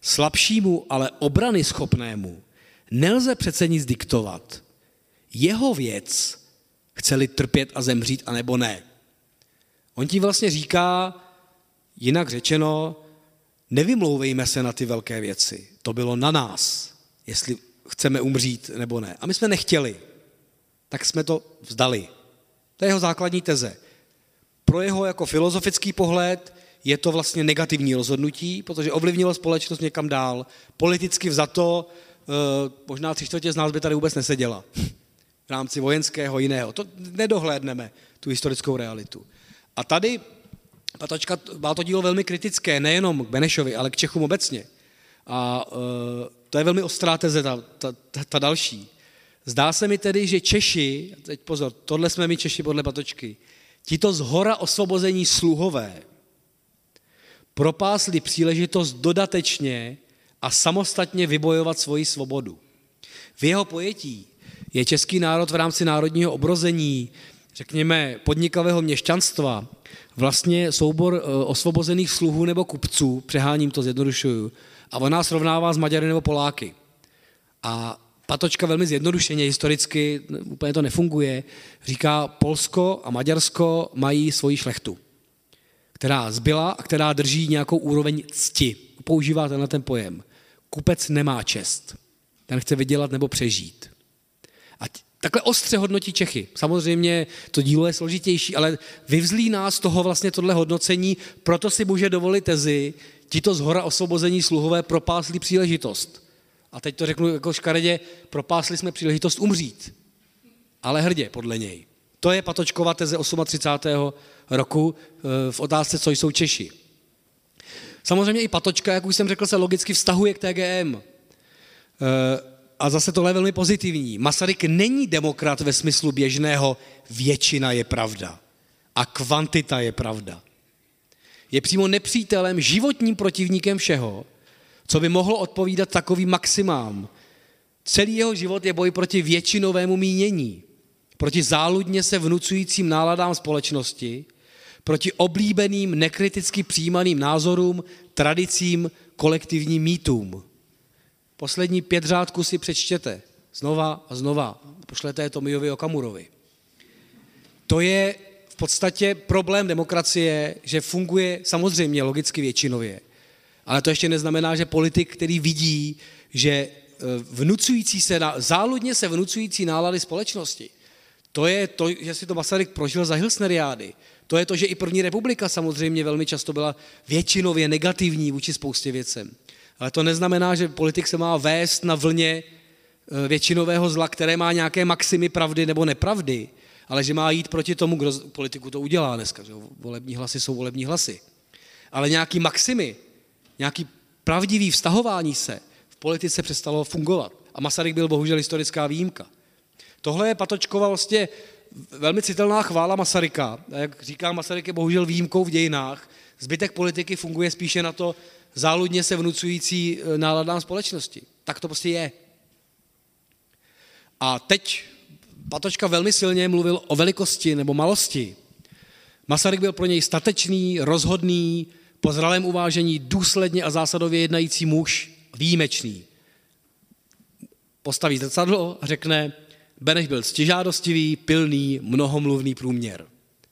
Slabšímu, ale obrany schopnému nelze přece nic diktovat. Jeho věc, chceli trpět a zemřít, anebo ne. On ti vlastně říká, jinak řečeno, nevymlouvejme se na ty velké věci. To bylo na nás, jestli chceme umřít nebo ne. A my jsme nechtěli, tak jsme to vzdali. To je jeho základní teze. Pro jeho jako filozofický pohled je to vlastně negativní rozhodnutí, protože ovlivnilo společnost někam dál. Politicky vzato, eh, možná tři čtvrtě z nás by tady vůbec neseděla v rámci vojenského jiného. To nedohlédneme, tu historickou realitu. A tady Patočka má to dílo velmi kritické, nejenom k Benešovi, ale k Čechům obecně. A uh, to je velmi ostrá teze, ta, ta, ta, ta další. Zdá se mi tedy, že Češi, teď pozor, tohle jsme my Češi podle Patočky, tito z hora osvobození sluhové propásli příležitost dodatečně a samostatně vybojovat svoji svobodu. V jeho pojetí je český národ v rámci národního obrození, řekněme, podnikavého měšťanstva, vlastně soubor eh, osvobozených sluhů nebo kupců, přeháním to, zjednodušuju, a on nás srovnává s Maďary nebo Poláky. A Patočka velmi zjednodušeně, historicky úplně to nefunguje, říká, Polsko a Maďarsko mají svoji šlechtu, která zbyla a která drží nějakou úroveň cti. Používá tenhle ten pojem. Kupec nemá čest. Ten chce vydělat nebo přežít. A takhle ostře hodnotí Čechy. Samozřejmě to dílo je složitější, ale vyvzlí nás toho vlastně tohle hodnocení, proto si může dovolit tezi, tito z hora osvobození sluhové propásli příležitost a teď to řeknu jako škaredě, propásli jsme příležitost umřít. Ale hrdě, podle něj. To je Patočkova teze 38. roku eh, v otázce, co jsou Češi. Samozřejmě i Patočka, jak už jsem řekl, se logicky vztahuje k TGM. Eh, a zase tohle je velmi pozitivní. Masaryk není demokrat ve smyslu běžného většina je pravda a kvantita je pravda. Je přímo nepřítelem, životním protivníkem všeho, co by mohlo odpovídat takovým maximám. Celý jeho život je boj proti většinovému mínění, proti záludně se vnucujícím náladám společnosti, proti oblíbeným, nekriticky přijímaným názorům, tradicím, kolektivním mýtům. Poslední pět řádků si přečtěte znova a znova. Pošlete je Tomiovi Okamurovi. To je v podstatě problém demokracie, že funguje samozřejmě logicky většinově, ale to ještě neznamená, že politik, který vidí, že e, vnucující se, záludně se vnucující nálady společnosti, to je to, že si to Masaryk prožil za Hilsneriády. To je to, že i první republika samozřejmě velmi často byla většinově negativní vůči spoustě věcem. Ale to neznamená, že politik se má vést na vlně e, většinového zla, které má nějaké maximy pravdy nebo nepravdy, ale že má jít proti tomu, kdo politiku to udělá dneska. Že volební hlasy jsou volební hlasy. Ale nějaký maximy, nějaký pravdivý vztahování se v politice přestalo fungovat. A Masaryk byl bohužel historická výjimka. Tohle je Patočkova vlastně velmi citelná chvála Masaryka. A jak říká Masaryk je bohužel výjimkou v dějinách. Zbytek politiky funguje spíše na to záludně se vnucující e, náladám společnosti. Tak to prostě je. A teď Patočka velmi silně mluvil o velikosti nebo malosti. Masaryk byl pro něj statečný, rozhodný, po zralém uvážení důsledně a zásadově jednající muž, výjimečný. Postaví zrcadlo a řekne, Beneš byl ctižádostivý, pilný, mnohomluvný průměr.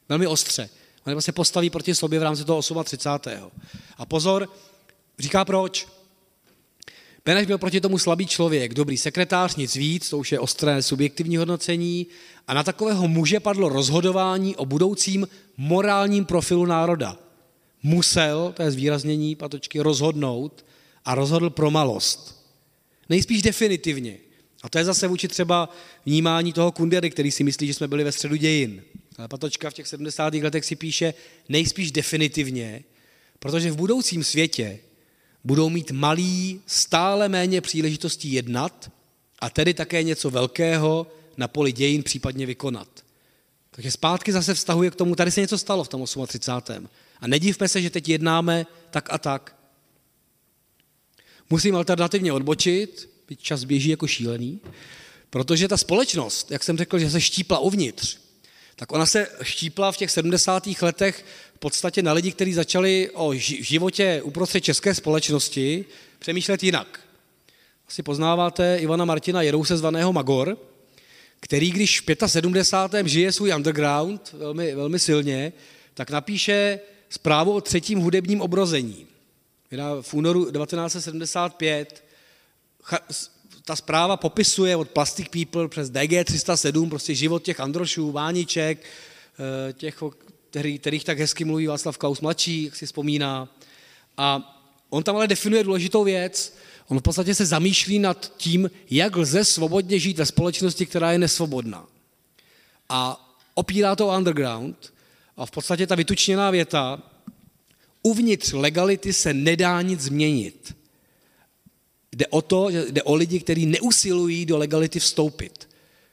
Velmi ostře. On se postaví proti sobě v rámci toho 38. A pozor, říká proč. Beneš byl proti tomu slabý člověk, dobrý sekretář, nic víc, to už je ostré subjektivní hodnocení, a na takového muže padlo rozhodování o budoucím morálním profilu národa. Musel, to je zvýraznění patočky, rozhodnout a rozhodl pro malost. Nejspíš definitivně. A to je zase vůči třeba vnímání toho Kundery, který si myslí, že jsme byli ve středu dějin. Ale Patočka v těch 70. letech si píše nejspíš definitivně, protože v budoucím světě budou mít malý stále méně příležitostí jednat a tedy také něco velkého na poli dějin případně vykonat. Takže zpátky zase vztahuje k tomu, tady se něco stalo v tom 38. A nedívme se, že teď jednáme tak a tak. Musím alternativně odbočit, byť čas běží jako šílený, protože ta společnost, jak jsem řekl, že se štípla uvnitř, tak ona se štípla v těch 70. letech v podstatě na lidi, kteří začali o životě uprostřed české společnosti přemýšlet jinak. Asi poznáváte Ivana Martina Jerouse zvaného Magor, který když v 75. žije svůj underground velmi, velmi silně, tak napíše zprávu o třetím hudebním obrození. V únoru 1975 ta zpráva popisuje od Plastic People přes DG 307 prostě život těch Androšů, Vániček, eh, těch, který, kterých tak hezky mluví Václav Klaus mladší, jak si vzpomíná. A on tam ale definuje důležitou věc. On v podstatě se zamýšlí nad tím, jak lze svobodně žít ve společnosti, která je nesvobodná. A opírá to underground a v podstatě ta vytučněná věta, uvnitř legality se nedá nic změnit. Jde o to, že jde o lidi, kteří neusilují do legality vstoupit.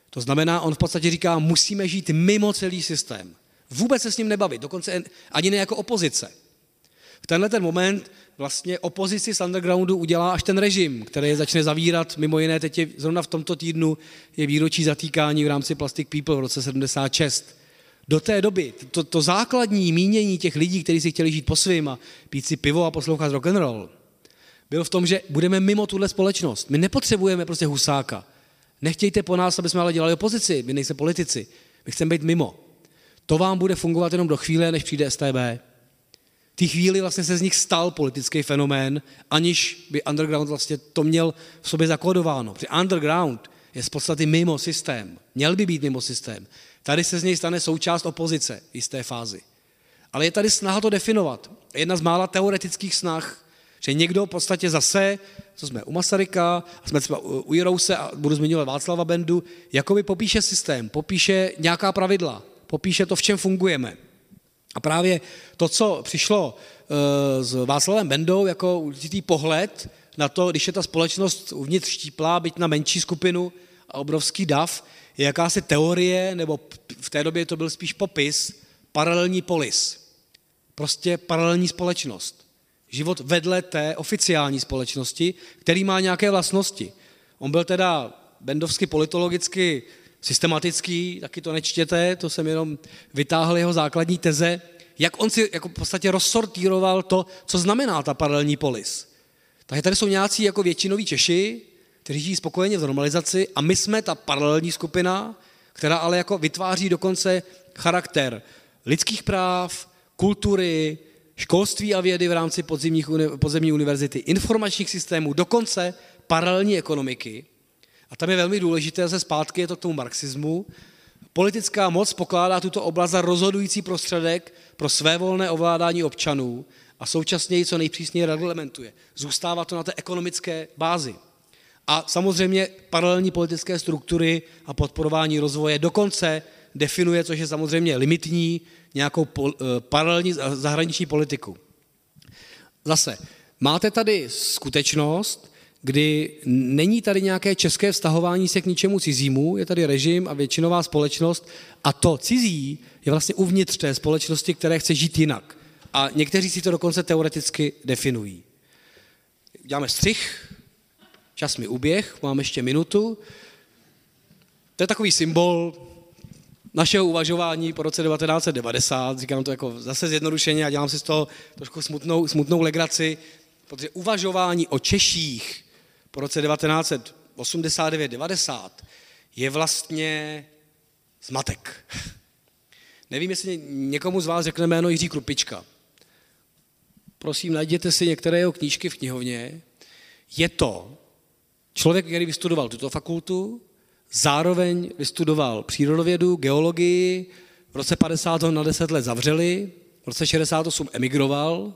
To znamená, on v podstatě říká, musíme žít mimo celý systém. Vůbec se s ním nebavit, dokonce ani ne jako opozice. V tenhle ten moment vlastně opozici z undergroundu udělá až ten režim, který je začne zavírat, mimo jiné teď je, zrovna v tomto týdnu je výročí zatýkání v rámci Plastic People v roce 76. Do té doby to, to základní mínění těch lidí, kteří si chtěli žít po svým a pít si pivo a poslouchat rock and roll, byl v tom, že budeme mimo tuhle společnost. My nepotřebujeme prostě husáka. Nechtějte po nás, aby jsme ale dělali opozici, my nejsme politici. My chceme být mimo. To vám bude fungovat jenom do chvíle, než přijde STB. V té chvíli vlastně se z nich stal politický fenomén, aniž by underground vlastně to měl v sobě zakódováno. Protože underground je z podstaty mimo systém. Měl by být mimo systém. Tady se z něj stane součást opozice v jisté fázi. Ale je tady snaha to definovat. Jedna z mála teoretických snah, že někdo v podstatě zase, co jsme u Masaryka, a jsme třeba u Jirouse a budu zmiňovat Václava Bendu, jakoby popíše systém, popíše nějaká pravidla, popíše to, v čem fungujeme. A právě to, co přišlo eh, s Václavem Bendou jako určitý pohled na to, když je ta společnost uvnitř štíplá, byť na menší skupinu a obrovský dav, je jakási teorie, nebo v té době to byl spíš popis, paralelní polis. Prostě paralelní společnost. Život vedle té oficiální společnosti, který má nějaké vlastnosti. On byl teda bendovsky politologicky systematický, taky to nečtěte, to jsem jenom vytáhl jeho základní teze, jak on si jako v podstatě rozsortíroval to, co znamená ta paralelní polis. Takže tady jsou nějací jako většinoví Češi, kteří žijí spokojeně v normalizaci a my jsme ta paralelní skupina, která ale jako vytváří dokonce charakter lidských práv, kultury, školství a vědy v rámci podzimních, podzemní univerzity, informačních systémů, dokonce paralelní ekonomiky. A tam je velmi důležité, zase zpátky je to k tomu marxismu. Politická moc pokládá tuto oblast za rozhodující prostředek pro své volné ovládání občanů a současně ji co nejpřísněji reglementuje. Zůstává to na té ekonomické bázi. A samozřejmě paralelní politické struktury a podporování rozvoje dokonce definuje, což je samozřejmě limitní, nějakou pol, eh, paralelní zahraniční politiku. Zase, máte tady skutečnost, kdy není tady nějaké české vztahování se k ničemu cizímu, je tady režim a většinová společnost a to cizí je vlastně uvnitř té společnosti, které chce žít jinak. A někteří si to dokonce teoreticky definují. Děláme střih, čas mi uběh, mám ještě minutu. To je takový symbol našeho uvažování po roce 1990, říkám to jako zase zjednodušeně a dělám si z toho trošku smutnou, smutnou legraci, protože uvažování o Češích po roce 1989-90 je vlastně zmatek. Nevím, jestli někomu z vás řekne jméno Jiří Krupička. Prosím, najděte si některé jeho knížky v knihovně. Je to člověk, který vystudoval tuto fakultu, zároveň vystudoval přírodovědu, geologii, v roce 50 ho na 10 let zavřeli, v roce 68 emigroval,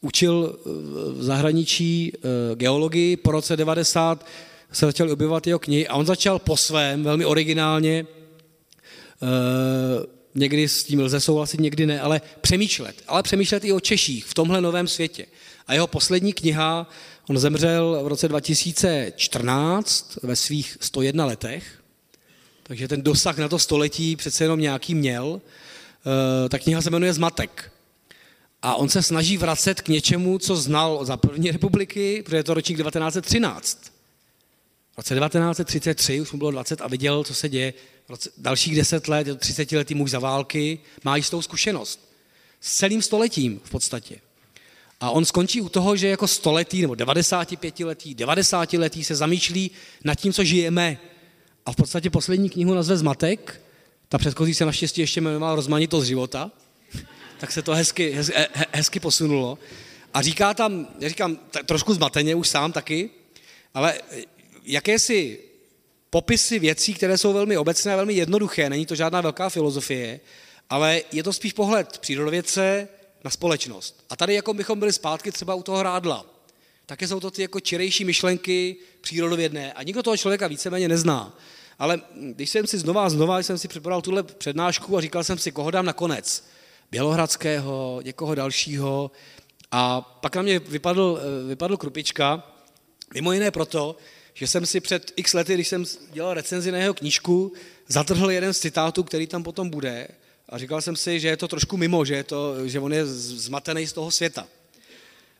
učil v zahraničí eh, geologii, po roce 90 se začal objevovat jeho knihy a on začal po svém, velmi originálně, eh, někdy s tím lze souhlasit, někdy ne, ale přemýšlet. Ale přemýšlet i o Češích v tomhle novém světě. A jeho poslední kniha, on zemřel v roce 2014 ve svých 101 letech, takže ten dosah na to století přece jenom nějaký měl. Eh, ta kniha se jmenuje Zmatek. A on se snaží vracet k něčemu, co znal za první republiky, protože je to ročník 1913. V roce 1933 už mu bylo 20 a viděl, co se děje. V roce, dalších 10 let, je to 30 letý muž za války, má jistou zkušenost. S celým stoletím v podstatě. A on skončí u toho, že jako stoletý nebo 95 letý, 90 letý se zamýšlí nad tím, co žijeme. A v podstatě poslední knihu nazve Zmatek, ta předchozí se naštěstí ještě jmenovala Rozmanitost života, tak se to hezky, hezky, hezky posunulo. A říká tam, já říkám trošku zmateně už sám taky, ale jakési popisy věcí, které jsou velmi obecné a velmi jednoduché, není to žádná velká filozofie, ale je to spíš pohled přírodovědce na společnost. A tady jako bychom byli zpátky třeba u toho hrádla. Také jsou to ty jako čirejší myšlenky přírodovědné a nikdo toho člověka víceméně nezná. Ale když jsem si znova a znova jsem si připravil tuhle přednášku a říkal jsem si, koho dám nakonec. Bělohradského, někoho dalšího. A pak na mě vypadl, eh, vypadl Krupička, mimo jiné proto, že jsem si před x lety, když jsem dělal recenzi na jeho knížku, zatrhl jeden z citátů, který tam potom bude a říkal jsem si, že je to trošku mimo, že, je to, že on je zmatený z toho světa.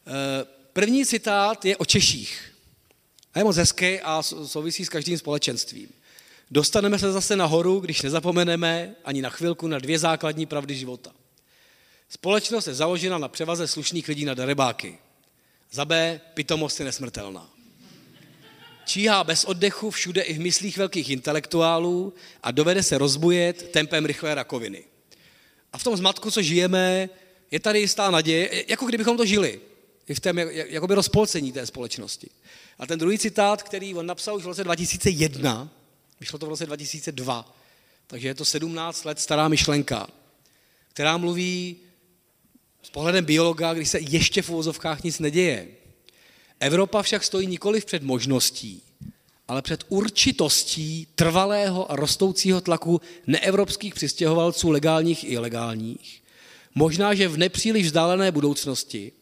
Eh, první citát je o Češích. A je moc hezký a souvisí s každým společenstvím. Dostaneme se zase nahoru, když nezapomeneme ani na chvilku na dvě základní pravdy života. Společnost je založena na převaze slušných lidí na darebáky. Za B, pitomost je nesmrtelná. Číhá bez oddechu všude i v myslích velkých intelektuálů a dovede se rozbujet tempem rychlé rakoviny. A v tom zmatku, co žijeme, je tady jistá naděje, jako kdybychom to žili. V tom jakoby rozpolcení té společnosti. A ten druhý citát, který on napsal už v roce 2001, vyšlo to v roce 2002, takže je to 17 let stará myšlenka, která mluví s pohledem biologa, když se ještě v uvozovkách nic neděje. Evropa však stojí nikoli před možností, ale před určitostí trvalého a rostoucího tlaku neevropských přistěhovalců legálních i ilegálních. Možná, že v nepříliš vzdálené budoucnosti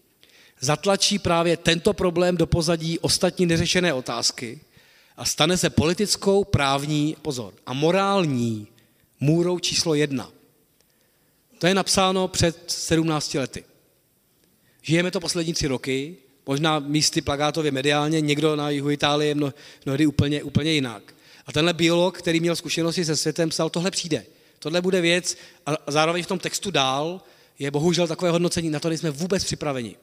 zatlačí právě tento problém do pozadí ostatní neřešené otázky a stane se politickou, právní, pozor, a morální můrou číslo jedna. To je napsáno před 17 lety. Žijeme to poslední tři roky, možná místy plagátově mediálně, někdo na jihu Itálie mno, mnohdy úplně, úplně jinak. A tenhle biolog, který měl zkušenosti se světem, psal, tohle přijde. Tohle bude věc a zároveň v tom textu dál je bohužel takové hodnocení, na to nejsme vůbec připraveni.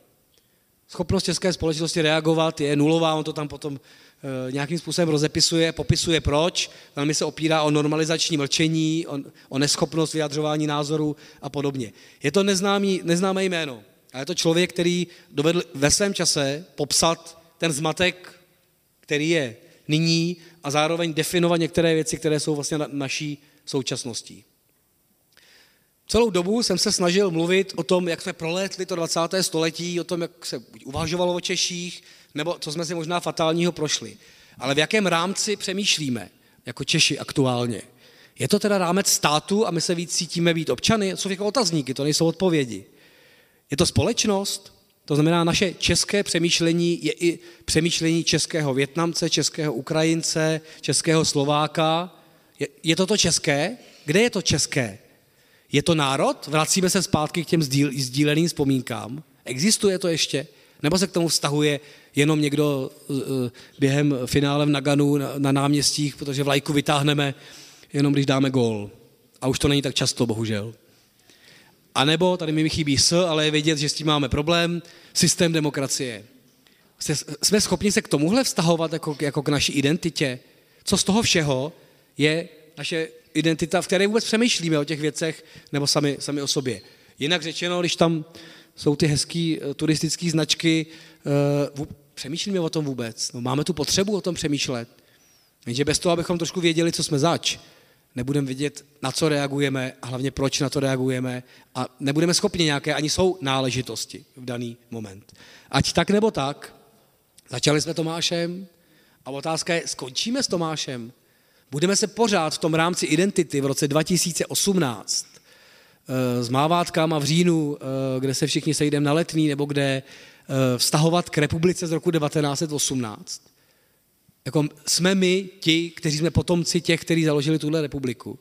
Schopnost české společnosti reagovat je nulová, on to tam potom e, nějakým způsobem rozepisuje, popisuje proč, velmi se opírá o normalizační mlčení, o, o neschopnost vyjadřování názorů a podobně. Je to neznámý, neznámé jméno, a je to člověk, který dovedl ve svém čase popsat ten zmatek, který je nyní a zároveň definovat některé věci, které jsou vlastně na naší současností. Celou dobu jsem se snažil mluvit o tom, jak jsme prolétli to 20. století, o tom, jak se uvažovalo o Češích, nebo co jsme si možná fatálního prošli. Ale v jakém rámci přemýšlíme jako Češi aktuálně? Je to teda rámec státu a my se víc cítíme být občany? Jsou jako otazníky, to nejsou odpovědi. Je to společnost, to znamená, naše české přemýšlení je i přemýšlení českého Větnamce, českého Ukrajince, českého Slováka. Je, je to to české? Kde je to české? Je to národ? Vracíme se zpátky k těm sdíl, sdíleným vzpomínkám. Existuje to ještě? Nebo se k tomu vztahuje jenom někdo během finále v Naganu na, na náměstích, protože vlajku vytáhneme jenom když dáme gól. A už to není tak často, bohužel. A nebo, tady mi chybí s, ale je vědět, že s tím máme problém, systém demokracie. Jsme schopni se k tomuhle vztahovat jako, jako k naší identitě? Co z toho všeho je naše identita, v které vůbec přemýšlíme o těch věcech, nebo sami, sami o sobě? Jinak řečeno, když tam jsou ty hezké eh, turistické značky, uh, přemýšlíme o tom vůbec? No, máme tu potřebu o tom přemýšlet. Jenže bez toho, abychom trošku věděli, co jsme zač, nebudeme vidět, na co reagujeme a hlavně proč na to reagujeme a nebudeme schopni nějaké, ani jsou náležitosti v daný moment. Ať tak nebo tak, začali jsme Tomášem a otázka je, skončíme s Tomášem? Budeme se pořád v tom rámci identity v roce 2018 eh, s mávátkama v říjnu, eh, kde se všichni sejdeme na letný, nebo kde eh, vztahovat k republice z roku 1918? Jako jsme my ti, kteří jsme potomci těch, kteří založili tuhle republiku.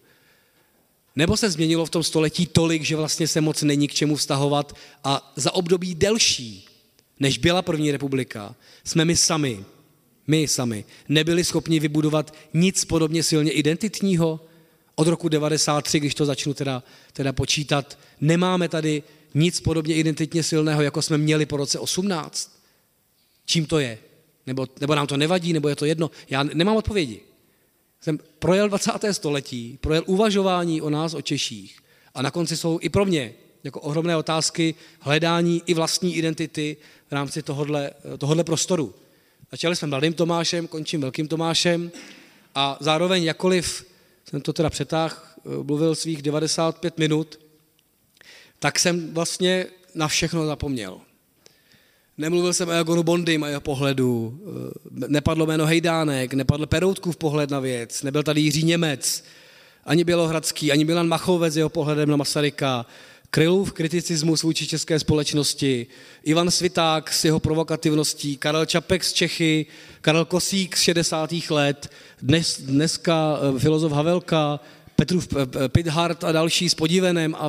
Nebo se změnilo v tom století tolik, že vlastně se moc není k čemu vztahovat a za období delší, než byla první republika, jsme my sami, my sami, nebyli schopni vybudovat nic podobně silně identitního. Od roku 93, když to začnu teda, teda počítat, nemáme tady nic podobně identitně silného, jako jsme měli po roce 18. Čím to je? Nebo, nebo nám to nevadí, nebo je to jedno. Já nemám odpovědi. Jsem projel 20. století, projel uvažování o nás, o Češích. A na konci jsou i pro mě jako ohromné otázky hledání i vlastní identity v rámci tohohle, tohohle prostoru. Začali jsme mladým Tomášem, končím velkým Tomášem a zároveň jakkoliv jsem to teda přetáhl, mluvil svých 95 minut, tak jsem vlastně na všechno zapomněl. Nemluvil jsem o Jagonu Bondym a jeho pohledu, eh, nepadlo jméno Hejdánek, nepadl Peroutkův pohled na věc, nebyl tady Jiří Němec, ani Bělohradský, ani Milan Machovec jeho pohledem na Masaryka, Krylův kriticismus vůči české společnosti, Ivan Sviták s jeho provokativností, Karel Čapek z Čechy, Karel Kosík z 60. let, dnes, dneska eh, filozof Havelka, Petrův eh, Pithart a další s podivenem a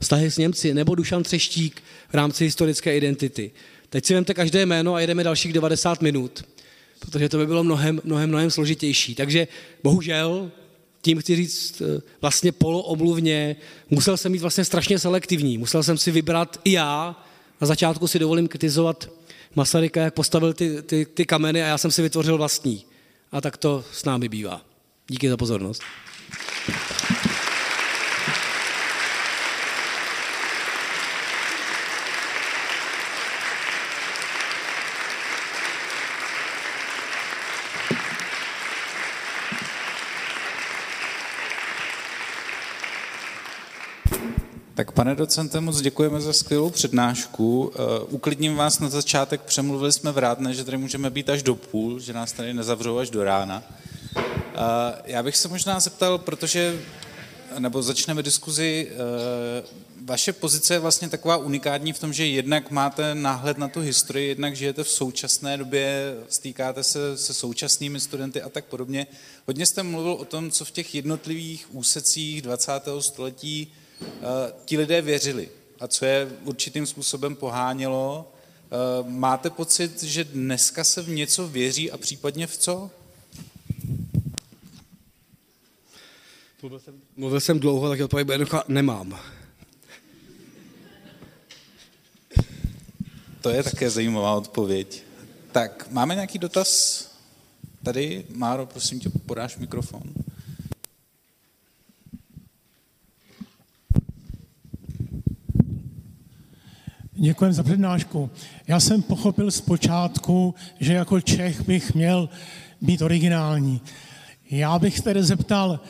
vztahy s Němci, nebo Dušan Třeštík v rámci historické identity. Teď si vemte každé jméno a jedeme dalších 90 minut, protože to by bylo mnohem, mnohem, mnohem složitější. Takže bohužel, tím chci říct eh, vlastně poloomluvně, musel jsem být vlastně strašně selektivní. Musel jsem si vybrat i já, na začátku si dovolím kritizovat Masaryka, jak postavil ty, ty, ty kameny a já jsem si vytvořil vlastní. A tak to s námi bývá. Díky za pozornost. Tak pane docente, moc děkujeme za skvělou přednášku. Uh, uklidním vás na začátek, přemluvili jsme v Rádne, že tady můžeme být až do půl, že nás tady nezavřou až do rána. Uh, já bych se možná zeptal, protože, nebo začneme diskuzi, uh, vaše pozice je vlastně taková unikátní v tom, že jednak máte náhled na tu historii, jednak žijete v současné době, stýkáte se se současnými studenty a tak podobně. Hodně jste mluvil o tom, co v těch jednotlivých úsecích 20. století Eh, ti lidé věřili a co je určitým způsobem pohánělo. Eh, máte pocit, že dneska se v něco věří a případně v co? Mluvil jsem, mluvil jsem dlouho, tak odpověď bude jednoduchá, nemám. To je také zajímavá odpověď. Tak, máme nějaký dotaz? Tady, Máro, prosím tě, podáš mikrofon. Děkuji za přednášku. Já jsem pochopil zpočátku, že jako Čech bych měl být originální. Já bych tedy zeptal,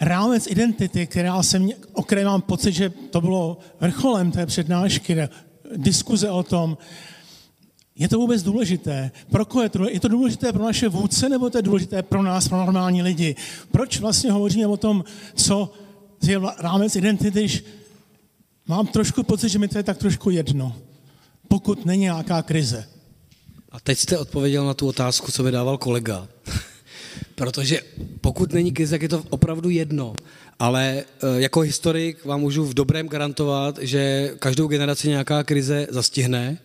rámec identity, která jsem, o které mám pocit, že to bylo vrcholem té přednášky, diskuze o tom, je to vůbec důležité? Pro koho je to? Je to důležité pro naše vůdce, nebo to je důležité pro nás, pro normální lidi? Proč vlastně hovoříme o tom, co je rámec identity, když Mám trošku pocit, že mi to je tak trošku jedno, pokud není nějaká krize. A teď jste odpověděl na tu otázku, co mi dával kolega. Protože pokud není krize, tak je to opravdu jedno. Ale eh, jako historik vám můžu v dobrém garantovat, že každou generaci nějaká krize zastihne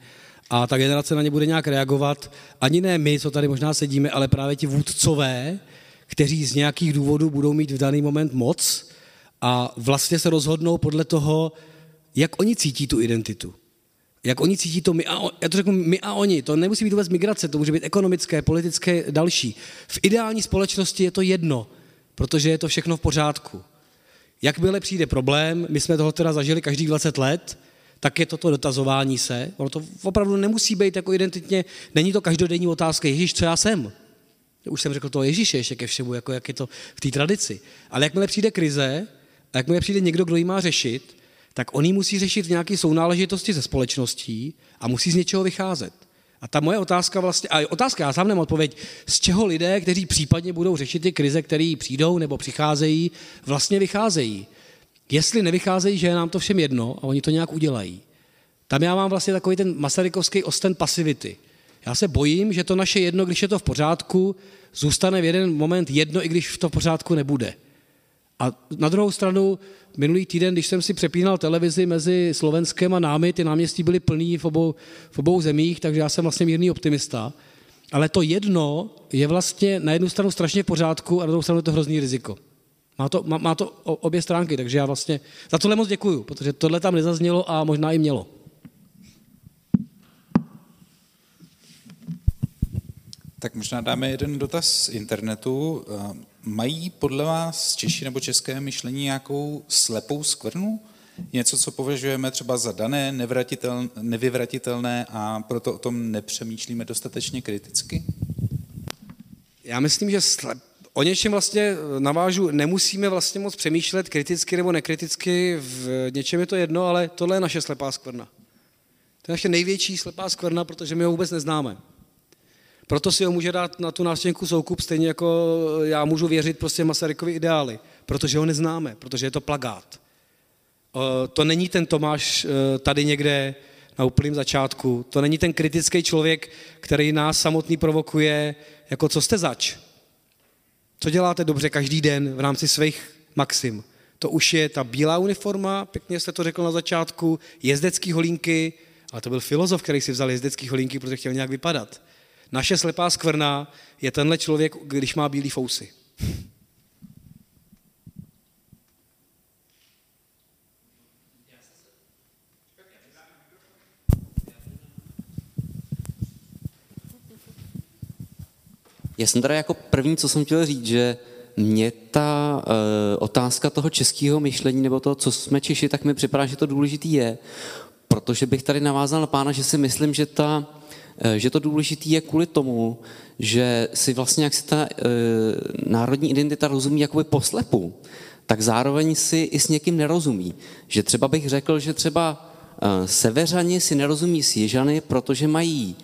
a ta generace na ně bude nějak reagovat. Ani ne my, co tady možná sedíme, ale právě ti vůdcové, kteří z nějakých důvodů budou mít v daný moment moc a vlastně se rozhodnou podle toho, jak oni cítí tu identitu. Jak oni cítí to my a on, já to řeknu my a oni, to nemusí být vůbec migrace, to může být ekonomické, politické, další. V ideální společnosti je to jedno, protože je to všechno v pořádku. Jakmile přijde problém, my jsme toho teda zažili každých 20 let, tak je toto dotazování se. Ono to opravdu nemusí být jako identitně, není to každodenní otázka, Ježíš, co já jsem? Už jsem řekl to Ježíše ještě ke všemu, jako jak je to v té tradici. Ale jakmile přijde krize, a jakmile přijde někdo, kdo ji má řešit, tak on ji musí řešit nějaké sounáležitosti ze společností a musí z něčeho vycházet. A ta moje otázka vlastně, a otázka, já sám nemám odpověď, z čeho lidé, kteří případně budou řešit ty krize, které přijdou nebo přicházejí, vlastně vycházejí. Jestli nevycházejí, že je nám to všem jedno a oni to nějak udělají. Tam já mám vlastně takový ten masarykovský osten pasivity. Já se bojím, že to naše jedno, když je to v pořádku, zůstane v jeden moment jedno, i když to v pořádku nebude. A na druhou stranu, minulý týden, když jsem si přepínal televizi mezi Slovenskem a námi, ty náměstí byly plný v obou, v obou zemích, takže já jsem vlastně mírný optimista. Ale to jedno je vlastně na jednu stranu strašně v pořádku a na druhou stranu je to hrozný riziko. Má to, má, má to obě stránky, takže já vlastně za tohle moc děkuju, protože tohle tam nezaznělo a možná i mělo. Tak možná dáme jeden dotaz z internetu. Eh, mají podle vás Češi nebo české myšlení nějakou slepou skvrnu? Něco, co považujeme třeba za dané, nevyvratitelné a proto o tom nepřemýšlíme dostatečně kriticky? Já myslím, že slep, o něčem vlastně navážu, nemusíme vlastně moc přemýšlet kriticky nebo nekriticky, v něčem je to jedno, ale tohle je naše slepá skvrna. To je naše největší slepá skvrna, protože my ho vůbec neznáme. Proto si ho může dát na tu nástěnku soukup, stejně jako já můžu věřit prostě Masarykovi ideály, protože ho neznáme, protože je to plagát. Eh, to není ten Tomáš eh, tady někde na úplném začátku, to není ten kritický člověk, který nás samotný provokuje, jako co jste zač. Co děláte dobře každý den v rámci svých maxim. To už je ta bílá uniforma, pěkně jste to řekl na začátku, jezdecký holínky, ale to byl filozof, který si vzal jezdecký holínky, protože chtěl nějak vypadat. Naše slepá skvrna je tenhle člověk, když má bílý fousy. Já jsem teda jako první, co jsem chtěl říct, že mě ta uh, otázka toho českého myšlení nebo toho, co jsme Češi, tak mi připadá, že to důležitý je, protože bych tady navázal na pána, že si myslím, že ta že to důležité je kvůli tomu, že si vlastně, jak si ta e, národní identita rozumí jakoby poslepu, tak zároveň si i s někým nerozumí. Že třeba bych řekl, že třeba e, severani si nerozumí s jižany, protože mají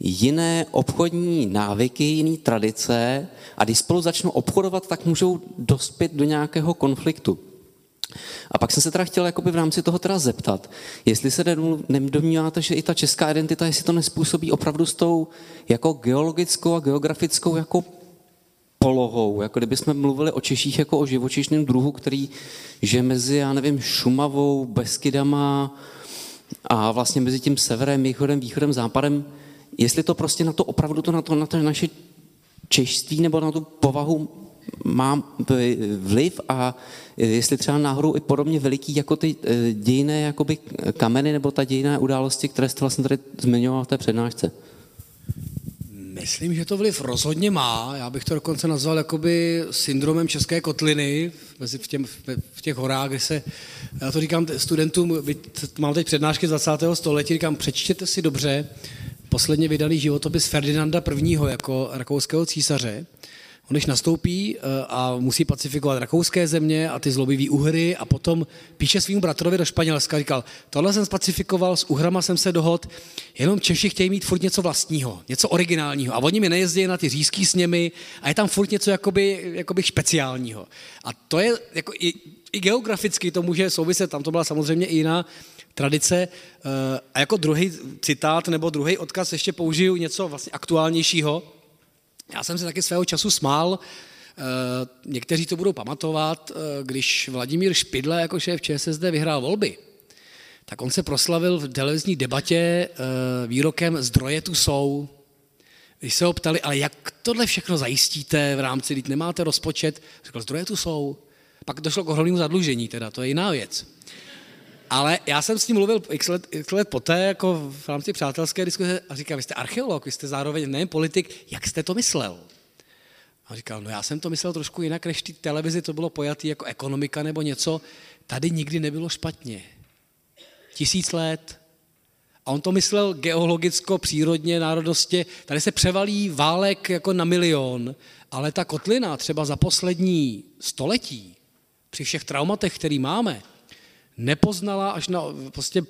jiné obchodní návyky, jiné tradice a když spolu začnou obchodovat, tak můžou dospět do nějakého konfliktu. A pak jsem se teda chtěl jakoby v rámci toho teda zeptat, jestli se nedomníváte, že i ta česká identita, jestli to nespůsobí opravdu s tou jako geologickou a geografickou jako polohou, jako kdyby jsme mluvili o Češích jako o živočišném druhu, který žije mezi, já nevím, Šumavou, Beskydama a vlastně mezi tím severem, východem, východem, západem, jestli to prostě na to opravdu to na to, na to naše češství nebo na tu povahu má vliv a jestli třeba náhodou i podobně veliký jako ty eh, dějné jakoby kameny nebo ta dějné události, které jste vlastně tady zmiňoval v té přednášce. Myslím, že to vliv rozhodně má. Já bych to dokonce nazval jakoby syndromem české kotliny v, těm, v těch horách, kde se, já to říkám studentům, mám teď přednášky z 20. století, říkám, přečtěte si dobře posledně vydaný životopis Ferdinanda I. jako rakouského císaře, On když nastoupí eh, a musí pacifikovat rakouské země a ty zlobivý Uhry a potom píše svým bratrovi do Španělska, říkal, tohle jsem spacifikoval, s Uhrama jsem se dohod, jenom Češi chtějí mít furt něco vlastního, něco originálního a oni mi nejezdí na ty řízký sněmy a je tam furt něco jakoby, jakoby speciálního. A to je, jako i, i geograficky to může souviset, tam to byla samozřejmě i jiná tradice. Eh, a jako druhý citát nebo druhý odkaz ještě použiju něco vlastně aktuálnějšího, já jsem se taky svého času smál, eh, někteří to budou pamatovat, eh, když Vladimír Špidle jako šéf ČSSD vyhrál volby, tak on se proslavil v televizní debatě e, výrokem zdroje tu jsou. Když se ho ptali, ale jak tohle všechno zajistíte v rámci, když nemáte rozpočet, řekl, zdroje tu jsou. Pak došlo k ohromnému zadlužení, teda, to je jiná věc. Ale já jsem s ním mluvil x let, x let poté, jako v rámci přátelské diskuse, a říkám, vy jste archeolog, vy jste zároveň nejen politik, jak jste to myslel? A říkal, no já jsem to myslel trošku jinak, než ty televizi to bylo pojatý jako ekonomika nebo něco. Tady nikdy nebylo špatně. Tisíc let. A on to myslel geologicko, přírodně, národostě. Tady se převalí válek jako na milion, ale ta kotlina třeba za poslední století, při všech traumatech, který máme, nepoznala až na prostě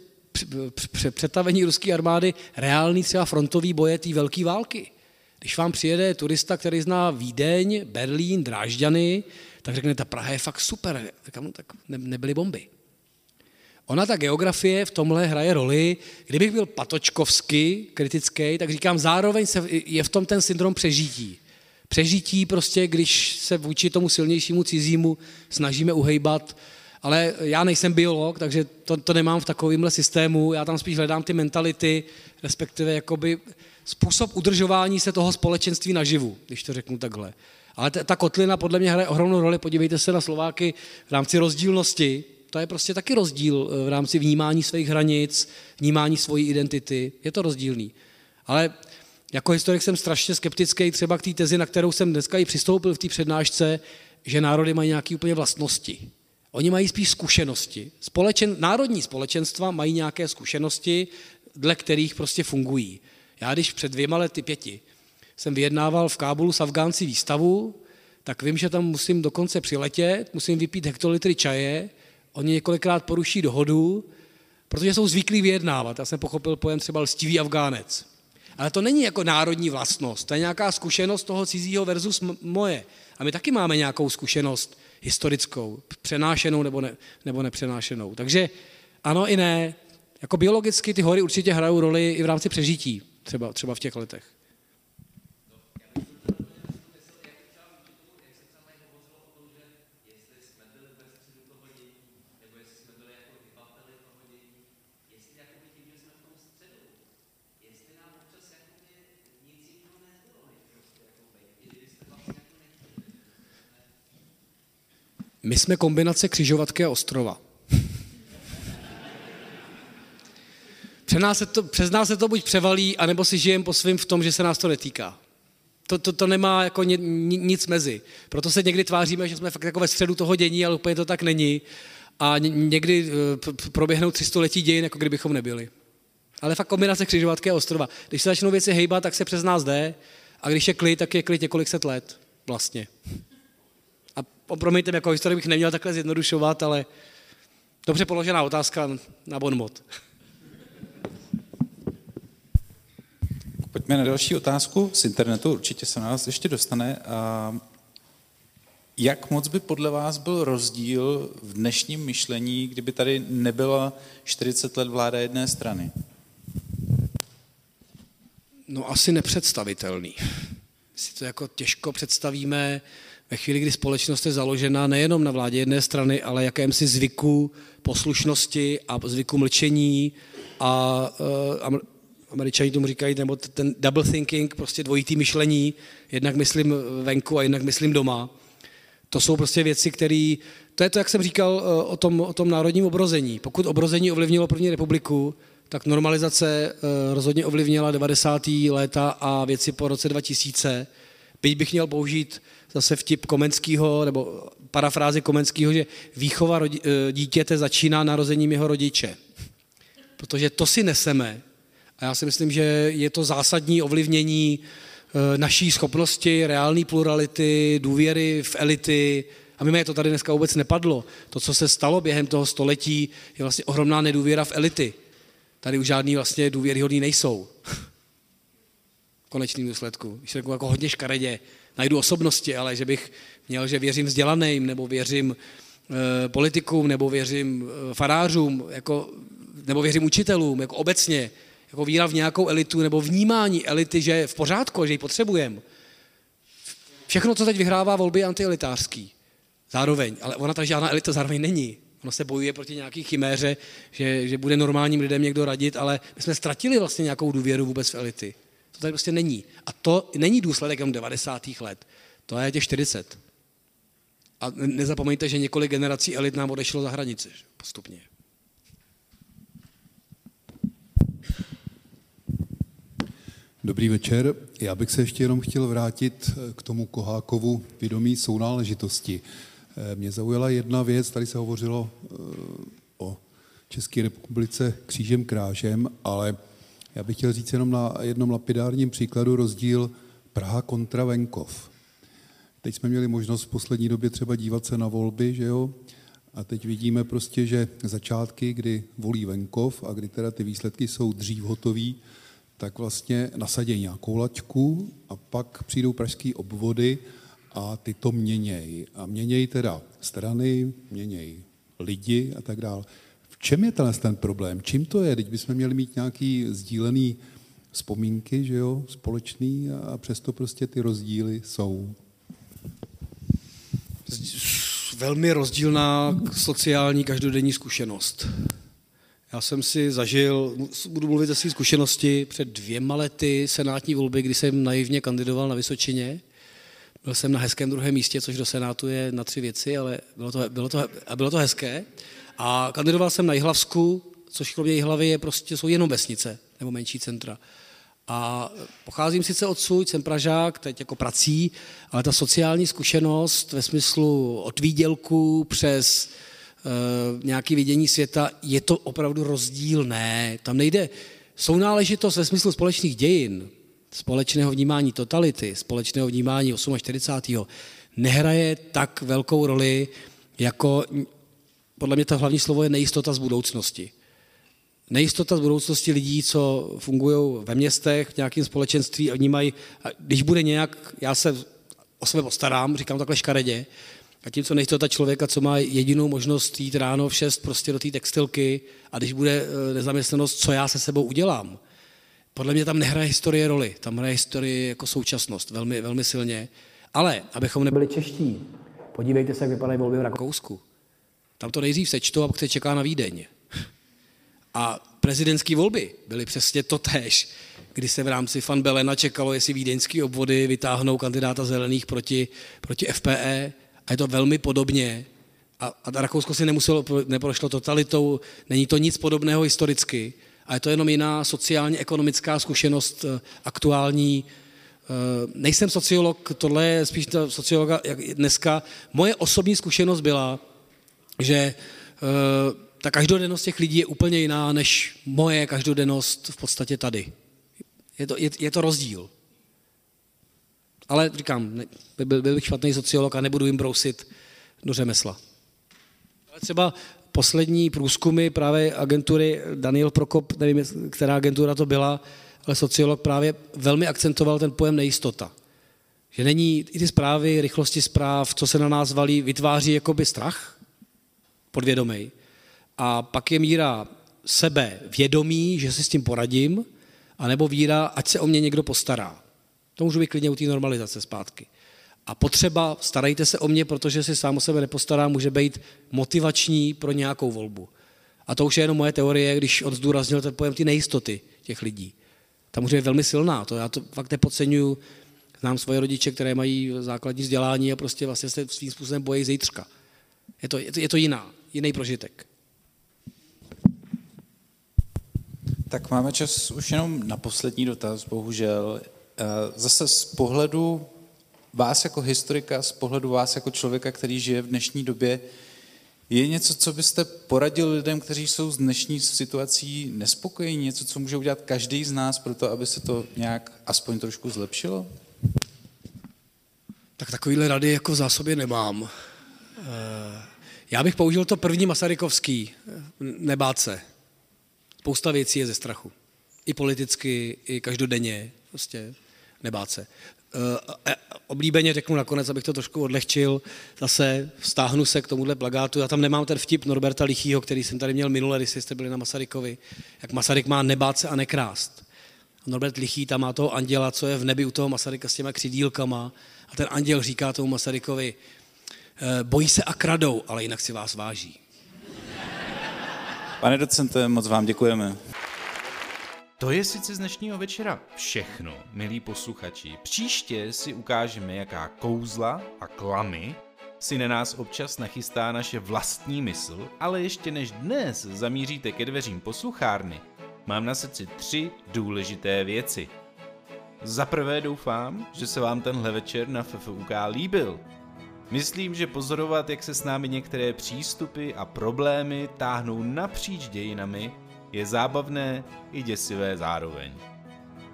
přetavení ruské armády reálný třeba frontový boje té velké války. Když vám přijede turista, který zná Vídeň, Berlín, Drážďany, tak řekne, ta Praha je fakt super. Tak, tak nebyly bomby. Ona, ta geografie v tomhle hraje roli. Kdybych byl patočkovsky kritický, tak říkám, zároveň se, je v tom ten syndrom přežití. Přežití prostě, když se vůči tomu silnějšímu cizímu snažíme uhejbat, ale já nejsem biolog, takže to, to nemám v takovémhle systému, já tam spíš hledám ty mentality, respektive jakoby způsob udržování se toho společenství naživu, když to řeknu takhle. Ale ta, ta kotlina podle mě hraje ohromnou roli, podívejte se na Slováky v rámci rozdílnosti, to je prostě taky rozdíl eh, v rámci vnímání svých hranic, vnímání svojí identity, je to rozdílný. Ale jako historik jsem strašně skeptický třeba k té tezi, na kterou jsem dneska i přistoupil v té přednášce, že národy mají nějaké úplně vlastnosti. Oni mají spíš zkušenosti. Společen, národní společenstva mají nějaké zkušenosti, dle kterých prostě fungují. Já když před dvěma lety, pěti, jsem vyjednával v Kábulu s Afgánci výstavu, tak vím, že tam musím dokonce přiletět, musím vypít hektolitry čaje, oni několikrát poruší dohodu, protože jsou zvyklí vyjednávat. Já jsem pochopil pojem třeba lstivý Afgánec. Ale to není jako národní vlastnost, to je nějaká zkušenost toho cizího versus moje. A my taky máme nějakou zkušenost historickou, přenášenou nebo, ne, nebo nepřenášenou. Takže ano i ne. Jako biologicky ty hory určitě hrajou roli i v rámci přežití, třeba, třeba v těch letech. My jsme kombinace křižovatky a ostrova. Přes nás, se to, přes nás se to buď převalí, anebo si žijeme po svým v tom, že se nás to netýká. To, to, to nemá jako ně, nic mezi. Proto se někdy tváříme, že jsme fakt jako ve středu toho dění, ale úplně to tak není. A někdy eh, proběhnou 300 letí dějin, jako kdybychom nebyli. Ale fakt kombinace křižovatky a ostrova. Když se začnou věci hejbat, tak se přes nás jde. A když je klid, tak je klid několik set let vlastně promiňte, jako historik bych neměl takhle zjednodušovat, ale dobře položená otázka na bonmot. Pojďme na další otázku z internetu, určitě se na nás ještě dostane. Jak moc by podle vás byl rozdíl v dnešním myšlení, kdyby tady nebyla 40 let vláda jedné strany? No asi nepředstavitelný. Si to jako těžko představíme ve chvíli, kdy společnost je založena nejenom na vládě jedné strany, ale jakémsi zvyku poslušnosti a zvyku mlčení a uh, američani tomu říkají, nebo ten double thinking, prostě dvojitý myšlení, jednak myslím venku a jednak myslím doma. To jsou prostě věci, které, to je to, jak jsem říkal uh, o tom, o tom národním obrození. Pokud obrození ovlivnilo první republiku, tak normalizace uh, rozhodně ovlivnila 90. léta a věci po roce 2000. Byť bych měl použít zase vtip Komenského, nebo parafrázi Komenského, že výchova eh, dítěte začíná narozením jeho rodiče. Protože to si neseme. A já si myslím, že je to zásadní ovlivnění eh, naší schopnosti, reální plurality, důvěry v elity. A mimo to tady dneska vůbec nepadlo. To, co se stalo během toho století, je vlastně ohromná nedůvěra v elity. Tady už žádný vlastně důvěryhodný nejsou. V konečným důsledku. Když jako hodně škaredě, najdu osobnosti, ale že bych měl, že věřím vzdělaným, nebo věřím e, politikům, nebo věřím e, farářům, jako, nebo věřím učitelům, jako obecně, jako víra v nějakou elitu, nebo vnímání elity, že je v pořádku, že ji potřebujeme. Všechno, co teď vyhrává volby, je antielitářský. Zároveň, ale ona ta žádná elita zároveň není. Ono se bojuje proti nějaký chiméře, že, že bude normálním lidem někdo radit, ale my jsme ztratili vlastně nějakou důvěru vůbec v elity. To tady prostě není. A to není důsledek jenom 90. let. To je těch 40. A nezapomeňte, že několik generací elit nám odešlo za hranice postupně. Dobrý večer. Já bych se ještě jenom chtěl vrátit k tomu Kohákovu vědomí sounáležitosti. Mě zaujala jedna věc, tady se hovořilo eh, o České republice křížem krážem, ale já bych chtěl říct jenom na jednom lapidárním příkladu rozdíl Praha kontra venkov. Teď jsme měli možnost v poslední době třeba dívat se na volby, že jo? A teď vidíme prostě, že začátky, kdy volí venkov a kdy teda ty výsledky jsou dřív hotový, tak vlastně nasadějí nějakou laťku a pak přijdou pražské obvody a ty to měnějí. A měnějí teda strany, měnějí lidi a tak dále. Čem je tenhle ten problém? Čím to je? Teď bychom měli mít nějaký sdílený vzpomínky, že jo, společný a přesto prostě ty rozdíly jsou. Velmi rozdílná sociální každodenní zkušenost. Já jsem si zažil, budu mluvit ze své zkušenosti, před dvěma lety senátní volby, kdy jsem naivně kandidoval na Vysočině. Byl jsem na hezkém druhém místě, což do Senátu je na tři věci, ale bylo to, bylo to, a bylo to hezké. A kandidoval jsem na Jihlavsku, což kromě Jihlavy je prostě, jsou jenom vesnice nebo menší centra. A pocházím sice odsud, jsem Pražák, teď jako prací, ale ta sociální zkušenost ve smyslu od výdělku přes uh, nějaké vidění světa, je to opravdu rozdílné. Tam nejde sounáležitost ve smyslu společných dějin, společného vnímání totality, společného vnímání 48. nehraje tak velkou roli, jako podle mě to hlavní slovo je nejistota z budoucnosti. Nejistota z budoucnosti lidí, co fungují ve městech, v nějakém společenství a vnímají, a když bude nějak, já se o sebe postarám, říkám takhle škaredě, a tím, co nejistota člověka, co má jedinou možnost jít ráno v šest prostě do té textilky a když bude eh, nezaměstnanost, co já se sebou udělám. Podle mě tam nehraje historie roli, tam hraje historie jako současnost velmi, velmi silně. Ale, abychom nebyli čeští, podívejte se, jak vypadají volby v Rakousku. Tam to nejdřív sečtou a pak se čeká na Vídeň. A prezidentské volby byly přesně to tež, kdy se v rámci Fan Belena čekalo, jestli vídeňské obvody vytáhnou kandidáta zelených proti, proti FPE. A je to velmi podobně. A, a Rakousko si nemuselo, neprošlo totalitou, není to nic podobného historicky. A je to jenom jiná sociálně ekonomická zkušenost eh, aktuální. Eh, nejsem sociolog, tohle je spíš ta sociologa jak dneska. Moje osobní zkušenost byla, že eh, ta každodennost těch lidí je úplně jiná než moje každodennost v podstatě tady. Je to, je, je to rozdíl. Ale říkám, ne, byl, byl bych špatný sociolog a nebudu jim brousit do řemesla. Ale třeba poslední průzkumy právě agentury Daniel Prokop, nevím, která agentura to byla, ale sociolog právě velmi akcentoval ten pojem nejistota. Že není i ty zprávy, rychlosti zpráv, co se na nás valí, vytváří jakoby strach podvědomý. A pak je míra sebe vědomí, že si s tím poradím, anebo víra, ať se o mě někdo postará. To můžu být klidně u té normalizace zpátky. A potřeba, starejte se o mě, protože si sám o sebe nepostarám, může být motivační pro nějakou volbu. A to už je jenom moje teorie, když on zdůraznil ten pojem ty nejistoty těch lidí. Ta může být velmi silná, to já to fakt nepodceňuju. Znám svoje rodiče, které mají základní vzdělání a prostě vlastně se svým způsobem bojí zítřka. Je to, je to, je to jiná, jiný prožitek. Tak máme čas už jenom na poslední dotaz, bohužel. Eh, zase z pohledu vás jako historika, z pohledu vás jako člověka, který žije v dnešní době, je něco, co byste poradil lidem, kteří jsou z dnešní situací nespokojení, něco, co může udělat každý z nás pro to, aby se to nějak aspoň trošku zlepšilo? Tak takovýhle rady jako v zásobě nemám. Já bych použil to první Masarykovský, eh, nebát se. Spousta věcí je ze strachu. I politicky, i každodenně. Prostě nebát se. Uh, oblíbeně řeknu nakonec, abych to trošku odlehčil, zase vztáhnu se k tomuhle plagátu. Já tam nemám ten vtip Norberta Lichýho, který jsem tady měl minule, když jste byli na Masarykovi, jak Masaryk má nebát se a nekrást. A Norbert Lichý tam má toho anděla, co je v nebi u toho Masaryka s těma křidílkama a ten anděl říká tomu Masarykovi, bojí se a kradou, ale jinak si vás váží. Pane docente, moc vám děkujeme. To je sice z dnešního večera všechno, milí posluchači. Příště si ukážeme, jaká kouzla a klamy si na nás občas nachystá naše vlastní mysl, ale ještě než dnes zamíříte ke dveřím posluchárny, mám na srdci tři důležité věci. Za prvé doufám, že se vám tenhle večer na FFUK líbil. Myslím, že pozorovat, jak se s námi některé přístupy a problémy táhnou napříč dějinami, je zábavné i děsivé zároveň.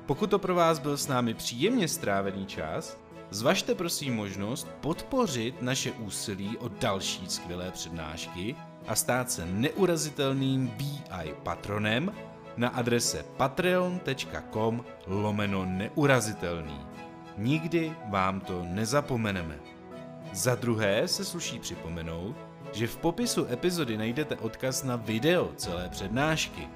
Pokud to pro vás byl s námi příjemně strávený čas, zvažte prosím možnost podpořit naše úsilí o další skvělé přednášky a stát se neurazitelným BI patronem na adrese patreon.com lomeno neurazitelný. Nikdy vám to nezapomeneme. Za druhé se sluší připomenout, že v popisu epizody najdete odkaz na video celé přednášky,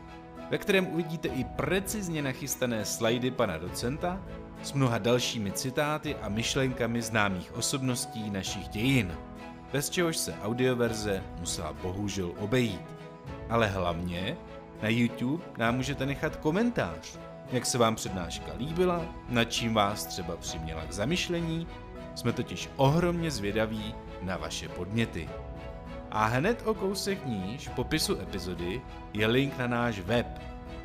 ve kterém uvidíte i precizně nachystané slajdy pana docenta s mnoha dalšími citáty a myšlenkami známých osobností našich dějin, bez čehož se audioverze musela bohužel obejít. Ale hlavně na YouTube nám můžete nechat komentář, jak se vám přednáška líbila, nad čím vás třeba přiměla k zamyšlení, jsme totiž ohromně zvědaví na vaše podněty. A hned o kousek níž v popisu epizody je link na náš web,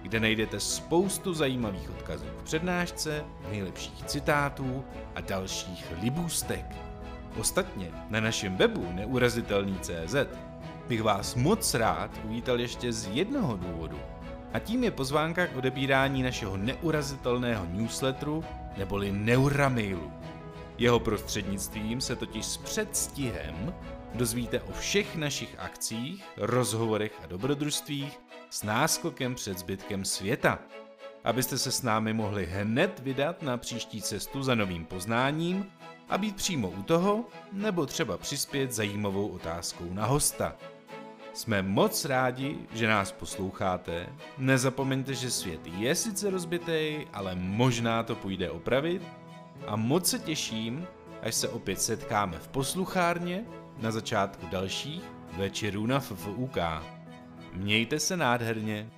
kde najdete spoustu zajímavých odkazů k přednášce, nejlepších citátů a dalších libůstek. Ostatně na našem webu neurazitelný.cz bych vás moc rád uvítal ještě z jednoho důvodu. A tím je pozvánka k odebírání našeho neurazitelného newsletteru neboli Neuramailu. Jeho prostřednictvím se totiž s předstihem dozvíte o všech našich akcích, rozhovorech a dobrodružstvích s náskokem před zbytkem světa. Abyste se s námi mohli hned vydat na příští cestu za novým poznáním a být přímo u toho, nebo třeba přispět zajímavou otázkou na hosta. Jsme moc rádi, že nás posloucháte. Nezapomeňte, že svět je sice rozbitý, ale možná to půjde opravit. A moc se těším, až se opět setkáme v posluchárně na začátku dalších večerů na FFUK. Mějte se nádherně.